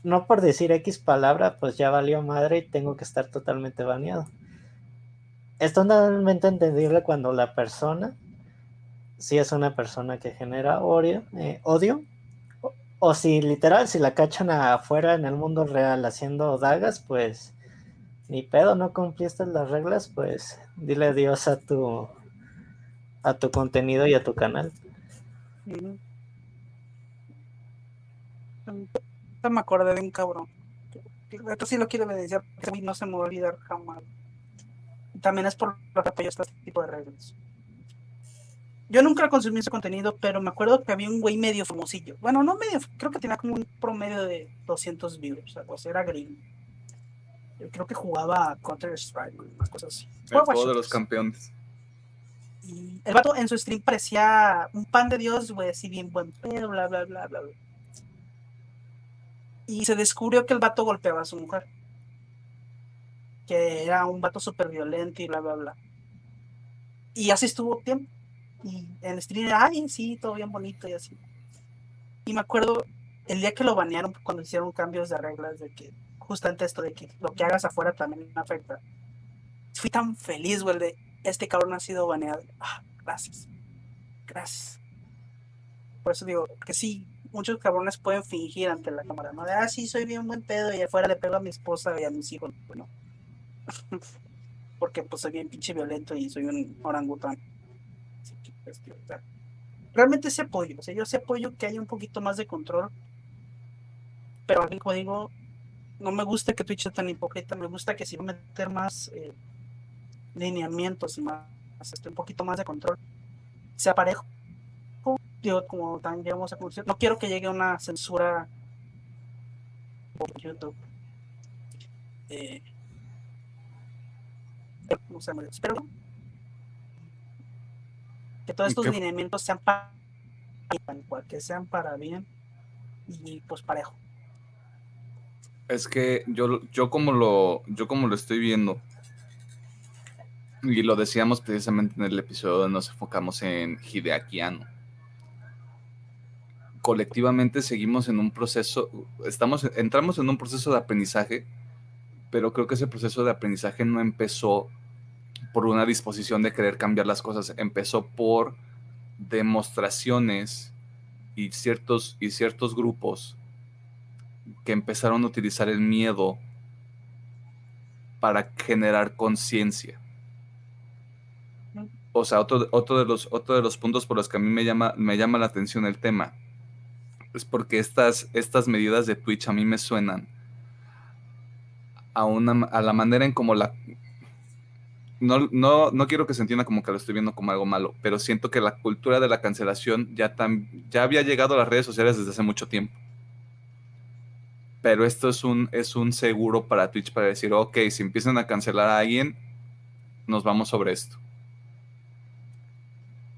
no por decir X palabra, pues ya valió madre y tengo que estar totalmente baneado. Es totalmente entendible cuando la persona, si es una persona que genera odio, eh, odio o, o si literal, si la cachan afuera en el mundo real haciendo dagas, pues ni pedo, no cumpliste las reglas, pues dile adiós a tu a tu contenido y a tu canal. Ahorita me acordé de un cabrón. Esto sí lo quiero evidenciar, porque no se me va a olvidar jamás. También es por lo que apoyo este tipo de reglas. Yo nunca consumí ese contenido, pero me acuerdo que había un güey medio famosillo. Bueno, no medio, creo que tenía como un promedio de 200 views, algo así, era gringo. Yo creo que jugaba Counter Strike, unas cosas así. El juego de los campeones. Y el vato en su stream parecía un pan de Dios, güey, así bien buen pedo, bla, bla, bla, bla, bla. Y se descubrió que el vato golpeaba a su mujer. Que era un vato súper violento y bla, bla, bla. Y así estuvo tiempo. Y en stream ay, sí, todo bien bonito y así. Y me acuerdo el día que lo banearon, cuando hicieron cambios de reglas, de que justamente esto de que lo que hagas afuera también afecta. Fui tan feliz, güey, de este cabrón ha sido baneado. Ah, gracias. Gracias. Por eso digo que sí, muchos cabrones pueden fingir ante la cámara, ¿no? De, ah, sí, soy bien buen pedo y afuera le pego a mi esposa y a mis hijos. Bueno, porque pues soy bien pinche violento y soy un orangután. Así que, pues, tío, o realmente ese apoyo, o sea, yo ese apoyo que haya un poquito más de control, pero aquí como digo, no me gusta que Twitch sea tan hipócrita, me gusta que si va a meter más eh, lineamientos y más, este, un poquito más de control, sea parejo. Digo, como también llegamos a conclusión, no quiero que llegue una censura por YouTube. Eh, no sé, espero que todos ¿Y estos lineamientos sean para que sean para bien y pues parejo. Es que yo, yo como lo, yo como lo estoy viendo, y lo decíamos precisamente en el episodio donde nos enfocamos en Hideaki Anno. Colectivamente seguimos en un proceso, estamos, entramos en un proceso de aprendizaje, pero creo que ese proceso de aprendizaje no empezó por una disposición de querer cambiar las cosas, empezó por demostraciones y ciertos, y ciertos grupos que empezaron a utilizar el miedo para generar conciencia. O sea, otro, otro, de los, otro de los puntos por los que a mí me llama, me llama la atención el tema es porque estas, estas medidas de Twitch a mí me suenan a, una, a la manera en como la... No, no, no quiero que se entienda como que lo estoy viendo como algo malo, pero siento que la cultura de la cancelación ya, tan, ya había llegado a las redes sociales desde hace mucho tiempo pero esto es un, es un seguro para Twitch para decir, ok, si empiezan a cancelar a alguien, nos vamos sobre esto.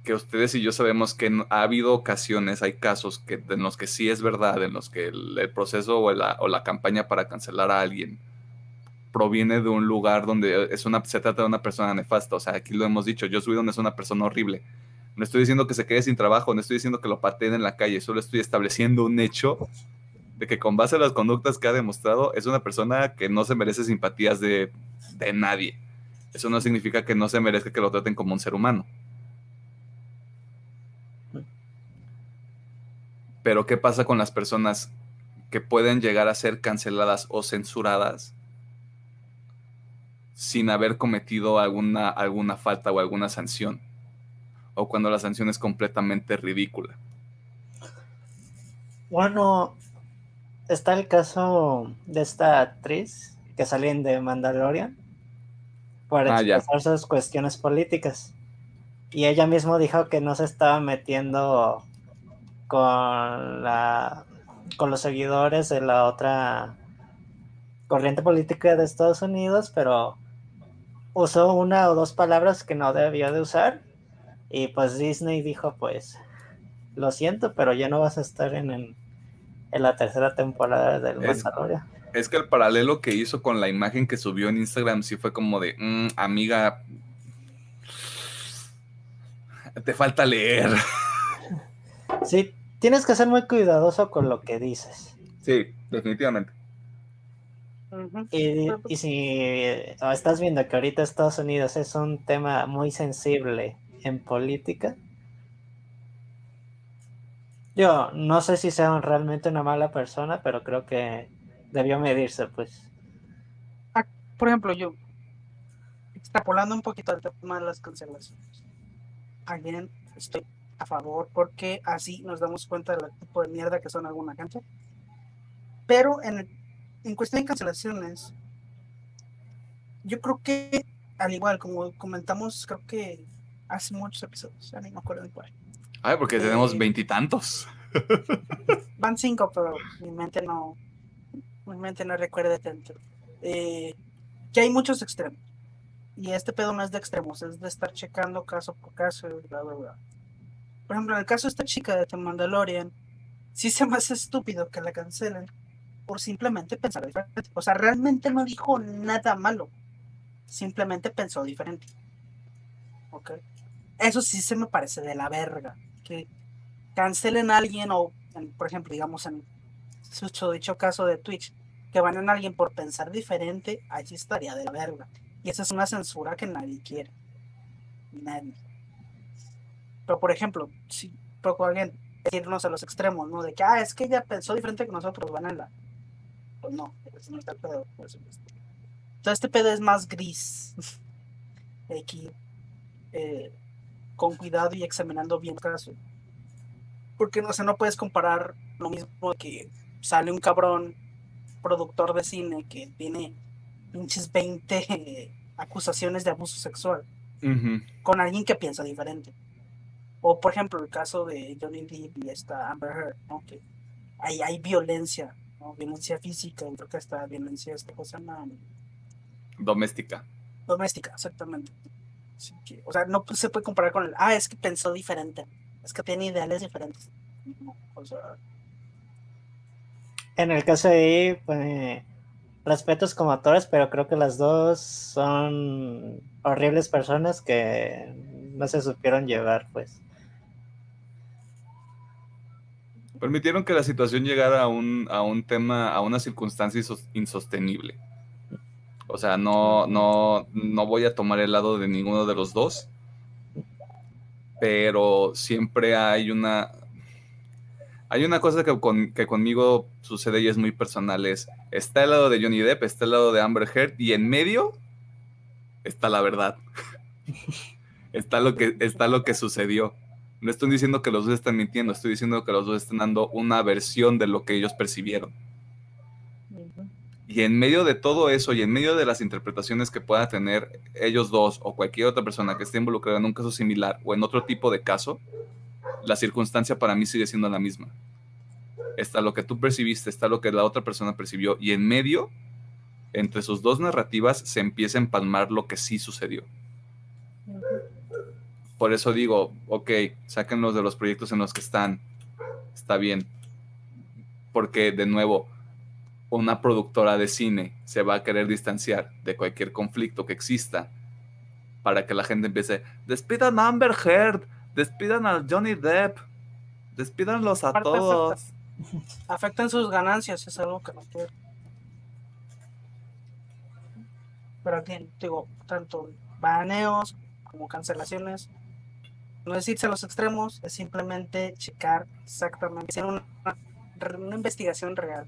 Que ustedes y yo sabemos que ha habido ocasiones, hay casos que, en los que sí es verdad, en los que el, proceso o la, o la, campaña para cancelar a alguien proviene de un lugar donde es una, se trata de una persona nefasta. O sea, aquí lo hemos dicho, Joss Whedon es una persona horrible. No estoy diciendo que se quede sin trabajo, no estoy diciendo que lo pateen en la calle, solo estoy estableciendo un hecho de que con base a las conductas que ha demostrado es una persona que no se merece simpatías de, de nadie. Eso no significa que no se merezca que lo traten como un ser humano. Pero ¿qué pasa con las personas que pueden llegar a ser canceladas o censuradas sin haber cometido alguna, alguna falta o alguna sanción? O cuando la sanción es completamente ridícula. Bueno, está el caso de esta actriz que salen de Mandalorian por ah, expresar sus cuestiones políticas. Y ella misma dijo que no se estaba metiendo con la con los seguidores de la otra corriente política de Estados Unidos, pero usó una o dos palabras que no debía de usar. Y pues Disney dijo, pues, lo siento, pero ya no vas a estar en, en, la tercera temporada del Mandalorian es que el paralelo que hizo con la imagen que subió en Instagram sí fue como de, mm, amiga, te falta leer. Sí, tienes que ser muy cuidadoso con lo que dices. Sí, definitivamente. y, y, si estás viendo que ahorita Estados Unidos es un tema muy sensible en política, yo no sé si sea realmente una mala persona, pero creo que debió medirse, pues. Ah, por ejemplo, yo, extrapolando un poquito el tema de las cancelaciones, alguien estoy a favor porque así nos damos cuenta del tipo de mierda que son alguna cancha. Pero en, en cuestión de cancelaciones, yo creo que, al igual como comentamos, creo que hace muchos episodios, ya ni me acuerdo de cuál. Ay, porque tenemos eh, veintitantos. van cinco, pero mi mente no, realmente no recuerde tanto. Eh, que hay muchos extremos. Y este pedo no es de extremos, es de estar checando caso por caso, bla, bla, bla. Por ejemplo, en el caso de esta chica de The Mandalorian, sí se me hace estúpido que la cancelen por simplemente pensar diferente. O sea, realmente no dijo nada malo. Simplemente pensó diferente. ¿Ok? Eso sí se me parece de la verga. Que cancelen a alguien o, por ejemplo, digamos en su dicho caso de Twitch, que van en alguien por pensar diferente, allí estaría de la verga. Y esa es una censura que nadie quiere. Nadie. Pero por ejemplo, si poco alguien irnos a los extremos, ¿no? De que, ah, es que ella pensó diferente que nosotros, van en la. Pues no, ese no está el pedo. Entonces este pedo es más gris. Aquí, eh, con cuidado y examinando bien el caso. Porque no sé, no puedes comparar lo mismo que sale un cabrón productor de cine que tiene pinches 20 acusaciones de abuso sexual con alguien que piensa diferente. O por ejemplo el caso de Johnny Depp y esta Amber Heard, ¿no? que hay, hay violencia, ¿no? violencia física, creo que hasta violencia, esta cosa Doméstica. Doméstica, exactamente. o sea, no se puede comparar con el, ah, es que pensó diferente, es que tiene ideales diferentes. o sea, en el caso de pues, respetos como actores, pero creo que las dos son horribles personas que no se supieron llevar, pues. Permitieron que la situación llegara a un, a un tema, a una circunstancia insostenible. O sea, no, no, no voy a tomar el lado de ninguno de los dos, pero siempre hay una, hay una cosa que, conmigo sucede y es muy personal, es, está el lado de Johnny Depp, está el lado de Amber Heard, y en medio está la verdad. está, lo que, está lo que sucedió. No estoy diciendo que los dos están mintiendo, estoy diciendo que los dos están dando una versión de lo que ellos percibieron. Y en medio de todo eso y en medio de las interpretaciones que puedan tener ellos dos o cualquier otra persona que esté involucrada en un caso similar o en otro tipo de caso, la circunstancia para mí sigue siendo la misma. está lo que tú percibiste, está lo que la otra persona percibió, y en medio, entre sus dos narrativas, se empieza a empalmar lo que sí sucedió. Por eso digo, ok, sáquenlos de los proyectos en los que están, está bien. Porque, de nuevo, una productora de cine se va a querer distanciar de cualquier conflicto que exista para que la gente empiece, despidan a Amber Heard, despidan a Johnny Depp, despídanlos a todos. Afectan sus ganancias, es algo que no quiero. Pero aquí, digo, tanto baneos como cancelaciones, no es irse a los extremos, es simplemente checar exactamente, hacer una, una investigación real.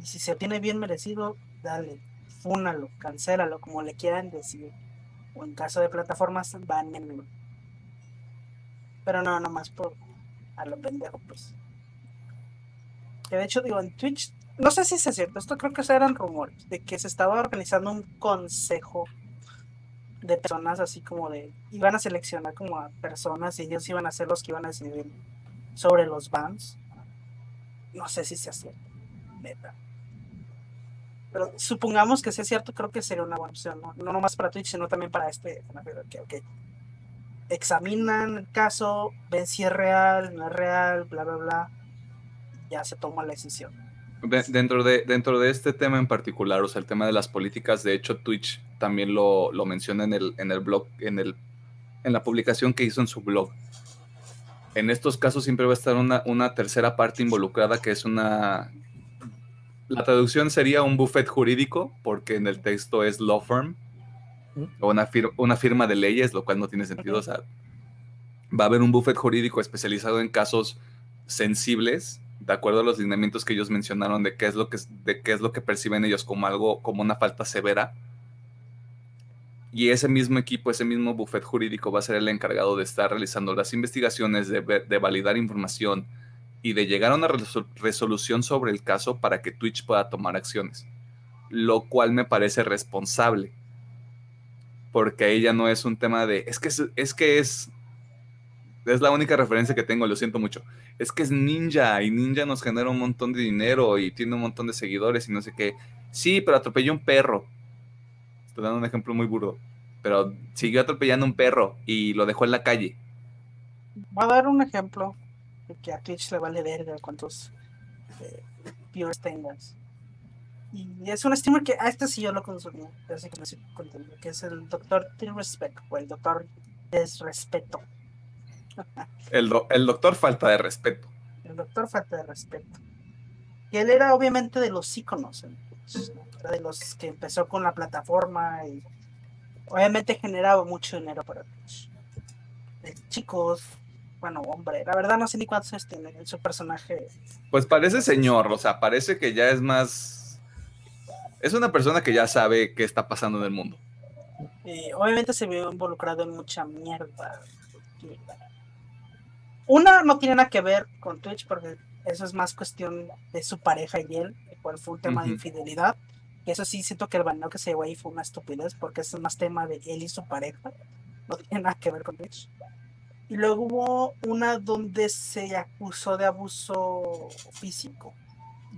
Y si se tiene bien merecido, dale, fúnalo, cancélalo, como le quieran decir. O en caso de plataformas, banenlo. Pero no, nomás por a lo pendejo, pues. De hecho, digo, en Twitch, no sé si es cierto, esto creo que eran rumores, de que se estaba organizando un consejo de personas así como de, iban a seleccionar como a personas y ellos iban a ser los que iban a decidir sobre los bans. No sé si sea cierto, neta. Pero supongamos que sea cierto, creo que sería una buena opción, ¿no? No nomás para Twitch, sino también para este. Que, okay. Examinan el caso, ven si es real, no es real, bla, bla, bla. Ya se toma la decisión. Dentro, de, dentro de este tema en particular, o sea, el tema de las políticas, de hecho, Twitch también lo, lo menciona en el, en el blog, en, el, en la publicación que hizo en su blog. En estos casos siempre va a estar una, una tercera parte involucrada, que es una la traducción sería un buffet jurídico, porque en el texto es law firm, o una, una firma de leyes, lo cual no tiene sentido. O sea, va a haber un buffet jurídico especializado en casos sensibles, de acuerdo a los lineamientos que ellos mencionaron de qué es lo que, de qué es lo que perciben ellos como algo, como una falta severa. Y ese mismo equipo, ese mismo buffet jurídico va a ser el encargado de estar realizando las investigaciones, de, de validar información, y de llegar a una resolución sobre el caso para que Twitch pueda tomar acciones, lo cual me parece responsable, porque ahí ya no es un tema de, es que es, es que es, es la única referencia que tengo, lo siento mucho, es que es Ninja y Ninja nos genera un montón de dinero y tiene un montón de seguidores y no sé qué, sí, pero atropelló un perro, estoy dando un ejemplo muy burdo, pero siguió atropellando un perro y lo dejó en la calle. Voy a dar un ejemplo que a Twitch le vale verga cuántos eh, viewers tengas. Y es un streamer que a este sí yo lo consumí, que me que es el doctor Disrespect o el doctor Desrespeto. El, el doctor falta de respeto. El doctor falta de respeto. Y él era obviamente de los íconos, era de los que empezó con la plataforma y obviamente generaba mucho dinero para. De chicos, bueno, hombre, la verdad no sé ni cuántos años tiene su personaje. Pues parece señor, o sea, parece que ya es más... Es una persona que ya sabe qué está pasando en el mundo. obviamente se vio involucrado en mucha mierda. Una no tiene nada que ver con Twitch porque eso es más cuestión de su pareja y él, cual fue un tema de infidelidad. Y eso sí siento que el baneo que se llevó ahí fue una estupidez porque es más tema de él y su pareja. No tiene nada que ver con Twitch. Y luego hubo una donde se acusó de abuso físico.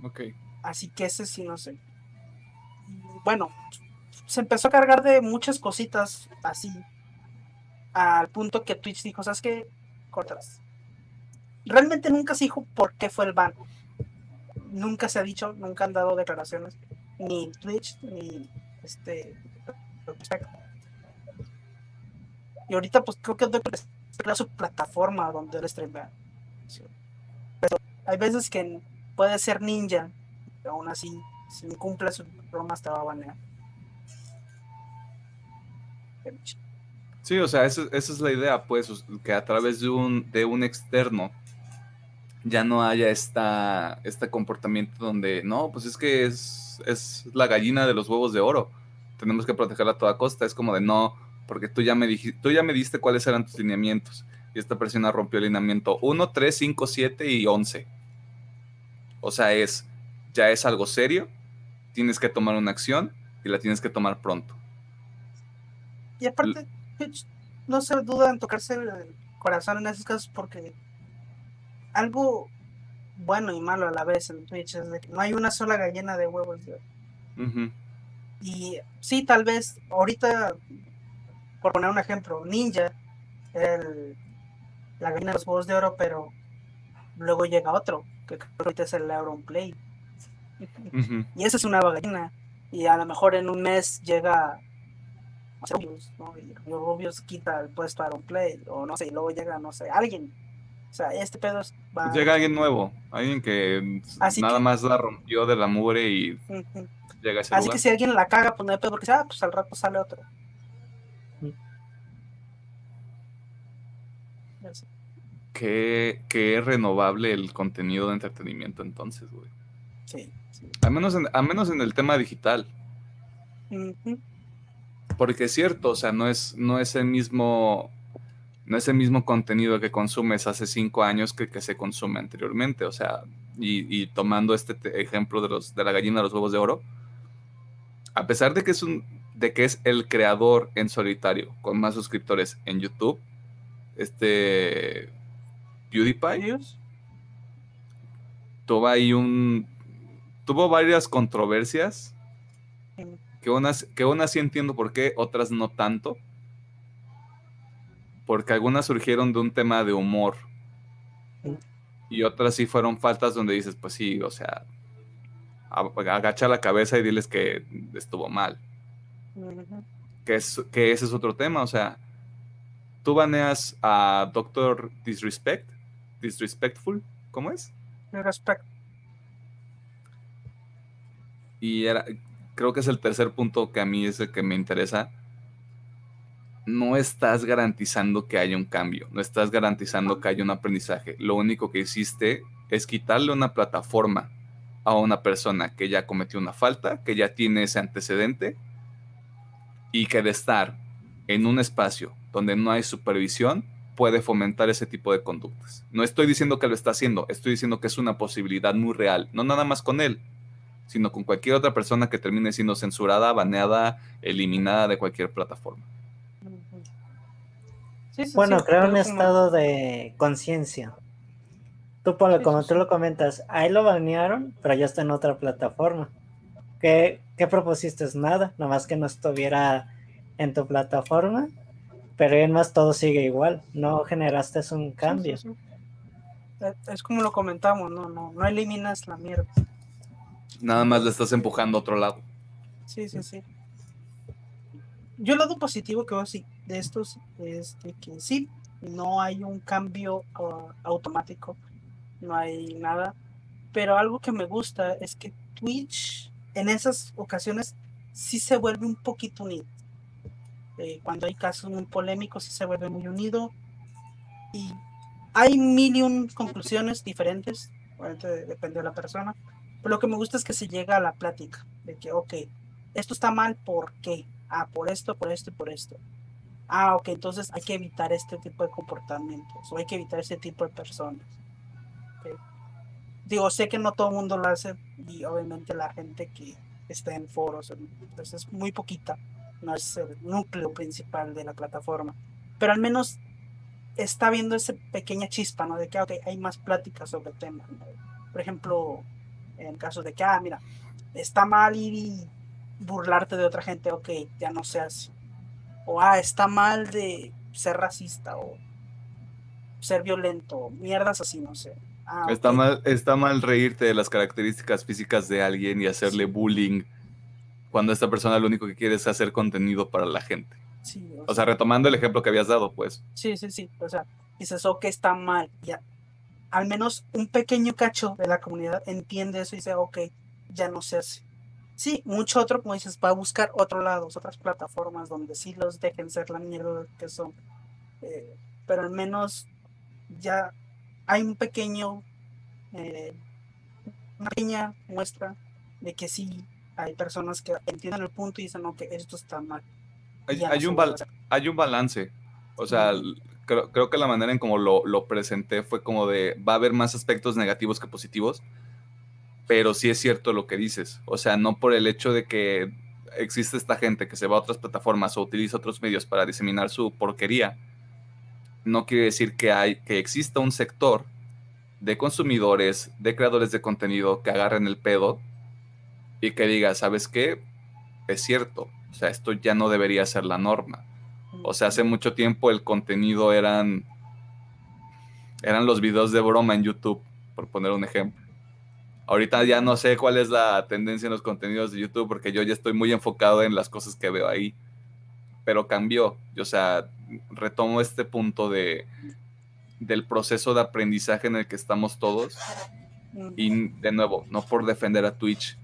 Ok. Así que ese sí no sé. Bueno, se empezó a cargar de muchas cositas así. Al punto que Twitch dijo, ¿sabes qué? Cortas. Realmente nunca se dijo por qué fue el ban. Nunca se ha dicho, nunca han dado declaraciones. Ni Twitch, ni este. Y ahorita pues creo que es su plataforma donde él streamea. Pero hay veces que puede ser ninja, pero aún así, si cumple sus bromas te va a banear. Sí, o sea, esa, es la idea, pues, que a través de un, de un externo ya no haya esta, este comportamiento donde, no, pues es que es, es la gallina de los huevos de oro. Tenemos que protegerla a toda costa. Es como de, no, porque tú ya me dijiste, tú ya me diste cuáles eran tus lineamientos. Y esta persona rompió el lineamiento 1, 3, 5, 7 y 11. O sea, es, ya es algo serio, tienes que tomar una acción y la tienes que tomar pronto. Y aparte, no se duda en tocarse el corazón en esos casos porque algo bueno y malo a la vez en Twitch. Es de que no hay una sola gallina de huevos de oro. Y sí, tal vez ahorita, por poner un ejemplo, Ninja, el, la gallina de los huevos de oro, pero luego llega otro, que ahorita es el Auronplay. Ujú. Y esa es una gallina. Y a lo mejor en un mes llega Rubius, ¿no? Y Rubius quita el puesto a Auronplay, o no sé, y luego llega, no sé, alguien. O sea, este pedo es- va. Llega alguien nuevo, alguien que Así nada que- más la rompió de la mugre y llega a ese Así lugar. que si alguien la caga, pues no hay pedo, porque ah, pues al rato sale otro. Que es renovable el contenido de entretenimiento entonces, güey. Sí, sí. Al menos en, menos en el tema digital. Porque es cierto, o sea, no es, no es el mismo. No es el mismo contenido que consumes hace cinco años que que se consume anteriormente. O sea, y, y tomando este te- ejemplo de los de la gallina de los huevos de oro, a pesar de que es un de que es el creador en solitario con más suscriptores en YouTube, este PewDiePie tuvo ahí un tuvo varias controversias que unas que unas sí entiendo por qué otras no tanto porque algunas surgieron de un tema de humor y otras sí fueron faltas donde dices pues sí o sea agacha la cabeza y diles que estuvo mal que es que ese es otro tema o sea tú baneas a Doctor Disrespect Disrespectful ¿cómo es? Mi respeto. Y era, creo que es el tercer punto que a mí es el que me interesa. No estás garantizando que haya un cambio, no estás garantizando que haya un aprendizaje. Lo único que hiciste es quitarle una plataforma a una persona que ya cometió una falta, que ya tiene ese antecedente y que de estar en un espacio donde no hay supervisión puede fomentar ese tipo de conductas. No estoy diciendo que lo está haciendo, estoy diciendo que es una posibilidad muy real, no nada más con él, sino con cualquier otra persona que termine siendo censurada, baneada, eliminada de cualquier plataforma. Ujú. Sí, sí, Bueno, sí, creo un como- estado de conciencia. Tú ponlo Sí, como sí, tú sí. lo comentas, ahí lo banearon, pero ya está en otra plataforma. ¿Qué, qué propusiste? Nada, nomás que no estuviera en tu plataforma, pero en más todo sigue igual. No generaste un cambio. sí, sí. Es- Es como lo comentamos, no, no, no eliminas la mierda. Nada más le estás empujando a otro lado. Sí, sí, sí. Yo el lado positivo que veo sí, de estos es de que sí, no hay un cambio ah, automático, no hay nada, pero algo que me gusta es que Twitch en esas ocasiones sí se vuelve un poquito unido. Eh, cuando hay casos muy polémicos sí se vuelve muy unido y hay mil y un conclusiones diferentes, depende de la persona, pero lo que me gusta es que se llega a la plática, de que, ok, esto está mal, ¿por qué? Ah, por esto, por esto y por esto. Ah, ok, entonces hay que evitar este tipo de comportamientos o hay que evitar este tipo de personas. Digo, sé que no todo el mundo lo hace y obviamente la gente que está en foros pues es muy poquita, no es el núcleo principal de la plataforma, pero al menos está viendo esa pequeña chispa, ¿no? De que, ok, hay más pláticas sobre el tema. ¿no? Por ejemplo, en caso de que, ah, mira, está mal ir y burlarte de otra gente, ok, ya no se hace. O, ah, está mal de ser racista o ser violento, mierdas así, no sé. Ah, Está, mal, está mal reírte de las características físicas de alguien y hacerle bullying cuando esta persona lo único que quiere es hacer contenido para la gente. sí, O sea, retomando el ejemplo que habías dado, pues. Sí, sí, sí. O sea, dices, ok, está mal. Ya. Al menos un pequeño cacho de la comunidad entiende eso y dice, ok, ya no se hace. Sí, mucho otro, como dices, va a buscar otro lado, otras plataformas donde sí los dejen ser la mierda que son. Eh, pero al menos ya hay un pequeño, eh, una pequeña muestra de que sí hay personas que entienden el punto y dicen, ok, esto está mal. Hay, no un, bal- hay un balance. O sea, creo, creo que la manera en como lo, lo presenté fue como de, va a haber más aspectos negativos que positivos, pero sí es cierto lo que dices. O sea, no por el hecho de que existe esta gente que se va a otras plataformas o utiliza otros medios para diseminar su porquería, no quiere decir que, hay, que exista un sector de consumidores, de creadores de contenido que agarren el pedo y que diga, ¿sabes qué? Es cierto, o sea, esto ya no debería ser la norma. O sea, hace mucho tiempo el contenido eran eran los videos de broma en YouTube, por poner un ejemplo. Ahorita ya no sé cuál es la tendencia en los contenidos de YouTube porque yo ya estoy muy enfocado en las cosas que veo ahí. Pero cambió. O sea, retomo este punto de del proceso de aprendizaje en el que estamos todos. Y de nuevo, no por defender a Twitch,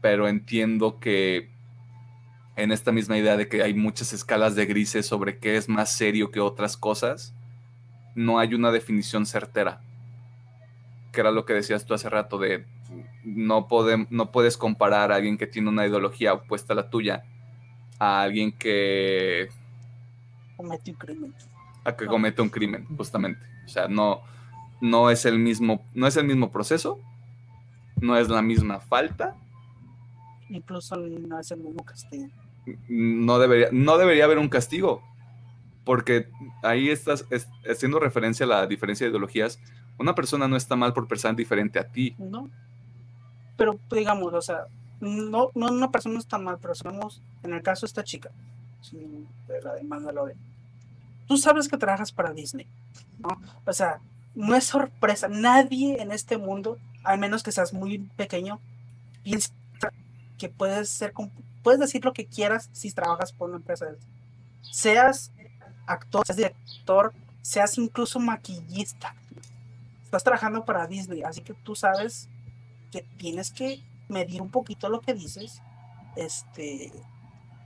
pero entiendo que en esta misma idea de que hay muchas escalas de grises sobre qué es más serio que otras cosas, no hay una definición certera. Que era lo que decías tú hace rato de no, no puedes comparar a alguien que tiene una ideología opuesta a la tuya a alguien que comete un crimen. A que comete un crimen, justamente. O sea, no, no es el mismo, no es el mismo proceso, no es la misma falta. Incluso no es el mismo castigo. No debería, no debería haber un castigo porque ahí estás haciendo referencia a la diferencia de ideologías. Una persona no está mal por pensar diferente a ti. No. Pero digamos, o sea, no, no una persona está mal, pero sabemos, en el caso de esta chica, de la de Mandalorian, tú sabes que trabajas para Disney, ¿no? O sea, no es sorpresa. Nadie en este mundo, al menos que seas muy pequeño, piensa que puedes ser, puedes decir lo que quieras si trabajas por una empresa. Seas actor, seas director, seas incluso maquillista. Estás trabajando para Disney, así que tú sabes que tienes que medir un poquito lo que dices, este,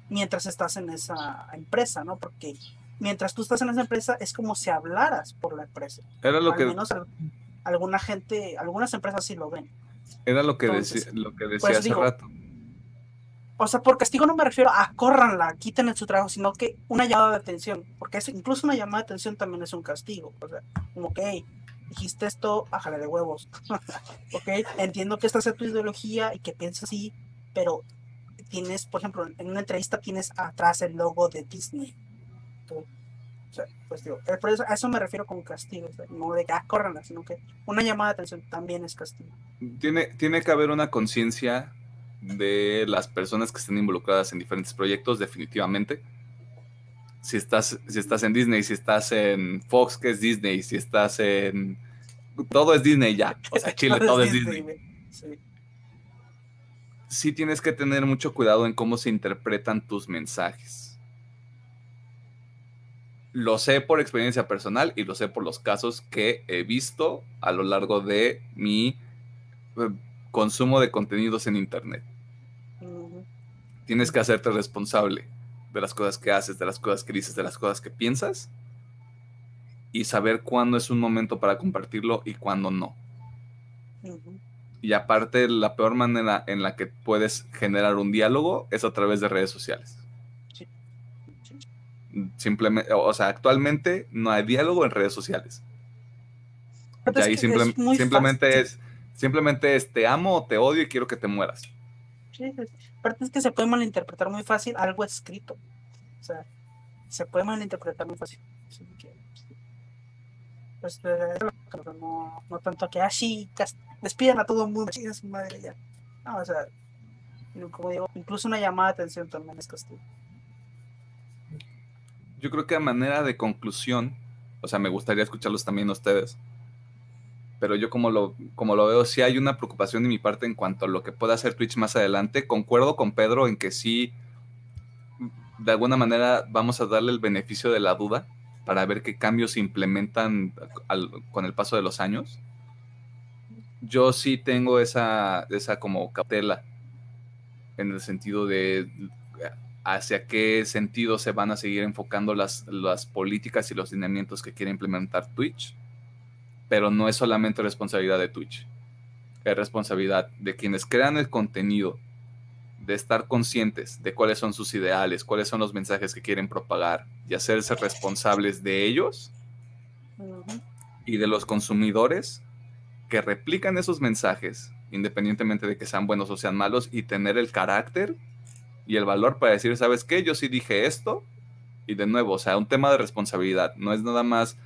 mientras estás en esa empresa, ¿no? Porque mientras tú estás en esa empresa es como si hablaras por la empresa. Era lo Al que menos alguna gente, algunas empresas sí lo ven. Era lo que decía, lo que decía hace rato o sea, por castigo no me refiero a córranla, quiten su trabajo, sino que una llamada de atención, porque es, incluso una llamada de atención también es un castigo. O sea, como que, dijiste esto, bájale de huevos. ok, entiendo que esta es tu ideología y que piensas así, pero tienes, por ejemplo, en una entrevista tienes atrás el logo de Disney. Sea, pues digo, a eso me refiero con castigo, no de que ah, sino que una llamada de atención también es castigo. Tiene, tiene que haber una conciencia de las personas que estén involucradas en diferentes proyectos, definitivamente. Si estás, si estás en Disney, si estás en Fox, que es Disney, si estás en... Todo es Disney ya. O sea, Chile, todo, es Disney. Sí. tienes que tener mucho cuidado en cómo se interpretan tus mensajes. Lo sé por experiencia personal y lo sé por los casos que he visto a lo largo de mi eh, consumo de contenidos en Internet. Tienes que hacerte responsable de las cosas que haces, de las cosas que dices, de las cosas que piensas y saber cuándo es un momento para compartirlo y cuándo no. Y aparte, la peor manera en la que puedes generar un diálogo es a través de redes sociales. Simplemente, o sea, actualmente no hay diálogo en redes sociales. Y ahí simplemente es Simplemente es te amo o te odio y quiero que te mueras. Aparte es que se puede malinterpretar muy fácil algo escrito. O sea, se puede malinterpretar muy fácil. pues, no, tanto que así ah, despidan a todo el mundo, su madre ya. No, o sea, como digo, incluso una llamada de atención también es castigo. Yo creo que a manera de conclusión, o sea, me gustaría escucharlos también a ustedes pero yo como lo, como lo veo, sí hay una preocupación de mi parte en cuanto a lo que pueda hacer Twitch más adelante. Concuerdo con Pedro en que sí, de alguna manera vamos a darle el beneficio de la duda para ver qué cambios se implementan con el paso de los años. Yo sí tengo esa, esa como cautela en el sentido de hacia qué sentido se van a seguir enfocando las, las políticas y los lineamientos que quiere implementar Twitch pero no es solamente responsabilidad de Twitch, es responsabilidad de quienes crean el contenido, de estar conscientes de cuáles son sus ideales, cuáles son los mensajes que quieren propagar y hacerse responsables de ellos y de los consumidores que replican esos mensajes, independientemente de que sean buenos o sean malos, y tener el carácter y el valor para decir, ¿sabes qué? Yo sí dije esto. Y de nuevo, o sea, un tema de responsabilidad, no es nada más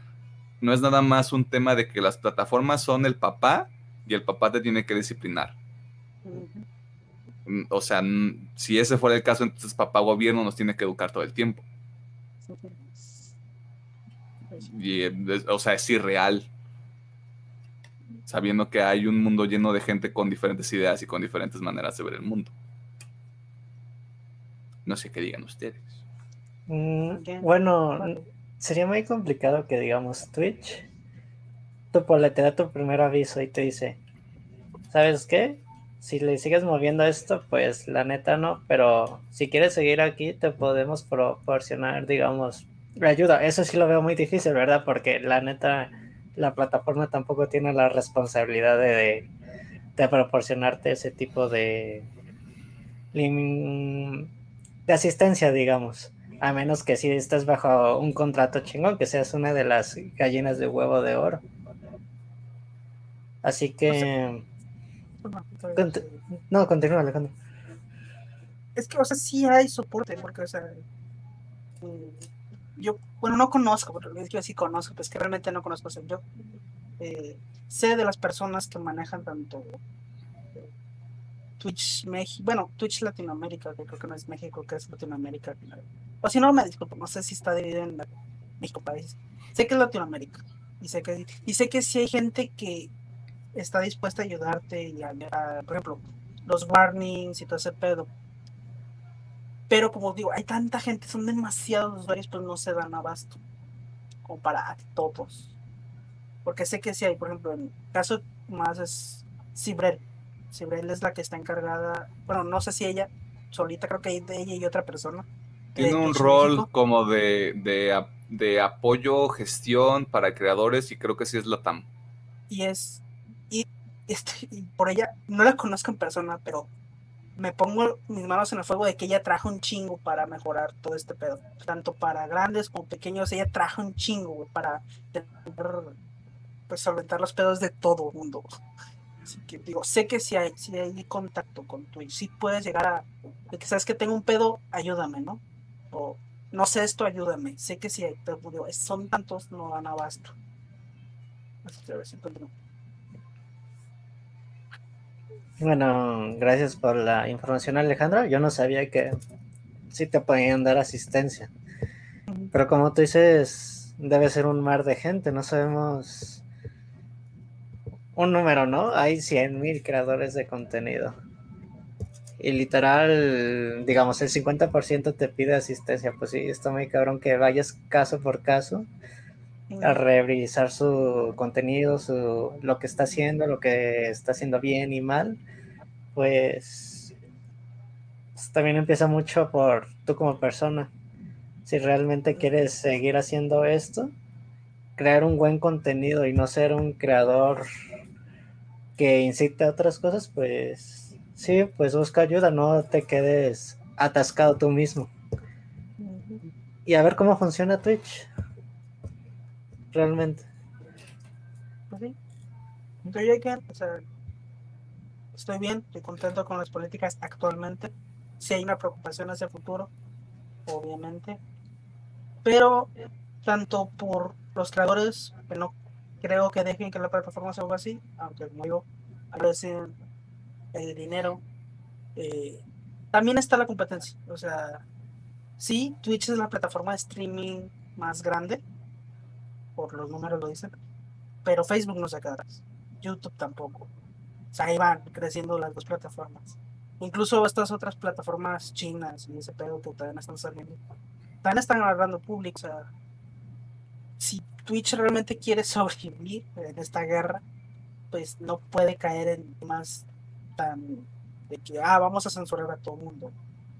no es nada más un tema de que las plataformas son el papá y el papá te tiene que disciplinar. O sea, si ese fuera el caso, entonces papá gobierno nos tiene que educar todo el tiempo. Y, o sea, es irreal. Sabiendo que hay un mundo lleno de gente con diferentes ideas y con diferentes maneras de ver el mundo. No sé qué digan ustedes. Mm, bueno, sería muy complicado que digamos Twitch, tu te da tu primer aviso y te dice, ¿sabes qué? Si le sigues moviendo esto, pues la neta no, pero si quieres seguir aquí te podemos proporcionar, digamos, ayuda. Eso sí lo veo muy difícil, ¿verdad? Porque la neta, la plataforma tampoco tiene la responsabilidad de, de proporcionarte ese tipo de de asistencia, digamos. A menos que si estás bajo un contrato chingón, que seas una de las gallinas de huevo de oro. Así que... no, continúa Alejandro. Es que, o sea, sí hay soporte, porque, o sea, yo, bueno, no conozco, yo sí conozco, pues que realmente no conozco, o yo eh, sé de las personas que manejan tanto Twitch México, bueno, Twitch Latinoamérica, que creo que no es México, que es Latinoamérica. O si no, me disculpo, no sé si está dividido en México país. Sé que es Latinoamérica. Y sé que, y sé que si hay gente que está dispuesta a ayudarte y a, por ejemplo, los warnings y todo ese pedo. Pero como digo, hay tanta gente, son demasiados usuarios, pues no se dan abasto. Como para todos. Porque sé que si hay, por ejemplo, en caso más es Cibrel Sibrel es la que está encargada, bueno, no sé si ella, solita creo que hay de ella y otra persona. Tiene un rol como de, de, apoyo, gestión para creadores y creo que sí es la TAM. Y es, y, este, y por ella, no la conozco en persona, pero me pongo mis manos en el fuego de que ella trajo un chingo para mejorar todo este pedo. Tanto para grandes como pequeños, ella trajo un chingo para pues, solventar los pedos de todo el mundo. Así que digo, sé que si hay, si hay contacto con Twitch, si puedes llegar a, de que sabes que tengo un pedo, ayúdame, ¿no? O no sé esto, ayúdame. Sé que si hay, pero digo, son tantos, no dan abasto. Bueno, gracias por la información, Alejandro. Yo no sabía que sí te podían dar asistencia. Pero como tú dices, debe ser un mar de gente. No sabemos un número, ¿no? Hay 100.000 creadores de contenido. Y literal, digamos, el 50% te pide asistencia. Pues sí, está muy cabrón que vayas caso por caso a revisar su contenido, su, lo que está haciendo, lo que está haciendo bien y mal. Pues, pues también empieza mucho por tú como persona. Si realmente quieres seguir haciendo esto, crear un buen contenido y no ser un creador que incite a otras cosas, pues sí, pues busca ayuda, no te quedes atascado tú mismo. Y a ver cómo funciona Twitch. Realmente. Sí. Estoy bien, o sea, estoy bien, estoy contento con las políticas actualmente. Si hay una preocupación hacia el futuro, obviamente. Pero tanto por los creadores, que no creo que dejen que la plataforma sea algo así, aunque como yo, a veces el dinero. Eh, también está la competencia. O sea, sí, Twitch es la plataforma de streaming más grande, por los números lo dicen, pero Facebook no se queda YouTube tampoco. O sea, ahí van creciendo las dos plataformas. Incluso estas otras plataformas chinas y ese pedo que todavía están saliendo, también están agarrando público. O sea, si Twitch realmente quiere sobrevivir en esta guerra, pues no puede caer en más tan de que, ah, vamos a censurar a todo el mundo,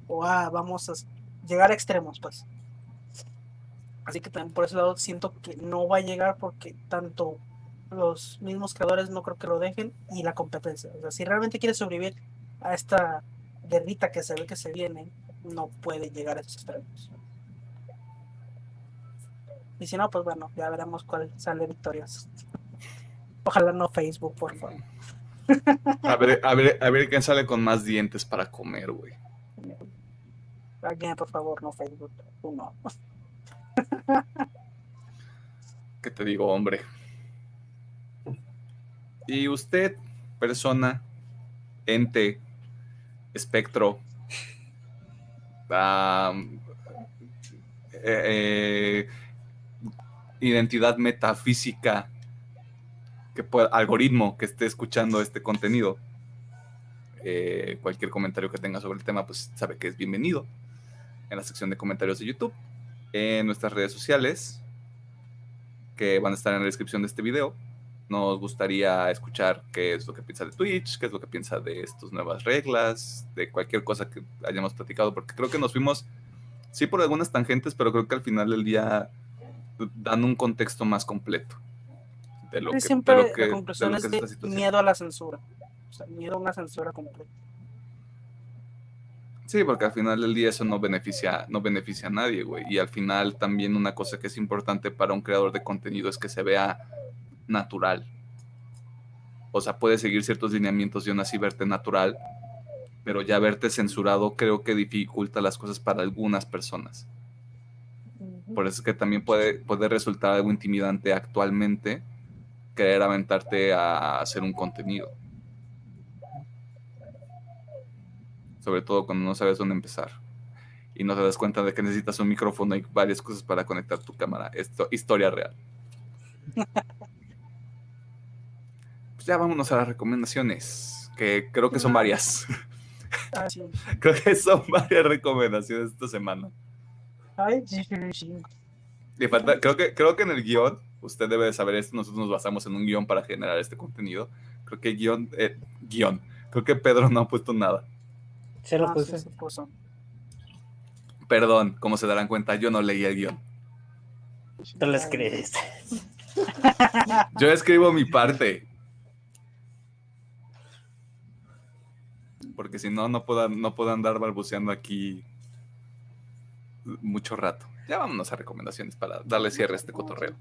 o ah, vamos a llegar a extremos, pues. Así que también por ese lado siento que no va a llegar porque tanto los mismos creadores no creo que lo dejen y la competencia. O sea, si realmente quiere sobrevivir a esta guerrita que se ve que se viene, no puede llegar a esos extremos. Y si no, pues bueno, ya veremos cuál sale victorioso. Ojalá no Facebook, por favor. A ver, a ver, a ver quién sale con más dientes para comer, güey. Alguien, por favor, no Facebook. Uno. ¿Qué te digo, hombre? Y usted, persona, ente, espectro, eh, eh, identidad metafísica, que algoritmo que esté escuchando este contenido, eh, cualquier comentario que tenga sobre el tema, pues sabe que es bienvenido en la sección de comentarios de YouTube, en nuestras redes sociales, que van a estar en la descripción de este video. Nos gustaría escuchar qué es lo que piensa de Twitch, qué es lo que piensa de estas nuevas reglas, de cualquier cosa que hayamos platicado, porque creo que nos fuimos, sí, por algunas tangentes, pero creo que al final del día dan un contexto más completo de lo Y que, siempre de lo que, la conclusión de lo es que miedo a la censura. O sea, miedo a una censura completa. Sí, porque al final del día eso no beneficia, no beneficia a nadie, güey. Y al final también una cosa que es importante para un creador de contenido es que se vea natural. O sea, puedes seguir ciertos lineamientos y aún así verte natural, pero ya verte censurado creo que dificulta las cosas para algunas personas. Por eso es que también puede, puede resultar algo intimidante actualmente querer aventarte a hacer un contenido. Sobre todo cuando no sabes dónde empezar. Y no te das cuenta de que necesitas un micrófono y varias cosas para conectar tu cámara. Esto, historia real. Pues ya vámonos a las recomendaciones. Que creo que son varias. Ah, sí. creo que son varias recomendaciones esta semana. Ay, sí, sí. Le falta- creo, que, creo que en el guion, usted debe de saber esto, nosotros nos basamos en un guion para generar este contenido. Creo que guion, eh, guion, creo que Pedro no ha puesto nada. Se lo Ah, puse. sí, se puso. Perdón, como se darán cuenta, yo no leí el guion. Tú lo escribiste. Yo escribo mi parte. Porque si no, no puedo, no puedo andar balbuceando aquí mucho rato. Ya vámonos a recomendaciones para darle cierre a este cotorreo.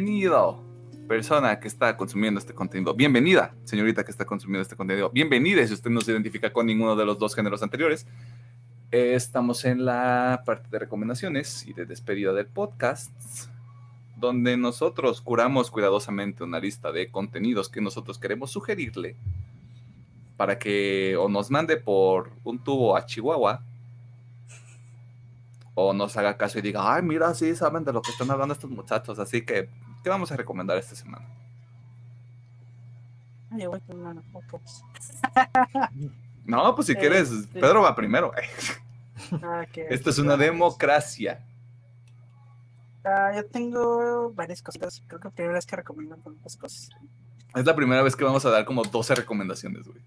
Bienvenido, persona que está consumiendo este contenido. Bienvenida, señorita que está consumiendo este contenido. Bienvenida si usted no se identifica con ninguno de los dos géneros anteriores. Eh, Estamos en la parte de recomendaciones y de despedida del podcast, donde nosotros curamos cuidadosamente una lista de contenidos que nosotros queremos sugerirle para que o nos mande por un tubo a Chihuahua o nos haga caso y diga, ay, mira, sí saben de lo que están hablando estos muchachos, así que, ¿qué vamos a recomendar esta semana? Foto. No, pues si quieres, Este- Pedro va primero. Ah, que- Esto es una democracia. Ah, yo tengo varias cositas. Creo que la primera vez que recomiendo tantas cosas. Es la primera vez que vamos a dar como 12 recomendaciones, güey.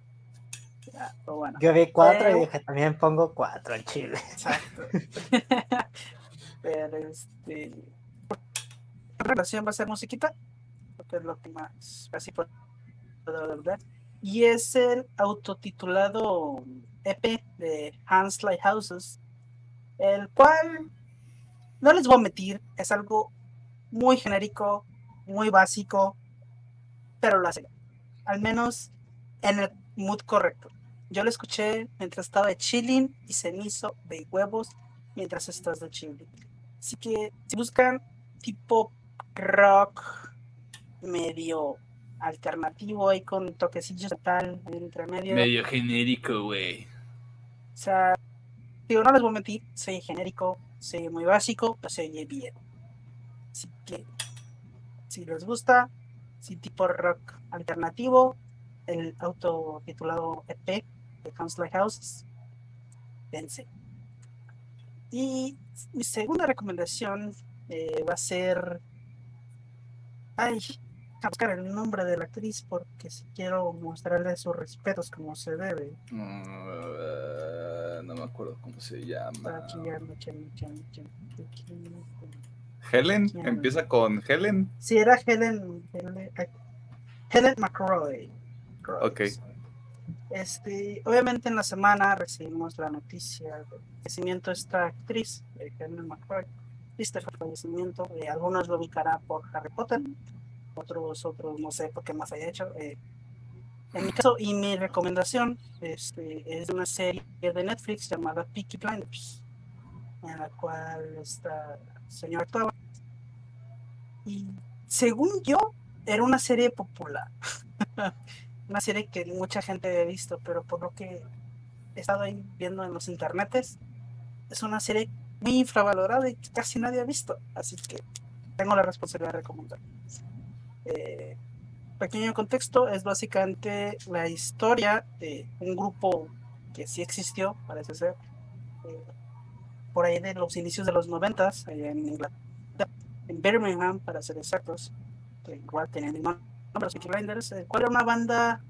Ya, pero bueno. Yo vi cuatro Eh, y dije, también pongo cuatro en Chile. Exacto. Pero este. La relación va a ser musiquita. Porque es lo que más así puedo. Y es el autotitulado EP de Hans Lighthouses. El cual. No les voy a mentir. Es algo muy genérico. Muy básico. Pero lo hace. Al menos en el mood correcto. Yo lo escuché mientras estaba de chilling y hizo de huevos mientras estás de chilling. Así que si buscan tipo rock medio alternativo ahí con toquecillos tal entre medio. genérico, güey. O sea, digo, no les voy a mentir, soy genérico, soy muy básico, pero se oye bien. Así que si les gusta, si tipo rock alternativo, el autotitulado EP de Council Houses, dense. Y mi segunda recomendación eh, va a ser. Ay, a buscar el nombre de la actriz porque si quiero mostrarle sus respetos como se debe. Mm, no me acuerdo cómo se llama. Aquí. Helen, empieza con Helen. Sí, era Helen. Helen, Helen McCroy. Ok. Este, obviamente en la semana recibimos la noticia del fallecimiento de esta actriz, Helen McCroy. Triste fallecimiento. eh, algunos lo ubicarán por Harry Potter, otros, otros no sé por qué más haya hecho. eh. En mi caso, y mi recomendación este, es una serie de Netflix llamada Peaky Blinders, en la cual esta señora actuaba. Y según yo, era una serie popular. una serie que mucha gente había visto, pero por lo que he estado ahí viendo en los internetes, es una serie muy infravalorada y casi nadie ha visto. Así que tengo la responsabilidad de recomendar. Eh, pequeño contexto, es básicamente la historia de un grupo que sí existió, parece ser, eh, por ahí de los inicios de los noventas, allá en Inglaterra, en Birmingham, para ser exactos, que igual tenían el nombre, los Blinders, el cual era una banda,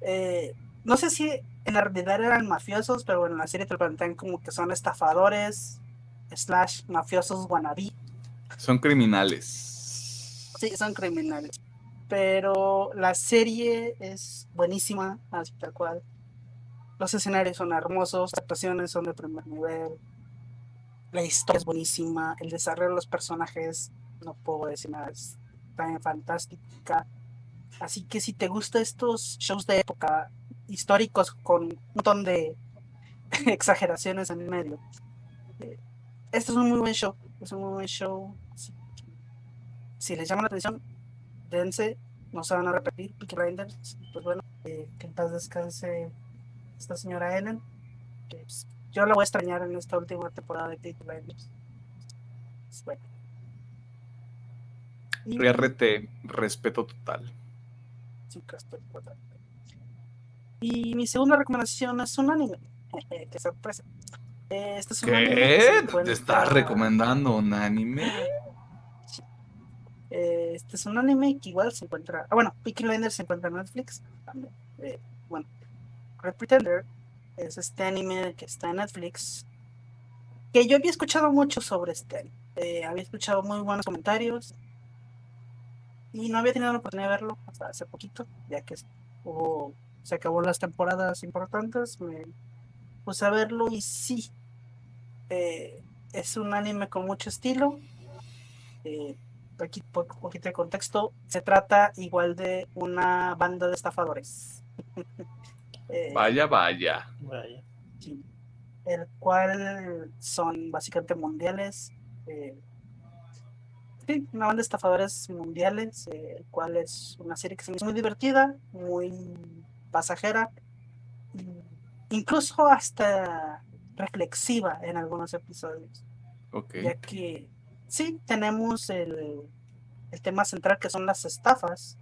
eh, no sé si en la realidad eran mafiosos, pero bueno, en la serie te lo plantean como que son estafadores, slash mafiosos wannabe, Son criminales. Sí, son criminales. Pero la serie es buenísima, así tal cual. Los escenarios son hermosos, las actuaciones son de primer nivel. La historia es buenísima, el desarrollo de los personajes, no puedo decir nada, es tan fantástica. Así que si te gustan estos shows de época históricos con un montón de exageraciones en medio, eh, este es un muy buen show. Es un muy buen show. si les llama la atención, dense, no se van a repetir. Peaky Blinders, pues bueno, eh, que en paz descanse esta señora Ellen. que, pues, yo la voy a extrañar en esta última temporada de Peaky Blinders. Pues, bueno. Y- RT, respeto total. Sí, estoy total. Y mi segunda recomendación es un anime. Qué sorpresa. Eh, Este es un anime ¿Qué? ¿Te encuentra- estás recomendando un anime? Eh, este es un anime que igual se encuentra. Ah, bueno, Peaky Blinders se encuentra en Netflix también. Eh, bueno, Red Pretender es este anime que está en Netflix. Que yo había escuchado mucho sobre este anime. Eh, había escuchado muy buenos comentarios. Y no había tenido la oportunidad de verlo hasta hace poquito, ya que hubo, se acabó las temporadas importantes. Me puse a verlo y sí. eh, es un anime con mucho estilo. Eh, aquí por un poquito de contexto, se trata igual de una banda de estafadores. Eh, Vaya, vaya. Vaya. sí, el cual son básicamente mundiales. eh, sí, una banda de estafadores mundiales, eh, el cual es una serie que se me hizo muy divertida, muy pasajera, incluso hasta reflexiva en algunos episodios Ok. ya que sí tenemos el, el tema central que son las estafas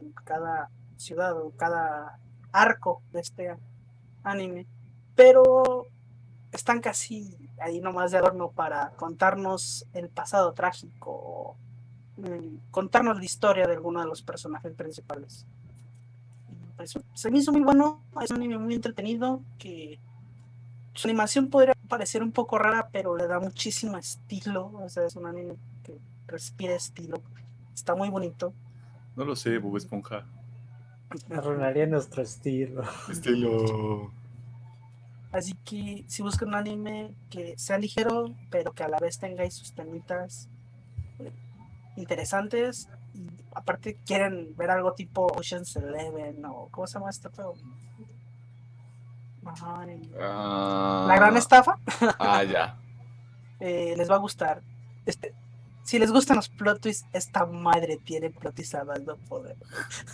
en cada ciudad o cada arco de este anime, pero están casi ahí nomás de adorno para contarnos el pasado trágico, mm, contarnos la historia de alguno de los personajes principales. Pues, se me hizo muy bueno, es un anime muy entretenido que su animación podría parecer un poco rara, pero le da muchísimo estilo. O sea, es un anime que respira estilo. Está muy bonito. No lo sé, Bob Esponja. Arruinaría nuestro estilo. Estilo. Así que si buscan un anime que sea ligero, pero que a la vez tenga ahí sus temitas eh, interesantes, y aparte quieren ver algo tipo Ocean's Eleven o ¿cómo se llama este juego? Ajá, el- La gran estafa. Ah, ya. eh, les va a gustar. Este, si les gustan los plot twists, esta madre tiene plot twists a más no poder.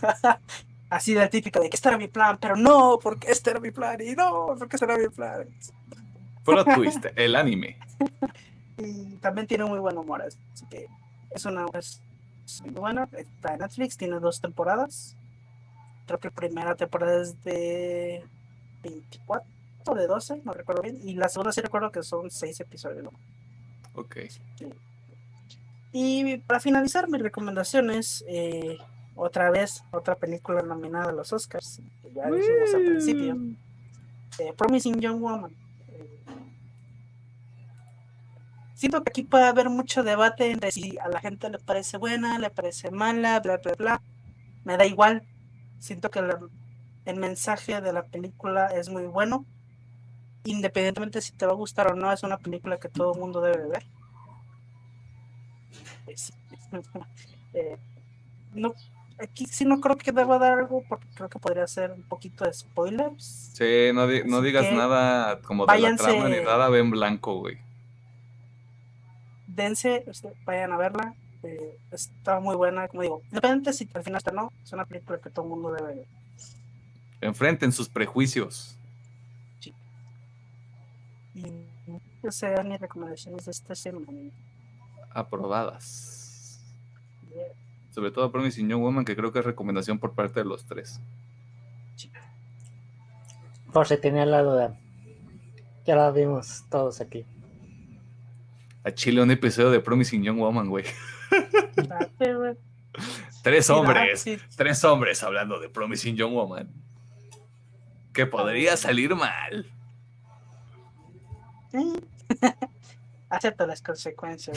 Así de típico de que este era mi plan, pero no, porque este era mi plan, y no, porque este era mi plan. Plot twist, el anime. Y también tiene muy buen humor, así que es una es buena. Está en Netflix, tiene dos temporadas. Creo que la primera temporada es de 24 o de 12, no recuerdo bien. Y la segunda sí recuerdo que son 6 episodios. ¿no? Ok. Y para finalizar, mis recomendaciones, eh, otra vez, otra película nominada a los Oscars, que ya dijimos al principio, eh, Promising Young Woman. Eh, siento que aquí puede haber mucho debate entre si a la gente le parece buena, le parece mala, bla, bla, bla. Me da igual. Siento que la- el mensaje de la película es muy bueno. Independientemente si te va a gustar o no, es una película que todo el mundo debe de ver. Eh. Eh, no, aquí sí no creo que deba dar algo porque creo que podría ser un poquito de spoilers. Sí, no, di- no digas nada como de váyanse- la trama ni nada, ve en blanco, güey. Dense, este, vayan a verla. eh, está muy buena, como digo, independientemente si al final está no, es una película que todo el mundo debe ver. Enfrenten sus prejuicios. Y no sé, mis recomendaciones de esta semana. Aprobadas. Sobre todo Promising Young Woman, que creo que es recomendación por parte de los tres. Por si tenía la duda. Ya la vimos todos aquí. A Chile un episodio de Promising Young Woman, güey. Tres Sí, hombres. sí. Tres hombres hablando de Promising Young Woman. Que podría salir mal. Sí. Acepta las consecuencias.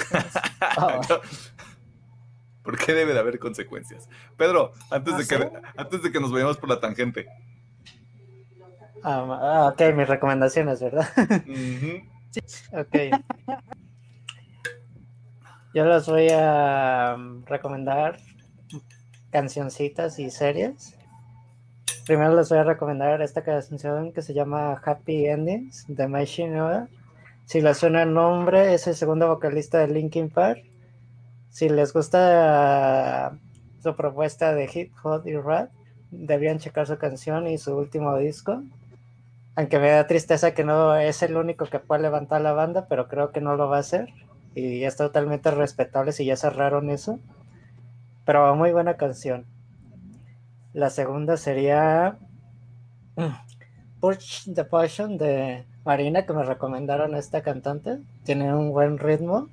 Oh, ¿Por qué debe de haber consecuencias? Pedro, antes, de que, sé. antes de que nos vayamos por la tangente. ah, ah, ok, mis recomendaciones, ¿verdad? Ujú. Ok. Yo les voy a um, recomendar cancioncitas y series. Primero les voy a recomendar esta canción que se llama Happy Endings de Machine Oda. Si les suena el nombre, es el segundo vocalista de Linkin Park. Si les gusta su propuesta de hip hop y rap, deberían checar su canción y su último disco. Aunque me da tristeza que no es el único que puede levantar la banda, pero creo que no lo va a hacer. Y es totalmente respetable si ya cerraron eso. Pero muy buena canción. La segunda sería mm, Push the Passion de Marina, que me recomendaron a esta cantante. Tiene un buen ritmo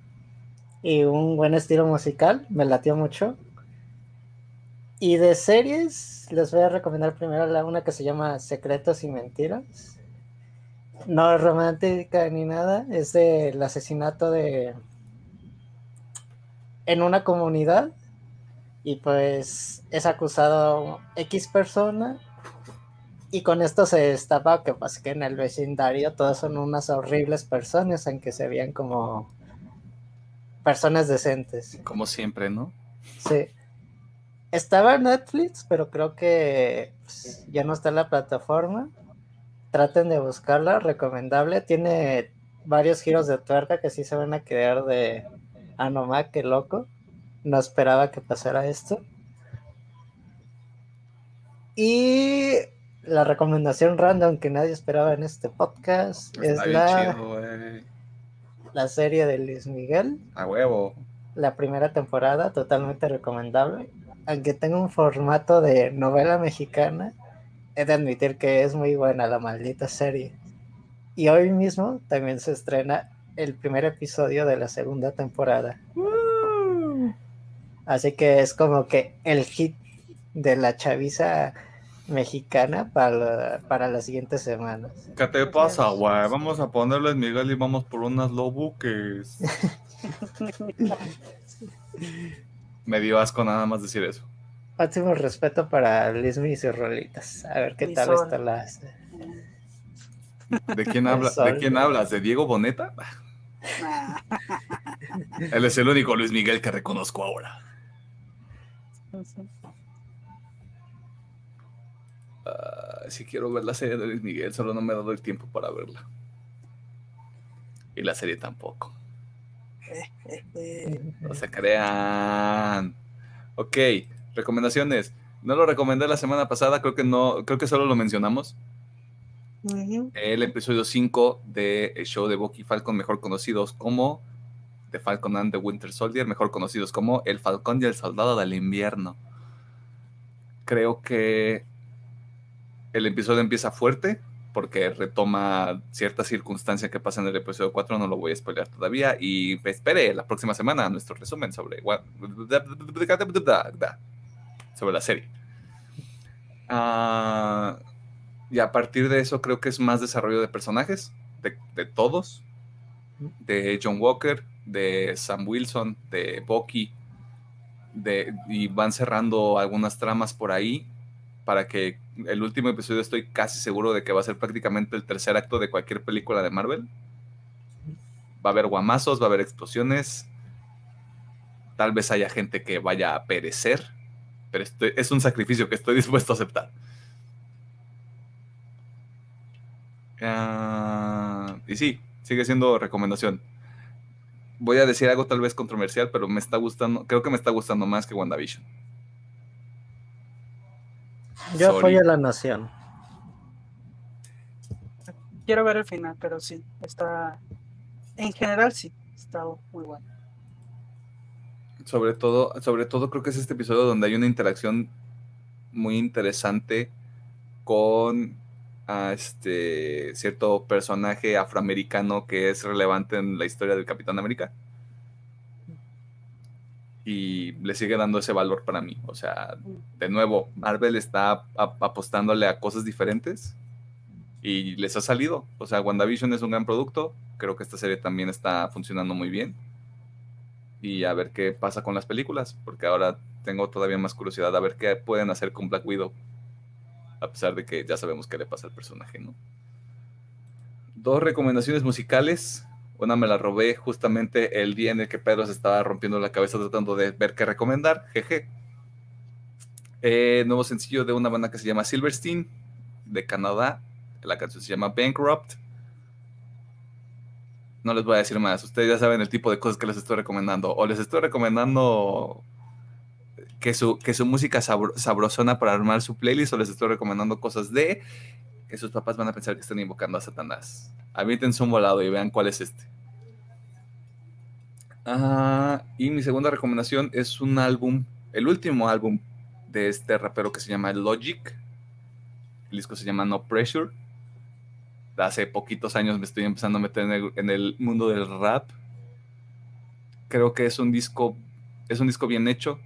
y un buen estilo musical. Me latió mucho. Y de series, les voy a recomendar primero la una que se llama Secretos y Mentiras. No es romántica ni nada, es del asesinato de en una comunidad y pues es acusado X persona y con esto se destapa que pues que en el vecindario todos son unas horribles personas aunque se vean como personas decentes. Como siempre, ¿no? Sí. Estaba en Netflix, pero creo que pues, ya no está en la plataforma. Traten de buscarla, recomendable. Tiene varios giros de tuerca que sí se van a quedar de ah, no qué loco. No esperaba que pasara esto. Y la recomendación random que nadie esperaba en este podcast es Está la, chido, la serie de Luis Miguel. A huevo. la primera temporada, totalmente recomendable. Aunque tenga un formato de novela mexicana, he de admitir que es muy buena la maldita serie. Y hoy mismo también se estrena el primer episodio de la segunda temporada. Así que es como que el hit de la chaviza mexicana para, para las siguientes semanas. ¿Qué te pasa, güey? Vamos a ponerles Miguel y vamos por unas lobuques. Me dio asco nada más decir eso. Máximo respeto para Luismi y sus rolitas. A ver qué Mi tal sol. está la... ¿De quién, habla, Sol, ¿de quién hablas? ¿De Diego Boneta? Él es el único Luis Miguel que reconozco ahora. Ah, sí quiero ver la serie de Luis Miguel, solo no me he dado el tiempo para verla. Y la serie tampoco. No se crean. Ok, recomendaciones. No lo recomendé la semana pasada, creo que no, creo que solo lo mencionamos. El episodio 5 del show de Bucky Falcon, mejor conocidos como The Falcon and the Winter Soldier, mejor conocidos como El Falcón y el Soldado del Invierno. Creo que el episodio empieza fuerte porque retoma cierta circunstancia que pasa en el episodio 4, no lo voy a spoilear todavía, y espere la próxima semana nuestro resumen sobre, sobre la serie. Ah, y a partir de eso creo que es más desarrollo de personajes, de, todos, de John Walker, de Sam Wilson, de Bucky, y van cerrando algunas tramas por ahí para que el último episodio estoy casi seguro de que va a ser prácticamente el tercer acto de cualquier película de Marvel. Va a haber guamazos, va a haber explosiones. Tal vez haya gente que vaya a perecer, pero es un sacrificio que estoy dispuesto a aceptar. Ah, y sí, sigue siendo recomendación. Voy a decir algo tal vez controversial, pero me está gustando, creo que me está gustando más que WandaVision. Yo apoyo a la nación. Quiero ver el final, pero sí, está. En general, sí, está muy bueno. Sobre todo, sobre todo creo que es este episodio donde hay una interacción muy interesante con a este cierto personaje afroamericano que es relevante en la historia del Capitán América. Y le sigue dando ese valor para mí. O sea, de nuevo, Marvel está apostándole a cosas diferentes y les ha salido. O sea, WandaVision es un gran producto. Creo que esta serie también está funcionando muy bien. Y a ver qué pasa con las películas, porque ahora tengo todavía más curiosidad a ver qué pueden hacer con Black Widow a pesar de que ya sabemos qué le pasa al personaje, ¿no? Dos recomendaciones musicales. Una me la robé justamente el día en el que Pedro se estaba rompiendo la cabeza tratando de ver qué recomendar. Jeje. Eh, nuevo sencillo de una banda que se llama Silverstein, de Canadá. La canción se llama Bankrupt. No les voy a decir más. Ustedes ya saben el tipo de cosas que les estoy recomendando. O les estoy recomendando que su, que su música sabrosona para armar su playlist o les estoy recomendando cosas de que sus papás van a pensar que están invocando a Satanás. Aviéntense un volado y vean cuál es este. Ah, y mi segunda recomendación es un álbum, el último álbum de este rapero que se llama Logic. El disco se llama No Pressure. Hace poquitos años me estoy empezando a meter en el, mundo del rap. Creo que es un disco, es un disco bien hecho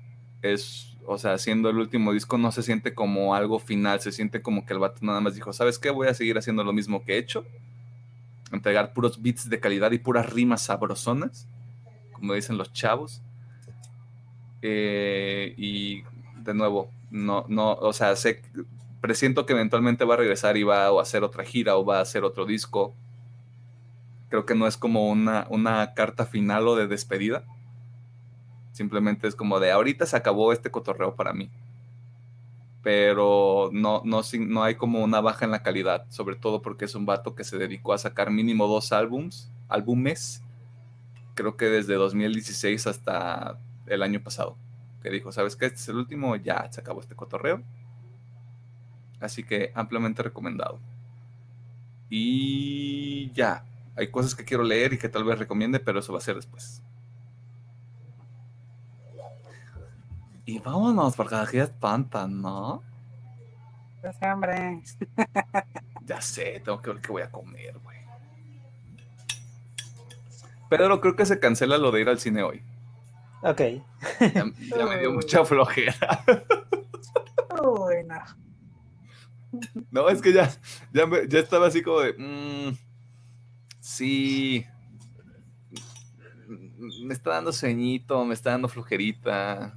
es, o sea, siendo el último disco no se siente como algo final, se siente como que el vato nada más dijo, ¿sabes qué? Voy a seguir haciendo lo mismo que he hecho, entregar puros beats de calidad y puras rimas sabrosonas, como dicen los chavos. Eh, y de nuevo, no, no, o sea, sé, presiento que eventualmente va a regresar y va a hacer otra gira o va a hacer otro disco. Creo que no es como una, una carta final o de despedida Simplemente es como de ahorita se acabó este cotorreo para mí. Pero no, no, no hay como una baja en la calidad, sobre todo porque es un vato que se dedicó a sacar mínimo dos álbums, álbumes, creo que desde 2016 hasta el año pasado. Que dijo, ¿sabes qué? Este es el último, ya se acabó este cotorreo. Así que ampliamente recomendado. Y ya, hay cosas que quiero leer y que tal vez recomiende, pero eso va a ser después. Y vámonos, porque aquí espantan, ¿no? Ya sé, hombre. ya sé, tengo que ver qué voy a comer, güey. Pedro, creo que se cancela lo de ir al cine hoy. Ok. Ya, me dio mucha flojera. bueno. No, es que ya, ya, ya estaba así como de. Mmm, sí. Me está dando ceñito, me está dando flojerita.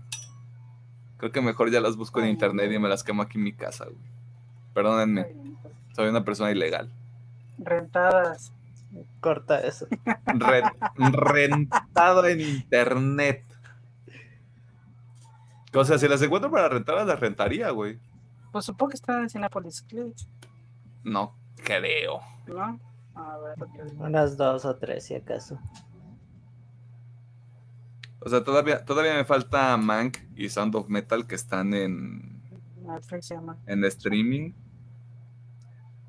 Creo que mejor ya las busco en internet y me las quemo aquí en mi casa, güey. Perdónenme. Soy una persona ilegal. Rentadas. Corta eso. rentado en internet. O sea, si las encuentro para rentar, las rentaría, güey. Pues supongo que están en Cinepolis Click. No creo. ¿No? A ver, Unas dos o tres, si acaso. O sea, todavía, todavía me falta Mank y Sound of Metal que están en, en streaming.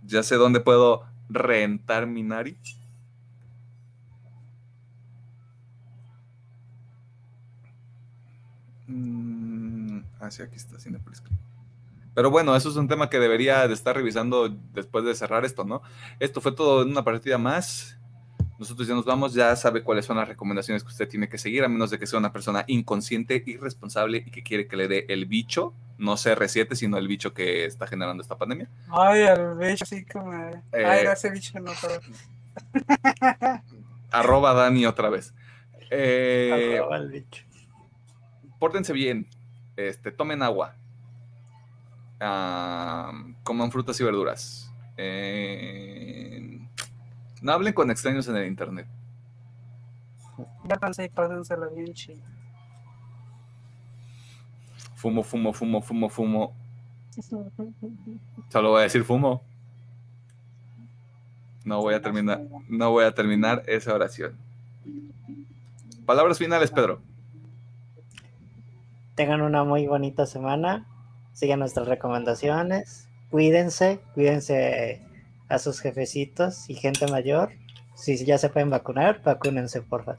Ya sé dónde puedo rentar Minari. Mm, ah, sí, aquí está Cinepolis Pero bueno, eso es un tema que debería de estar revisando después de cerrar esto, ¿no? Esto fue todo en una partida más. Nosotros ya nos vamos, ya sabe cuáles son las recomendaciones que usted tiene que seguir, a menos de que sea una persona inconsciente, irresponsable y que quiere que le dé el bicho, no CR7, sino el bicho que está generando esta pandemia. Ay, el bicho, sí, como. Eh, Ay, ese bicho no, pero. arroba Dani otra vez. Eh, Arroba el bicho. pórtense bien, este, tomen agua, Ah, coman frutas y verduras. Eh, no hablen con extraños en el internet. Ya pensé y pásensela bien chido. Fumo, fumo, fumo, fumo, fumo. Solo voy a decir fumo. No voy a terminar, no voy a terminar esa oración. Palabras finales, Pedro. Tengan una muy bonita semana. Sigan nuestras recomendaciones. Cuídense, cuídense a sus jefecitos y gente mayor. Si ya se pueden vacunar, vacúnense, porfa.